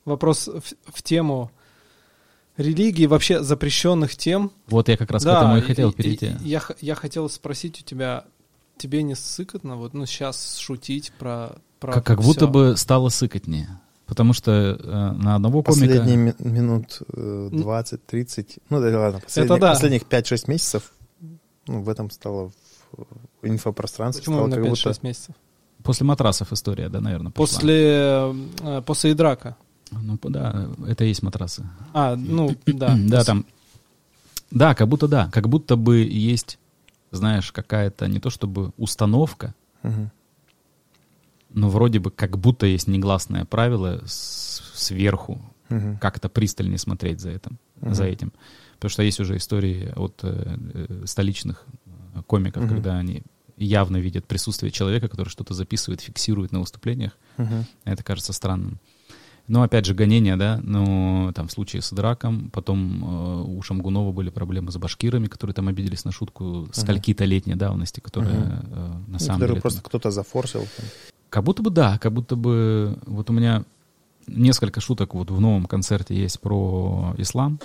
вопрос в, в тему религии, вообще запрещенных тем. Вот я как раз к этому и хотел перейти. я, х- я хотел спросить у тебя, тебе не сыкотно вот, ну, сейчас шутить про... про Как, как будто бы стало сыкотнее. Потому что э, на одного комика... Последние ми- минут э, 20-30, ну да ладно, последних, да. последних 5-6 месяцев, ну, в этом стало в инфопространстве, Почему стало как 5-6 будто... месяцев? После матрасов история, да, наверное, пошла. После, э, после Идрака. Ну, да, это и есть матрасы. А, ну, *clears throat* да. да, там... Да, как будто да. Как будто бы есть, знаешь, какая-то не то чтобы установка, Мгм. Но вроде бы как будто есть негласное правило сверху, Мгм. как-то пристальнее смотреть за этим, Мгм. за этим. Потому что есть уже истории от э, э, столичных э, комиков, Мгм. когда они явно видят присутствие человека, который что-то записывает, фиксирует на выступлениях. Мгм. Это кажется странным. Но опять же, гонения, да, но там в случае с драком, потом э, у Шамгунова были проблемы с башкирами, которые там обиделись на шутку скольки-то летней давности, которая Мгм. э, на Ну, самом деле... просто кто-то зафорсил. там. Как будто бы да, как будто бы вот у меня несколько шуток вот в новом концерте есть про ислам,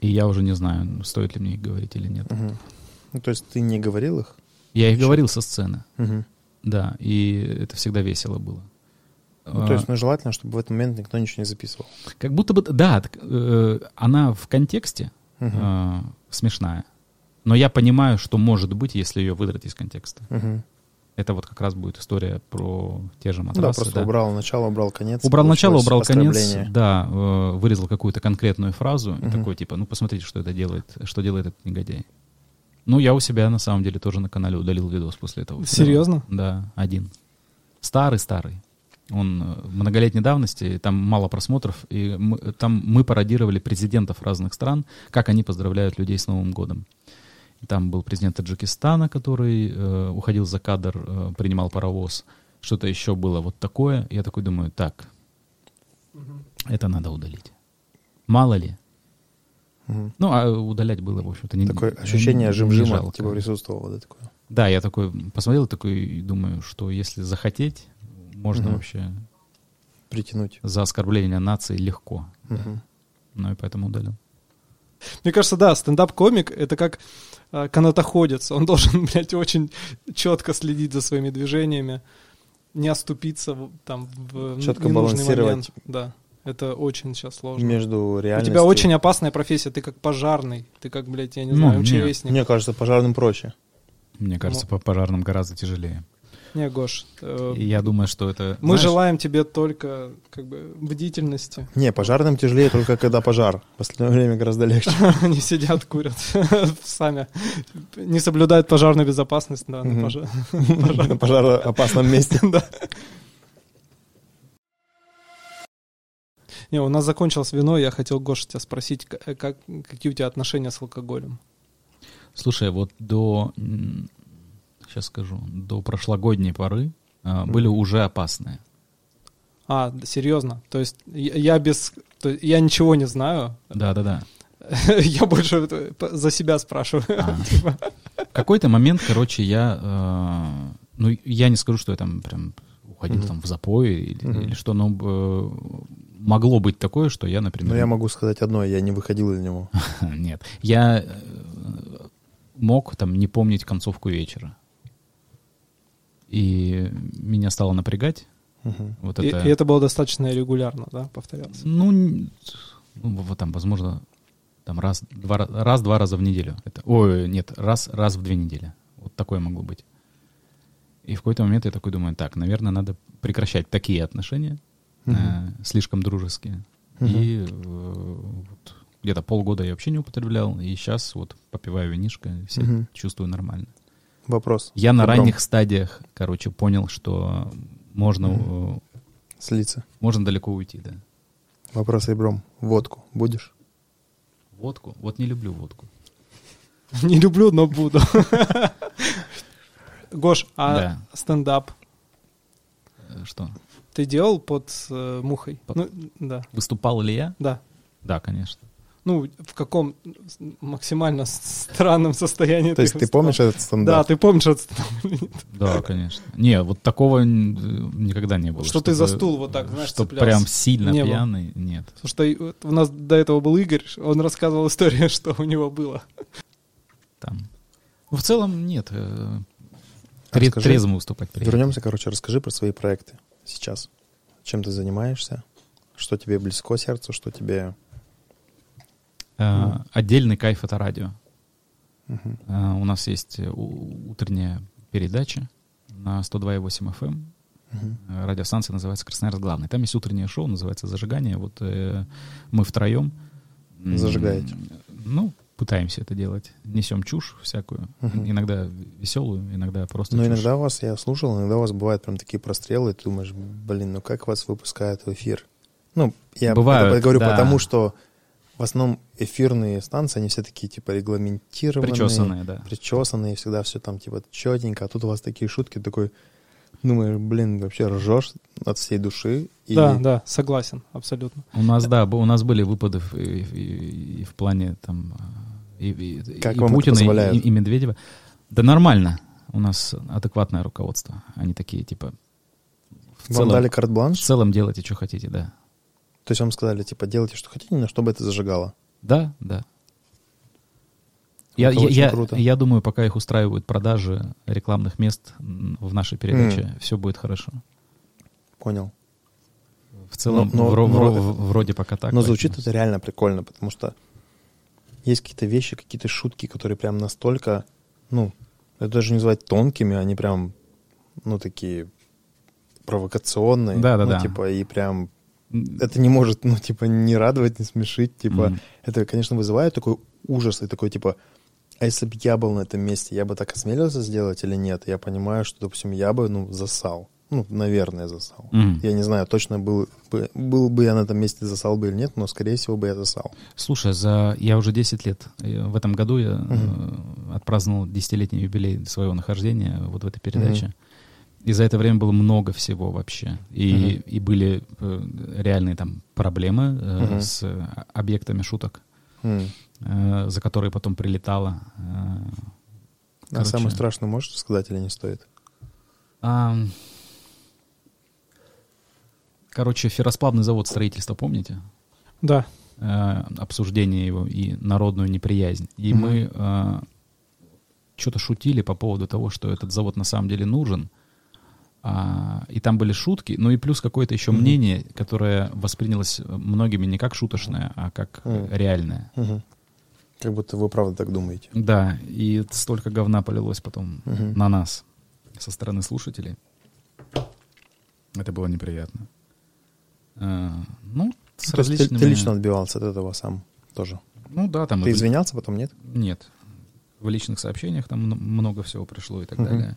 и я уже не знаю, стоит ли мне их говорить или нет. Мгм. Ну, то есть ты не говорил их? Я их говорил со сцены, Мгм. да, и это всегда весело было. Ну, то есть, ну, желательно, чтобы в этот момент никто ничего не записывал. Как будто бы, да, так, э, она в контексте Мгм. э, смешная, но я понимаю, что может быть, если ее выдрать из контекста. Мгм. Это вот как раз будет история про те же Ну матрасы. да, просто убрал начало, убрал конец. Убрал начало, убрал конец, да, э, вырезал какую-то конкретную фразу и Мгм. такой типа, ну посмотрите, что это делает, что делает этот негодяй. Ну я у себя на самом деле тоже на канале удалил видос после этого. Серьезно? Да, один. Старый, старый. Он э, многолетней давности, там мало просмотров, и мы, там мы пародировали президентов разных стран, как они поздравляют людей с Новым годом. Там был президент Таджикистана, который э, уходил за кадр, э, принимал паровоз. Что-то еще было вот такое. Я такой думаю, так, это надо удалить. Мало ли. Мгм. Ну, а удалять было, в общем-то, не Такое не- ощущение не жим-жима жалко. типа присутствовало, да, такое. Да, я такой посмотрел такой и думаю, что если захотеть, можно Мгм. вообще Притянуть. за оскорбление нации легко. Мгм. Ну и поэтому удалил. Мне кажется, да, стендап-комик — это как э, канатоходец. Он *laughs* должен, блядь, очень четко следить за своими движениями, не оступиться в- там в ненужный балансировать. момент. Да, это очень сейчас сложно. Между У реальностью... тебя очень опасная профессия, ты как пожарный, ты как, блядь, я не Ну, знаю, не. МЧСник. Мне кажется, пожарным проще. Мне кажется, по пожарным гораздо тяжелее. Не, Гош, э, я думаю, что это... мы знаешь, желаем тебе только как бы бдительности. Не, пожарным тяжелее только когда пожар. В последнее время гораздо легче. *laughs* Они сидят, курят *laughs* сами. Не соблюдают пожарную безопасность, да, на пожароопасном *laughs* месте. Да. Не, у нас закончилось вино, я хотел, Гоша, тебя спросить, э, как, какие у тебя отношения с алкоголем? Слушай, вот до... Сейчас скажу. До прошлогодней поры а, были уже опасные. А, серьезно? То есть я, я без... то есть я ничего не знаю, Да-да-да. *laughs* я больше за себя спрашиваю. А. *laughs* Типа, В какой-то момент, короче, я... э, ну, я не скажу, что я там прям уходил там в запой или, что, но э, могло быть такое, что я, например... Но я могу сказать одно, я не выходил из него. *laughs* Нет. Я э, мог там не помнить концовку вечера. И меня стало напрягать Мгм. вот И, это. и это было достаточно регулярно, да, повторялось? Ну, ну, вот там, возможно, там раз, два, ра- раз-два раза в неделю. Это, ой, нет, раз, раз в две недели. Вот такое могло быть. И в какой-то момент я такой думаю, так, наверное, надо прекращать такие отношения, Мгм. э, слишком дружеские. Мгм. И э, вот где-то полгода я вообще не употреблял, и сейчас вот попиваю винишко, все Мгм. чувствую нормально. Вопрос. Я на ранних стадиях, короче, понял, что можно, Слиться. можно далеко уйти, да. Вопрос ребром. Водку будешь? Водку? Вот не люблю водку. *laughs* Не люблю, но буду. *laughs* Гош, а Да. стендап Э, Что? ты делал под э, мухой? Под- Ну, да, Выступал ли я? да. Да, конечно. Ну, в каком максимально странном состоянии То есть ты помнишь этот Да, стандарт? ты помнишь этот нет? Да, конечно. Не, вот такого никогда не было. Что ты за стул вот так, знаешь, цеплялся. прям сильно Не было. пьяный, нет. Что вот у нас до этого был Игорь, он рассказывал историю, *laughs* что у него было. Там. В целом нет. э, тре- Расскажи. Трезво выступать приятно. Вернемся, короче, расскажи про свои проекты сейчас. Чем ты занимаешься? Что тебе близко сердцу, что тебе... Э, Отдельный кайф — это радио. Э, У нас есть э, утренняя передача на 102,8 FM. Э, Радиостанция называется «Красноярск главный». Там есть утреннее шоу, называется «Зажигание». Вот э, мы втроем. Зажигаете. Ну, пытаемся это делать. Несем чушь всякую. Иногда веселую, иногда просто Но чушь. иногда у вас, я слушал, иногда у вас бывают прям такие прострелы, и ты думаешь, блин, ну как вас выпускают в эфир? Ну, я Бывают, это говорю да. потому, что в основном эфирные станции, они все такие, типа, регламентированные. Причесанные, да. Причесанные, всегда все там, типа, четенько, а тут у вас такие шутки, такой, думаешь, блин, вообще ржешь от всей души. И Да, да, согласен, абсолютно. У нас, да, у нас были выпады в- и, и- и в плане там и, и- Как и вам Путина, и, и- и Медведева. Да нормально. У нас адекватное руководство. Они такие, типа, в Вам целом, дали в карт-бланш? целом делайте, что хотите, да. То есть вам сказали, типа, делайте, что хотите, но чтобы это зажигало. Да, да. Я, Это я, я, круто. я думаю, пока их устраивают продажи рекламных мест в нашей передаче, все будет хорошо. Понял. В целом, Но- но- вро- но- вро- вроде пока так. Но поэтому- звучит это реально прикольно, потому что есть какие-то вещи, какие-то шутки, которые прям настолько, ну, это даже не назвать тонкими, они прям, ну, такие провокационные. Да-да-да. Ну, типа, и прям это не может, ну, типа, не радовать, не смешить, типа, Мгм. это, конечно, вызывает такой ужас и такой, типа, а если бы я был на этом месте, я бы так осмелился сделать или нет? Я понимаю, что, допустим, я бы, ну, засал. Ну, наверное, засал. Мгм. Я не знаю, точно был бы, был бы я на этом месте засал бы или нет, но, скорее всего, бы я засал. Слушай, за я уже 10 лет. э, В этом году я э, отпраздновал десятилетний юбилей своего нахождения вот в этой передаче. И за это время было много всего вообще. И, Мгм. и были э, реальные там проблемы э, Мгм. с э, объектами шуток, М. э, за которые потом прилетало. э, А самое страшное можешь сказать или не стоит? А, короче, ферросплавный завод строительства, помните? Да. э, обсуждение его и народную неприязнь. И Мгм. мы что-то шутили по поводу того, что этот завод на самом деле нужен. А, и там были шутки, ну и плюс какое-то еще Мгм. мнение, которое воспринялось многими не как шуточное, а как Мгм. реальное. Мгм. Как будто вы правда так думаете. Да, и столько говна полилось потом Мгм. на нас со стороны слушателей. Это было неприятно. А, ну, с То есть ты- различными... ты, лично отбивался от этого сам тоже. Ну да, там... Ты и- извинялся, потом нет? Нет. В личных сообщениях там мно- много всего пришло и так Мгм. далее.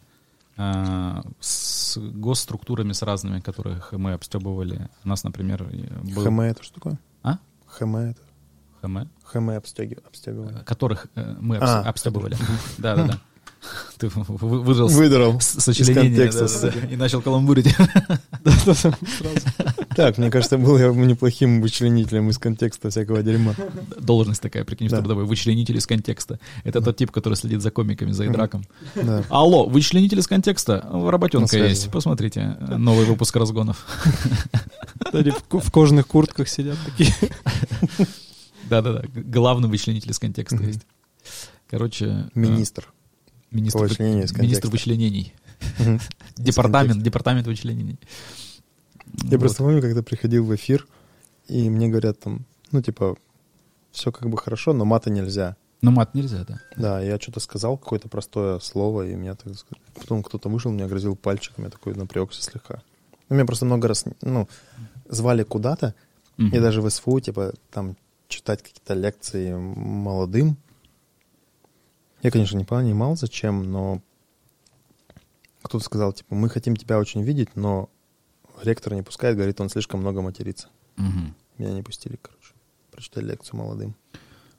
А, с госструктурами с разными, которых мы обстебывали. У нас, например, был... ХМ это что такое? А? ХМ это? ХМ? ХМ обстеги- обстебывание. Которых э, мы А. обс- обстебывали. Да-да-да. *laughs* *laughs* Ты Выдрал. с- сочленение контекста, да-да-да, и начал каламбурить. *laughs* Так, мне кажется, был я неплохим вычленителем из контекста всякого дерьма. Должность такая, прикинь, в Да. трудовой. Вычленитель из контекста. Это тот тип, который следит за комиками, за идраком. Да. Алло, вычленитель из контекста. Работенка есть. Посмотрите. Новый выпуск разгонов. *laughs* В, кожаных куртках сидят такие. Да-да-да. Главный вычленитель из контекста есть. Короче, э, Министр. Министр, по вы- вычленению из министр вычленений. *laughs* Департамент, департамент вычленений. Я просто помню, когда приходил в эфир, и мне говорят там, ну, типа, все как бы хорошо, но мата нельзя. Ну, мат нельзя, да. Да, я что-то сказал, какое-то простое слово, и меня так... Потом кто-то вышел, меня грозил пальчиком, я такой напрягся слегка. Ну, меня просто много раз, ну, звали куда-то, Мгм. и даже в СФУ, типа, там, читать какие-то лекции молодым. Я, конечно, не понимал, зачем, но кто-то сказал, типа, мы хотим тебя очень видеть, но ректор не пускает, говорит, он слишком много матерится. Мгм. Меня не пустили, короче. Прочитать лекцию молодым.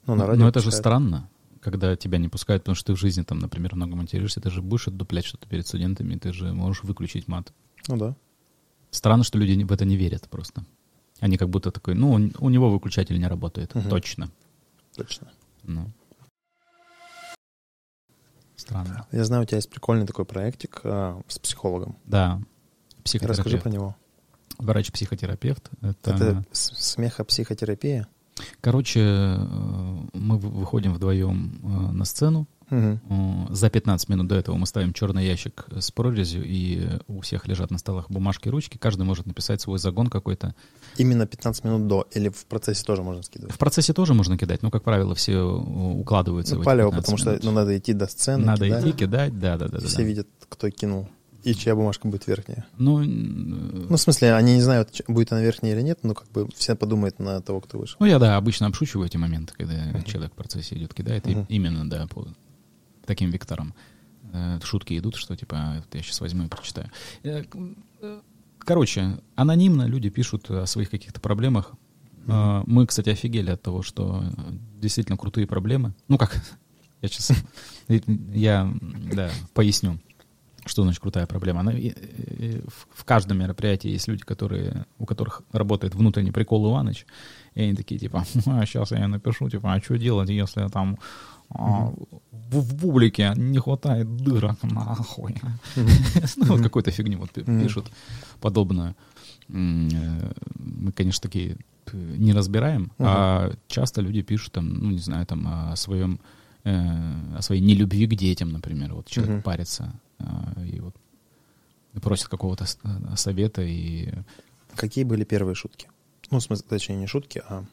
Ну, Но на радио это же странно, когда тебя не пускают, потому что ты в жизни, там, например, много материшься, ты же будешь отдуплять что-то перед студентами, ты же можешь выключить мат. Ну да. Странно, что люди в это не верят просто. Они как будто такой, ну, у- него выключатель не работает, Мгм. точно. Точно. Ну. Странно. Я знаю, у тебя есть прикольный такой проектик а, с психологом. Да. Расскажи Психотерапевт. про него. Врач-психотерапевт. Это, Это смехопсихотерапия? Короче, э, мы вы- выходим вдвоем э, на сцену. Э, За 15 минут до этого мы ставим черный ящик с прорезью, и у всех лежат на столах бумажки и ручки. Каждый может написать свой загон какой-то. Именно 15 минут до, или в процессе тоже можно скидывать? В процессе тоже можно кидать, но, как правило, все э, укладываются Ну, в палево, 15 потому что минут. ну, надо идти до сцены. Надо кидать. идти, кидать, да, да, да. И да, все да. видят, кто кинул. И чья бумажка будет верхняя. Ну, э, Ну, в смысле, они не знают, будет она верхняя или нет, но как бы все подумают на того, кто вышел. ну, я, да, обычно обшучиваю эти моменты, когда Мгм. человек в процессе идет, кидает, и Мгм. именно, да, по таким векторам. Э, Шутки идут, что типа, «А, вот я сейчас возьму и прочитаю. Э, э, Короче, анонимно люди пишут о своих каких-то проблемах. Э, Мы, кстати, офигели от того, что действительно крутые проблемы. Ну как, *laughs* я сейчас, я, да, поясню, что значит крутая проблема. Она, в каждом мероприятии есть люди, которые, у которых работает внутренний прикол Иваныч, и они такие, типа, *laughs* а сейчас я напишу, типа, а что делать, если там а, в, в публике не хватает дырок, нахуй. Ну, вот какую-то фигню вот пишут подобную. Э, Мы, конечно, такие не разбираем, а часто люди пишут там, ну, не знаю, там о своем, э, о своей нелюбви к детям, например. Вот человек парится а, и вот просит какого-то э, совета и Какие были первые шутки? Ну, в смысле, точнее, не шутки, а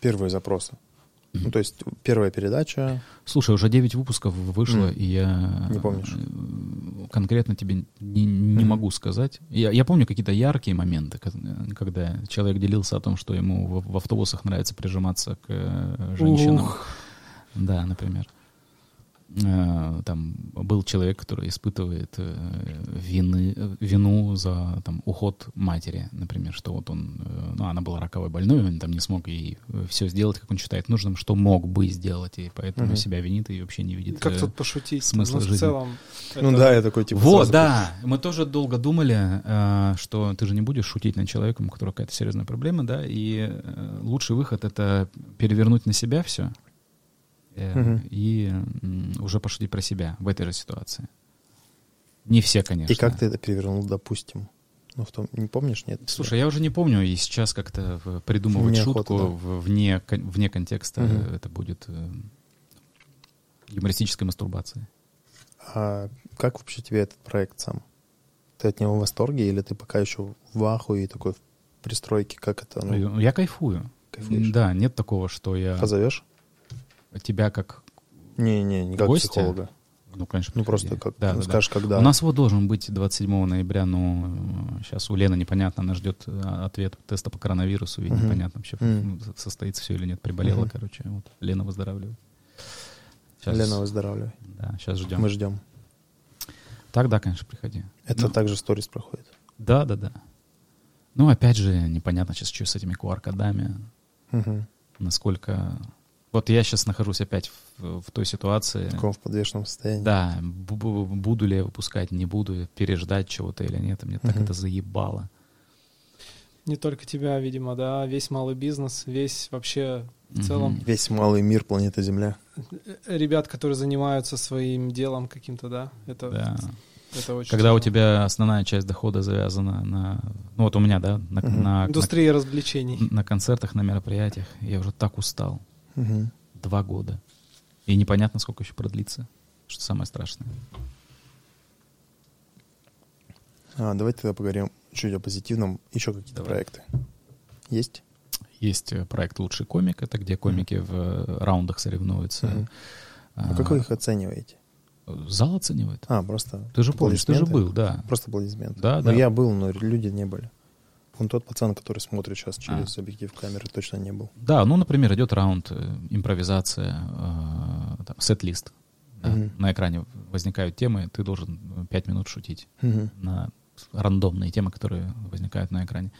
первые запросы. Ну, то есть первая передача. Слушай, уже 9 выпусков вышло, М. и я... Не помнишь? э, Конкретно тебе не, не Мгм. могу сказать. Я, я помню какие-то яркие моменты, ко- когда человек делился о том, что ему в, в автобусах нравится прижиматься к э, женщинам. Ух. Да, например. Э, Там был человек, который испытывает э, вины, э, вину за там, уход матери, например, что вот он, ну, она была раковой больной, он там не смог ей все сделать, как он считает нужным, что мог бы сделать, и поэтому Мгм. себя винит и вообще не видит. Как э, тут пошутить? смысла Ну, в жизни. целом... Ну это- да, я такой типа. вот, да. Мы тоже долго думали, э, что ты же не будешь шутить над человеком, у которого какая-то серьезная проблема, да, и э, лучший выход — это перевернуть на себя все Мгм. и уже пошутить про себя в этой же ситуации. Не все, конечно. И как ты это перевернул, допустим? Ну, в том, не помнишь, нет? Слушай, я уже не помню, и сейчас как-то придумывать Неохота, шутку да. в- вне, вне контекста э, это будет э, юмористической мастурбацией. А как вообще тебе этот проект сам? Ты от него в восторге или ты пока еще в ахуе такой в пристройке? Как это? Ну, Я кайфую. кайфуешь? Да, нет такого, что я Позовешь? Тебя как Не-не, не как Гостя? психолога. Ну, конечно. Ну, просто как Да, ну, да, да. скажешь, когда. У нас вот должен быть 27 ноября, но сейчас у Лены непонятно, она ждет э, ответ теста по коронавирусу, и Мгм. непонятно вообще, ну, состоится все или нет, приболела, Мгм. короче. Вот. Лена выздоравливает. Щас- Лена, выздоравливай. Да, сейчас ждем. Мы ждем. Так, да, конечно, приходи. Это Ну, также сторис проходит. Да, да, да. Ну, опять же, непонятно сейчас, что с этими QR-кодами, Мгм. насколько... Вот я сейчас нахожусь опять в, в той ситуации. В таком в подвешенном состоянии. Да, бу- бу- буду ли я выпускать, не буду, переждать чего-то или нет. Мне так это заебало. Не только тебя, видимо, да, весь малый бизнес, весь вообще в целом Весь малый мир планеты Земля. э, ребят, которые занимаются своим делом каким-то, да, это, Да. это очень Когда у тяжело. тебя основная часть дохода завязана на... Ну вот у меня, да, на, на, развлечений. на- на концертах, на мероприятиях, я уже так устал. Мгм. два года. И непонятно, сколько еще продлится. Что самое страшное. А, давайте тогда поговорим чуть о позитивном. Еще какие-то Давай. проекты. Есть? Есть э, проект «Лучший комик», это где комики в э, раундах соревнуются. Мгм. А, А как вы их оцениваете? Зал оценивает. А, просто Ты же помнишь, ты же был, да. Просто аплодисменты. Да, Ну, да. я был, но люди не были. Он тот пацан, который смотрит сейчас А. через объектив камеры, точно не был. Да, ну, например, идет раунд, э, импровизация, э, там, сет-лист. Да. Мгм. На экране возникают темы, ты должен пять минут шутить Мгм. на рандомные темы, которые возникают на экране.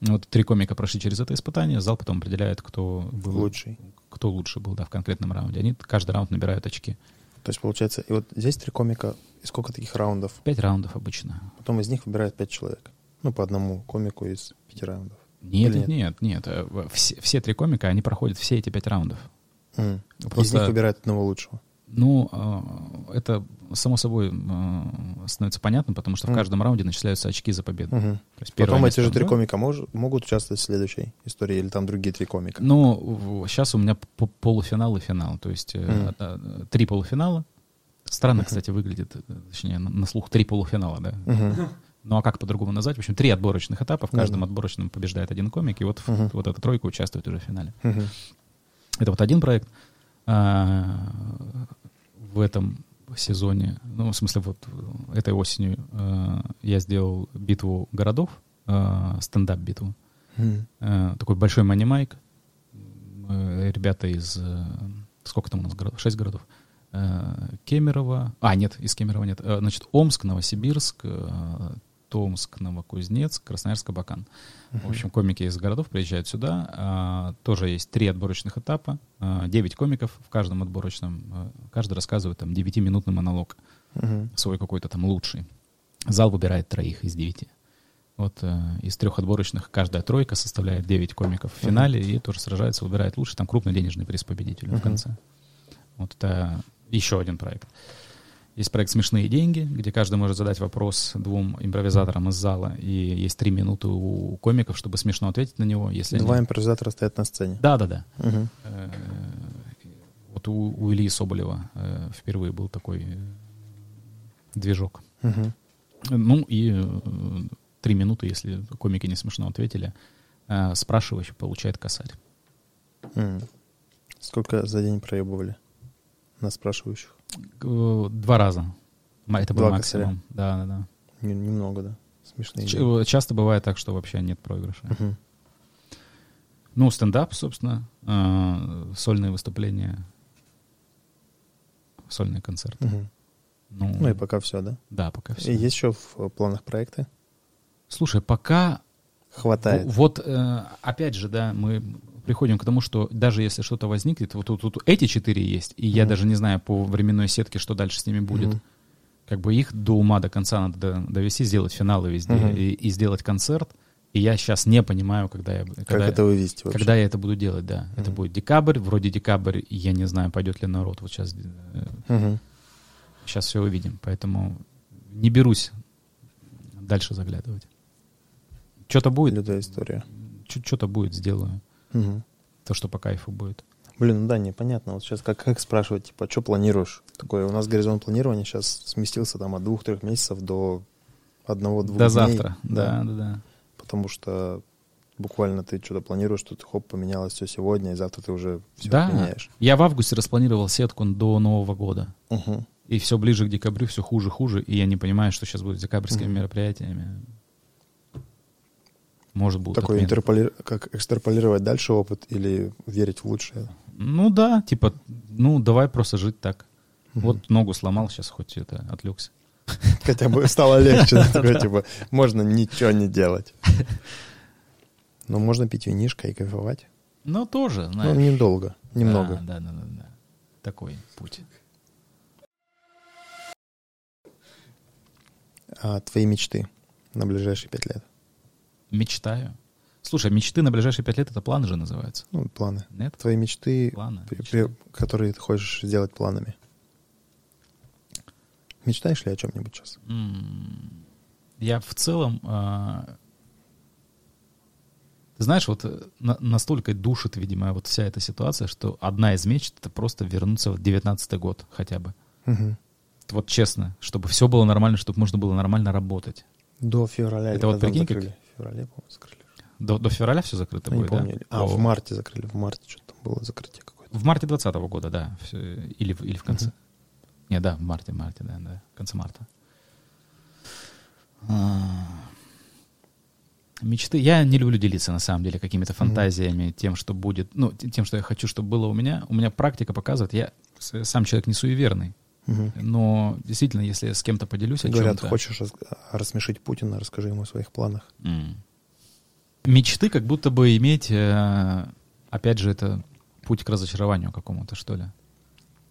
Вот три комика прошли через это испытание, зал потом определяет, кто был Лучший. кто лучше был да, в конкретном раунде. Они каждый раунд набирают очки. То есть, получается, и вот здесь три комика, и сколько таких раундов? Пять раундов обычно. Потом из них выбирают пять человек. Ну, по одному комику из пяти раундов. Нет, Или нет, нет, нет. Э, в- Все, все три комика, они проходят все эти пять раундов. М. Просто- Из них выбирают одного лучшего. Ну, э, это само собой становится понятно, потому что в Мгм. каждом раунде начисляются очки за победу. Мгм. То есть Потом эти же три комика мож- могут участвовать в следующей истории, или там другие три комика. Ну, сейчас у меня полуфинал и финал. То есть э, три полуфинала. Странно, Мгм. кстати, выглядит, э, точнее, на, слух три полуфинала, да. Мгм. *laughs* Ну а как по-другому назвать? В общем, три отборочных этапа. В каждом Мгм. отборочном побеждает один комик, и вот Мгм. вот эта тройка участвует уже в финале. Мгм. Это вот один проект. А, в этом сезоне, ну, в смысле, вот этой осенью э, я сделал битву городов, э, стендап-битву. Мгм. Э, такой большой мани-майк. Э, ребята из... э, сколько там у нас городов? Шесть городов. Э, Кемерово... А, нет, из Кемерово нет. Э, значит, Омск, Новосибирск, э, Томск, Новокузнецк, Красноярск, Абакан. В общем, комики из городов приезжают сюда. А, тоже есть три отборочных этапа. А, Девять комиков в каждом отборочном. а, Каждый рассказывает там девятиминутный монолог. Мгм. Свой какой-то там лучший. Зал выбирает троих из девяти. Вот э, из трех отборочных каждая тройка составляет 9 комиков в финале и тоже сражается, выбирает лучший. Там крупный денежный приз победителю в Мгм. конце. Вот это еще один проект. Есть проект «Смешные деньги», где каждый может задать вопрос двум импровизаторам из зала, и есть три минуты у комиков, чтобы смешно ответить на него. Если Два они- импровизатора стоят на сцене. Да-да-да. Э, Вот у, у Ильи Соболева э, впервые был такой э, движок. Мгм. Ну и три минуты, если комики не смешно ответили, спрашивающий получает косарь. Сколько за день проебывали на спрашивающих? Два раза. Это был Два максимум. Да, да, да. Не- Немного, да. Смешные. Ч- Часто бывает так, что вообще нет проигрыша. Ну, стендап, собственно, э, сольные выступления, сольные концерты. Ну, Ну и пока все, да? да, пока И все. есть еще в планах проекты? Слушай, пока Хватает. Вот, э, опять же, да, мы приходим к тому, что даже если что-то возникнет, вот тут, тут эти четыре есть, и я Мгм. даже не знаю по временной сетке, что дальше с ними будет. Мгм. Как бы их до ума, до конца надо до- довести, сделать финалы везде Мгм. и, и сделать концерт. И я сейчас не понимаю, когда я, Как когда, это вывести вообще? когда я это буду делать, да. Это Мгм. будет декабрь, вроде декабрь, я не знаю, пойдет ли народ. Вот сейчас, Мгм. сейчас все увидим. Поэтому не берусь дальше заглядывать. Что-то будет, Лютая история. что-то будет, сделаю. Мгм. То, что по кайфу будет. Блин, ну да, непонятно. Вот сейчас как, как спрашивать, типа, что планируешь? Такое, у нас горизонт планирования сейчас сместился там от двух-трех месяцев до одного-двух До дней. завтра. Да, да, да. Потому что буквально ты что-то планируешь, тут хоп, поменялось все сегодня, и завтра ты уже все Да. меняешь. Я в августе распланировал сетку до Нового года. Мгм. И все ближе к декабрю, все хуже, хуже. И я не понимаю, что сейчас будет с декабрьскими Мгм. мероприятиями. Может, будут Такой интерполи- как экстраполировать дальше опыт или верить в лучшее. Ну да, типа, ну давай просто жить так. Мгм. Вот ногу сломал, сейчас хоть это отвлекся. Хотя бы стало легче. да, такое, *laughs* Типа, можно ничего не делать. Но можно пить винишко и кайфовать. Но тоже, Ну, знаешь. недолго, немного. Да, да, да, да, да. Такой путь. А твои мечты на ближайшие пять лет? Мечтаю. Слушай, мечты на ближайшие пять лет это планы же называются. Ну, планы. Нет? Твои мечты, Планы. при- мечты. при- которые ты хочешь сделать планами. Мечтаешь ли о чем-нибудь сейчас? М, Я в целом а, Ты знаешь, вот э, на- настолько душит, видимо, вот вся эта ситуация, что одна из мечт — это просто вернуться в 19 год хотя бы. Мгм. Вот честно, чтобы все было нормально, чтобы можно было нормально работать. До февраля. Это вот прикинь, как- закрыли? Феврале, по-моему, закрыли. До, до февраля все закрыто Я не будет, да? помню. А, О, в марте закрыли. В марте что-то там было закрытие какое-то. В марте 2020 года, да. Или, в- или в конце. Мгм. Не, да, в марте, марте, да, да. В конце марта. А, Мечты. Я не люблю делиться, на самом деле, какими-то фантазиями, тем, что будет, ну, тем, что я хочу, чтобы было у меня. У меня практика показывает, я сам человек не суеверный, Но действительно, если я с кем-то поделюсь о Говорят, чем-то... хочешь рас- рассмешить Путина, расскажи ему о своих планах. М. Мечты как будто бы иметь, э, опять же, это путь к разочарованию какому-то, что ли.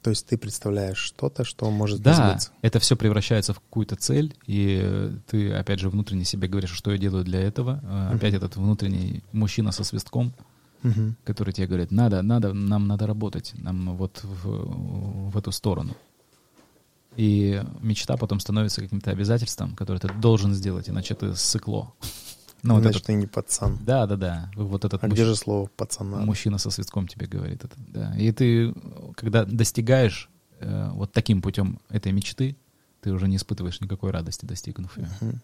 То есть ты представляешь что-то, что может Да, сбыться. это все превращается в какую-то цель, и э, ты, опять же, внутренне себе говоришь, что я делаю для этого. Мгм. Опять этот внутренний мужчина со свистком, Мгм. который тебе говорит, надо, надо, нам надо работать, нам вот в, в эту сторону. И мечта потом становится каким-то обязательством, которое ты должен сделать, иначе ты сыкло. Ну, вот Значит, этот- ты не пацан. да, да, да. Вот этот А мужч- где же слово пацана? мужчина со свистком тебе говорит это. Да. И ты, когда достигаешь э, вот таким путем этой мечты, ты уже не испытываешь никакой радости, достигнув ее. Мгм.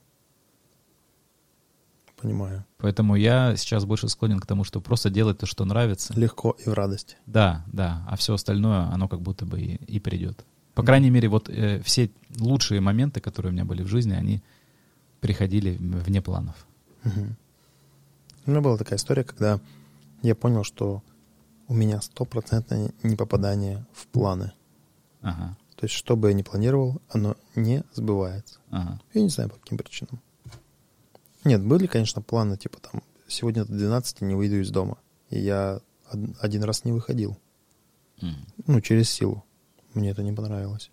Понимаю. Поэтому я сейчас больше склонен к тому, чтобы просто делать то, что нравится. Легко и в радости. Да, да. А все остальное, оно как будто бы и, и придет. По крайней мере, вот э, все лучшие моменты, которые у меня были в жизни, они приходили вне планов. Мгм. У меня была такая история, когда я понял, что у меня стопроцентное непопадание в планы. Ага, То есть, что бы я ни планировал, оно не сбывается. ага. Я не знаю, по каким причинам. Нет, были, конечно, планы, типа там, сегодня до 12 не выйду из дома. И я од- один раз не выходил. М. Ну, через силу. Мне это не понравилось.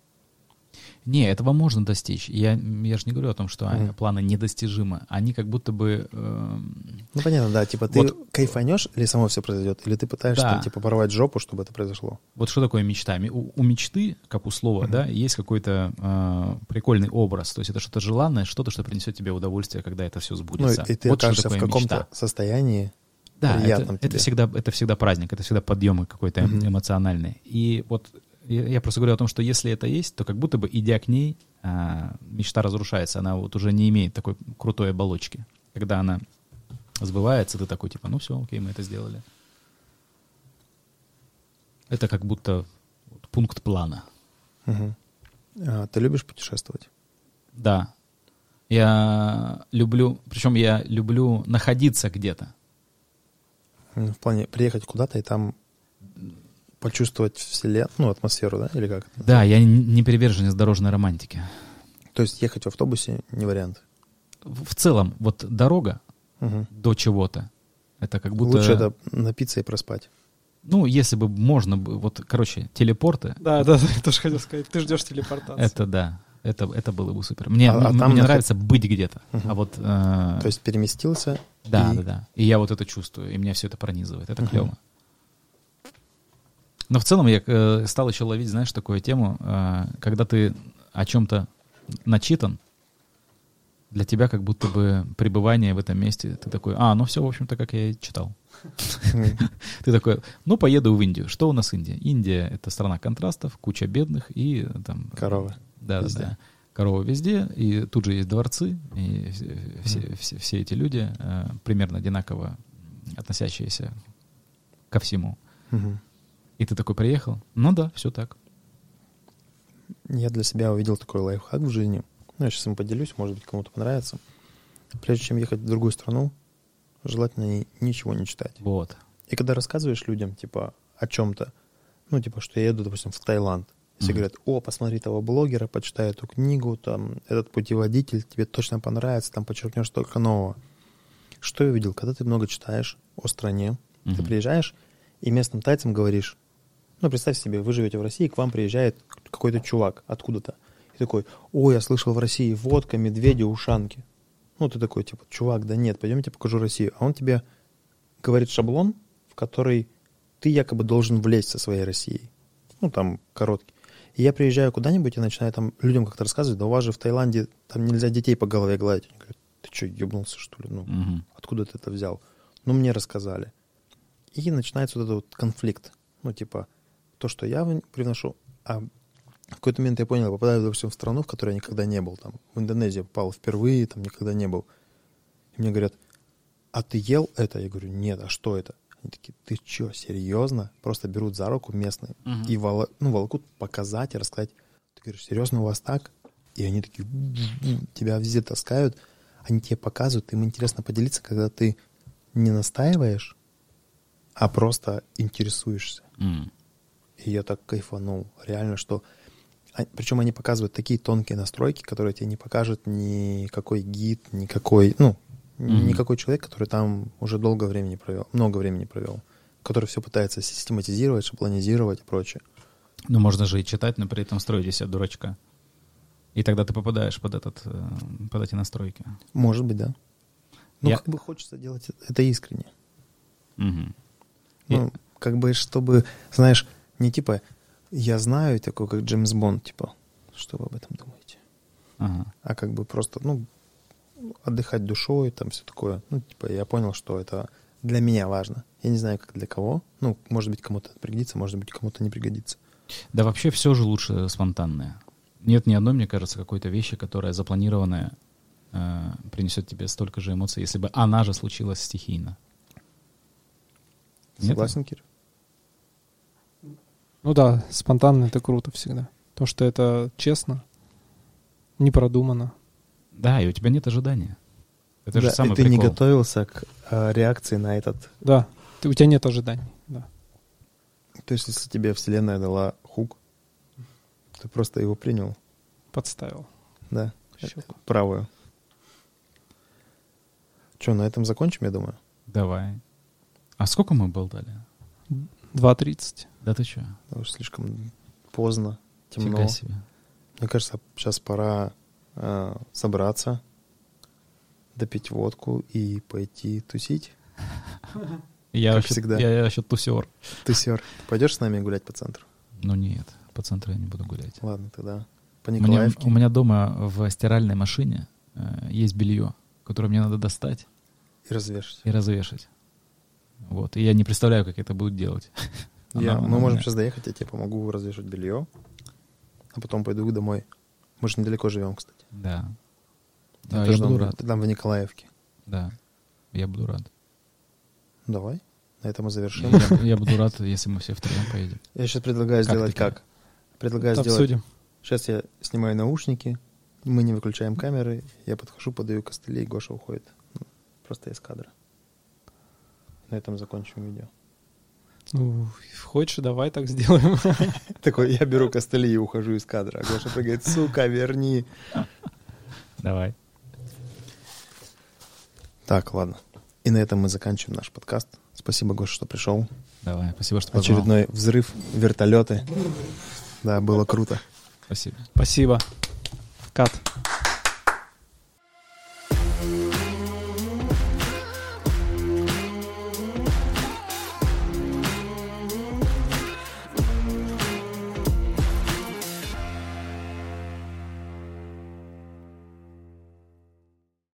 Не, этого можно достичь. Я, я же не говорю о том, что Мгм. планы недостижимы. Они как будто бы... эм, Ну, понятно, да, типа ты Вот- кайфанешь, или само все произойдет, или ты пытаешься, Да. типа, порвать жопу, чтобы это произошло. Вот что такое мечта? У, у мечты, как у слова, Мгм. да, есть какой-то э, прикольный образ. То есть это что-то желанное, что-то, что принесет тебе удовольствие, когда это все Ну, сбудется. и ты вот что окажешься в каком-то мечта. состоянии, Да, это, приятном это тебе. всегда, это всегда праздник, это всегда подъемы какой-то Мгм. эмоциональный. И вот я, я просто говорю о том, что если это есть, то как будто бы, идя к ней, а, мечта разрушается, она вот уже не имеет такой крутой оболочки. Когда она сбывается, ты такой, типа, ну все, окей, мы это сделали. Это как будто вот пункт плана. Мгм. А, ты любишь путешествовать? Да. Я люблю, причем я люблю находиться где-то. М, В плане приехать куда-то и там почувствовать вселенную, ну, атмосферу, да, или как? Да, я не приверженец дорожной романтики. То есть ехать в автобусе не вариант. В целом, вот дорога Мгм. до чего-то, это как будто... Лучше это напиться и проспать. Ну, если бы можно, бы, вот, короче, телепорты, Да, да, да, я тоже хотел сказать. Ты ждешь телепортации. это да, это, это было бы супер. Мне, А- а там мне наход- нравится быть где-то, Мгм. а вот... э, То есть переместился. Да, и- да, да. И я вот это чувствую, и меня все это пронизывает. Это Мгм. клево. Но в целом я э, стал еще ловить, знаешь, такую тему, э, когда ты о чем-то начитан, для тебя как будто бы пребывание в этом месте, ты такой, а, ну все, в общем-то, как я и читал. *laughs* Ты такой, ну поеду в Индию. Что у нас Индия? Индия — это страна контрастов, куча бедных и там... Коровы. Да, да, да. Коровы везде, и тут же есть дворцы, и все, все- все- все эти люди э, примерно одинаково относящиеся ко всему. И ты такой приехал? Ну да, все так. Я для себя увидел такой лайфхак в жизни. Ну, я сейчас им поделюсь, может быть, кому-то понравится. Прежде чем ехать в другую страну, желательно ни- ничего не читать. Вот. И когда рассказываешь людям, типа, о чем-то, ну, типа, что я еду, допустим, в Таиланд, все Мгм. говорят, о, посмотри того блогера, почитай эту книгу, там, этот путеводитель, тебе точно понравится, там подчеркнешь столько нового. Что я видел? Когда ты много читаешь о стране, ты Мгм. приезжаешь и местным тайцам говоришь, ну, представь себе, вы живете в России, к вам приезжает какой-то чувак откуда-то. И такой, о, я слышал в России водка, медведи, ушанки. Ну, ты такой, типа, чувак, да нет, пойдемте покажу Россию. А он тебе говорит шаблон, в который ты якобы должен влезть со своей Россией. Ну, там, короткий. И я приезжаю куда-нибудь и начинаю там людям как-то рассказывать, да у вас же в Таиланде там нельзя детей по голове гладить. Они говорят, ты что, ебнулся, что ли? Ну, Мгм. откуда ты это взял? ну, мне рассказали. И начинается вот этот вот конфликт. Ну, типа, то, что я привношу, а в какой-то момент я понял, я попадаю, допустим, в страну, в которой я никогда не был. Там, в Индонезию попал впервые, там никогда не был. И мне говорят, а ты ел это? Я говорю, нет, а что это? Они такие, ты что, серьезно? Просто берут за руку местные Мгм. и воло- ну, волокут показать и рассказать. Ты говоришь, серьезно, у вас так? И они такие, тебя везде таскают, они тебе показывают, им интересно поделиться, когда ты не настаиваешь, а просто интересуешься. М. И я так кайфанул. Реально, что... причем они показывают такие тонкие настройки, которые тебе не покажет никакой гид, никакой, ну, Мгм. никакой человек, который там уже долго времени провел, много времени провел, который все пытается систематизировать, шаблонизировать и прочее. Ну, можно же и читать, но при этом строить из себя дурачка. И тогда ты попадаешь под, этот, э, под эти настройки. Может быть, да. Ну, Я- как бы хочется делать это искренне. Мгм. Ну, как бы, чтобы, знаешь, не типа я знаю, такой, как Джеймс Бонд, типа, что вы об этом думаете? Ага. а как бы просто, ну, отдыхать душой, там все такое. Ну, типа, я понял, что это для меня важно. Я не знаю, как для кого. Ну, может быть, кому-то пригодится, может быть, кому-то не пригодится. Да вообще все же лучше спонтанное. Нет ни одной, мне кажется, какой-то вещи, которая запланированная, э, принесет тебе столько же эмоций, если бы она же случилась стихийно. Нет? Согласен, Кир? Ну да, спонтанно это круто всегда. То, что это честно, не продумано. Да, и у тебя нет ожидания. Это же Да, самый и ты не прикол. готовился к э, реакции на этот. Да, ты, у тебя нет ожиданий. Да. То есть, если тебе вселенная дала хук, ты просто его принял, Подставил. да, Щеку. правую. Че, на этом закончим, я думаю? Давай. А сколько мы болтали? 2.30. Да ты что? Потому что слишком поздно, темно. Фига себе. Мне кажется, сейчас пора э, собраться, допить водку и пойти тусить. *laughs* Я Как вообще, всегда. Я, я вообще тусер. Тусер. Пойдешь с нами гулять по центру? Ну нет, по центру я не буду гулять. Ладно, тогда по У меня, Николаевке. у меня дома в стиральной машине э, есть белье, которое мне надо достать И развешать. и развешать. Вот. И я не представляю, как это будет делать. *laughs* Я- Она- мы она у можем меня- сейчас доехать, я тебе помогу развешать белье, а потом пойду домой. Мы же недалеко живем, кстати. Да. Я Да, я тоже буду там, рад. там в Николаевке. Да. Я буду рад. Давай, на этом мы завершим. Я, я буду рад, если мы все втроем поедем. Я сейчас предлагаю Как сделать ты как? Предлагаю сделать... Обсудим. Сейчас я снимаю наушники, мы не выключаем камеры, я подхожу, подаю костыли, и Гоша уходит. Просто из кадра. На этом закончим видео. Ну, хочешь, давай так сделаем. *laughs* Такой, я беру костыли и ухожу из кадра. А Гоша прыгает, сука, верни. Давай. Так, ладно. И на этом мы заканчиваем наш подкаст. Спасибо, Гоша, что пришел. Давай. Спасибо, что позвал. Очередной взрыв, вертолеты. Да, было круто. Спасибо. Спасибо. Кат.